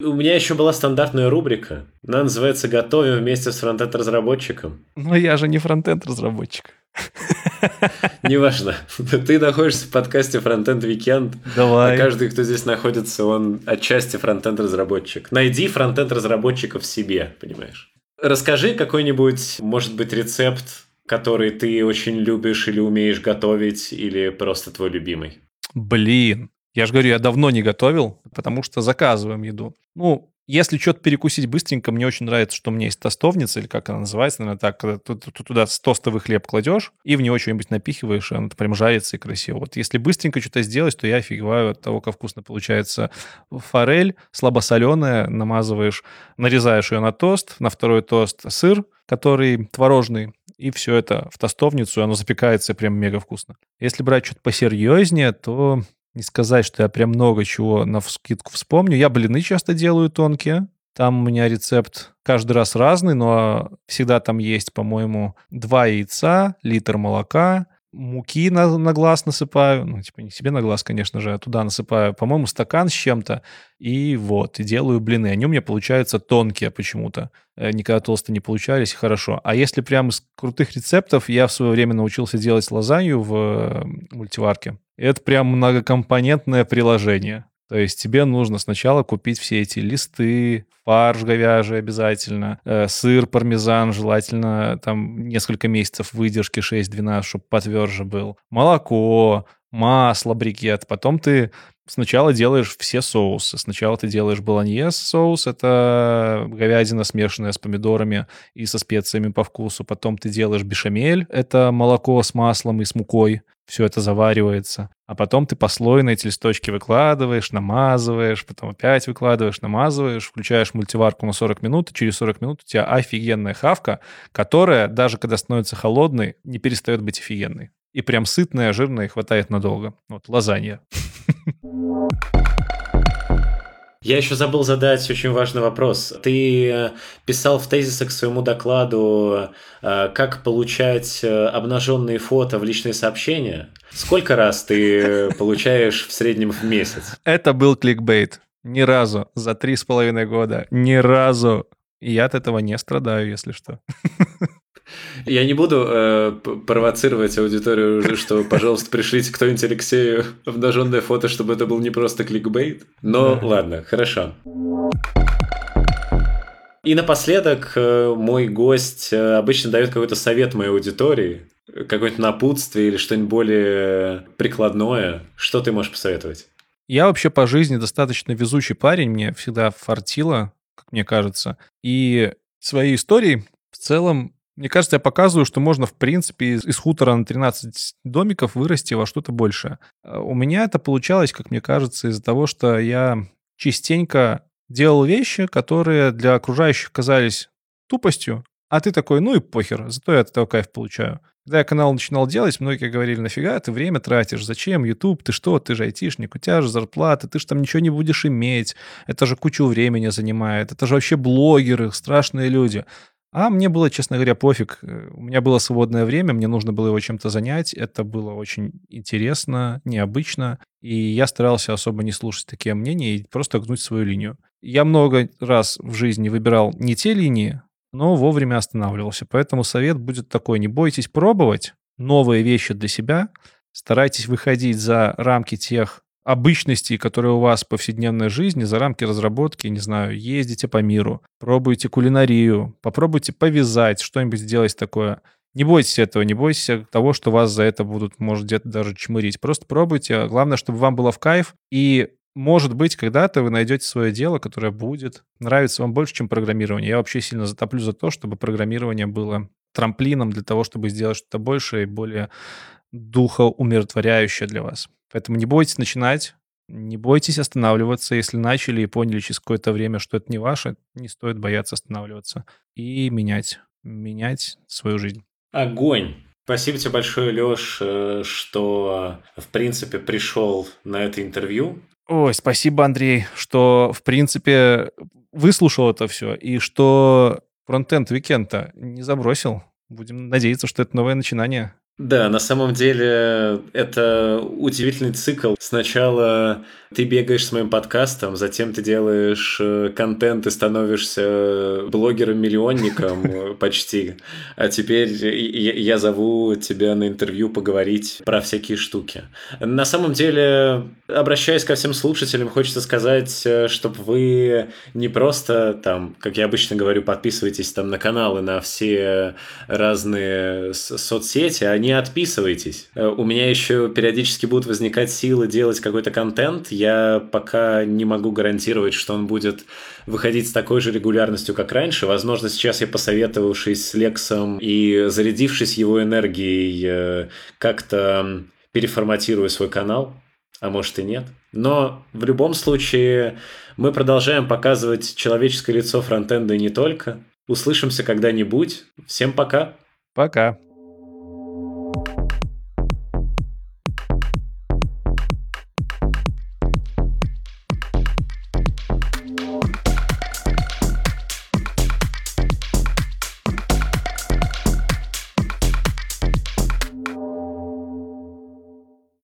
У меня еще была стандартная рубрика. Она называется «Готовим вместе с фронтенд-разработчиком». Но я же не фронтенд-разработчик. Неважно. Ты находишься в подкасте Frontend Weekend. Давай. А каждый, кто здесь находится, он отчасти фронтенд разработчик. Найди фронтенд разработчика в себе, понимаешь? Расскажи какой-нибудь, может быть, рецепт, который ты очень любишь или умеешь готовить, или просто твой любимый. Блин, Я же говорю, я давно не готовил, потому что заказываем еду. Ну, если что-то перекусить быстренько, мне очень нравится, что у меня есть тостовница, или как она называется, наверное, так, когда ты, туда тостовый хлеб кладешь и в него что-нибудь напихиваешь, и он прям жарится и красиво. Вот если быстренько что-то сделать, то я офигеваю от того, как вкусно получается форель, слабосоленая, намазываешь, нарезаешь ее на тост, на второй тост сыр, который творожный, и все это в тостовницу, и оно запекается прям мега вкусно. Если брать что-то посерьезнее, то не сказать, что я прям много чего на скидку вспомню. Я блины часто делаю тонкие. Там у меня рецепт каждый раз разный, но всегда там есть, по-моему, два яйца, литр молока, муки на, на глаз насыпаю, ну, типа не себе на глаз, конечно же, а туда насыпаю, по-моему, стакан с чем-то, и вот, и делаю блины. Они у меня получаются тонкие почему-то. Э, никогда толстые не получались, хорошо. А если прям из крутых рецептов, я в свое время научился делать лазанью в э, мультиварке. Это прям многокомпонентное приложение. То есть тебе нужно сначала купить все эти листы, фарш говяжий обязательно, э, сыр, пармезан, желательно там несколько месяцев выдержки 6-12, чтобы потверже был, молоко, масло, брикет. Потом ты сначала делаешь все соусы. Сначала ты делаешь болоньез соус, это говядина, смешанная с помидорами и со специями по вкусу. Потом ты делаешь бешамель, это молоко с маслом и с мукой все это заваривается. А потом ты послойно эти листочки выкладываешь, намазываешь, потом опять выкладываешь, намазываешь, включаешь мультиварку на 40 минут, и через 40 минут у тебя офигенная хавка, которая, даже когда становится холодной, не перестает быть офигенной. И прям сытная, жирная, хватает надолго. Вот, лазанья. Я еще забыл задать очень важный вопрос. Ты э, писал в тезисах к своему докладу, э, как получать э, обнаженные фото в личные сообщения. Сколько раз ты получаешь в среднем в месяц? Это был кликбейт. Ни разу за три с половиной года. Ни разу. И я от этого не страдаю, если что. Я не буду э, провоцировать аудиторию, что, пожалуйста, пришлите кто-нибудь Алексею обнаженное фото, чтобы это был не просто кликбейт. Но ладно, хорошо. И напоследок э, мой гость э, обычно дает какой-то совет моей аудитории, какое-нибудь напутствие или что-нибудь более прикладное. Что ты можешь посоветовать? Я вообще по жизни достаточно везучий парень, мне всегда фартило, как мне кажется. И свои истории в целом мне кажется, я показываю, что можно, в принципе, из, из хутора на 13 домиков вырасти во что-то большее. А у меня это получалось, как мне кажется, из-за того, что я частенько делал вещи, которые для окружающих казались тупостью, а ты такой, ну и похер, зато я от этого кайф получаю. Когда я канал начинал делать, многие говорили, нафига ты время тратишь, зачем YouTube, ты что, ты же айтишник, у тебя же зарплата, ты же там ничего не будешь иметь, это же кучу времени занимает, это же вообще блогеры, страшные люди. А мне было, честно говоря, пофиг. У меня было свободное время, мне нужно было его чем-то занять. Это было очень интересно, необычно. И я старался особо не слушать такие мнения и просто гнуть свою линию. Я много раз в жизни выбирал не те линии, но вовремя останавливался. Поэтому совет будет такой. Не бойтесь пробовать новые вещи для себя. Старайтесь выходить за рамки тех обычностей, которые у вас в повседневной жизни, за рамки разработки, не знаю, ездите по миру, пробуйте кулинарию, попробуйте повязать, что-нибудь сделать такое. Не бойтесь этого, не бойтесь того, что вас за это будут, может, где-то даже чмырить. Просто пробуйте. Главное, чтобы вам было в кайф. И, может быть, когда-то вы найдете свое дело, которое будет нравиться вам больше, чем программирование. Я вообще сильно затоплю за то, чтобы программирование было трамплином для того, чтобы сделать что-то большее и более духоумиротворяющее для вас. Поэтому не бойтесь начинать, не бойтесь останавливаться. Если начали и поняли через какое-то время, что это не ваше, не стоит бояться останавливаться и менять, менять свою жизнь. Огонь! Спасибо тебе большое, Леш, э, что, в принципе, пришел на это интервью. Ой, спасибо, Андрей, что, в принципе, выслушал это все, и что фронтенд Викента не забросил. Будем надеяться, что это новое начинание. Да, на самом деле это удивительный цикл. Сначала ты бегаешь с моим подкастом, затем ты делаешь э, контент и становишься блогером-миллионником почти. А теперь я зову тебя на интервью поговорить про всякие штуки. На самом деле, обращаясь ко всем слушателям, хочется сказать, э, чтобы вы не просто там, как я обычно говорю, подписывайтесь там на каналы, на все разные соцсети, а не отписывайтесь. Э, у меня еще периодически будут возникать силы делать какой-то контент. Я пока не могу гарантировать, что он будет выходить с такой же регулярностью, как раньше. Возможно, сейчас я, посоветовавшись с Лексом и зарядившись его энергией, э, как-то переформатирую свой канал, а может и нет. Но в любом случае мы продолжаем показывать человеческое лицо фронтенда и не только. Услышимся когда-нибудь. Всем пока. Пока.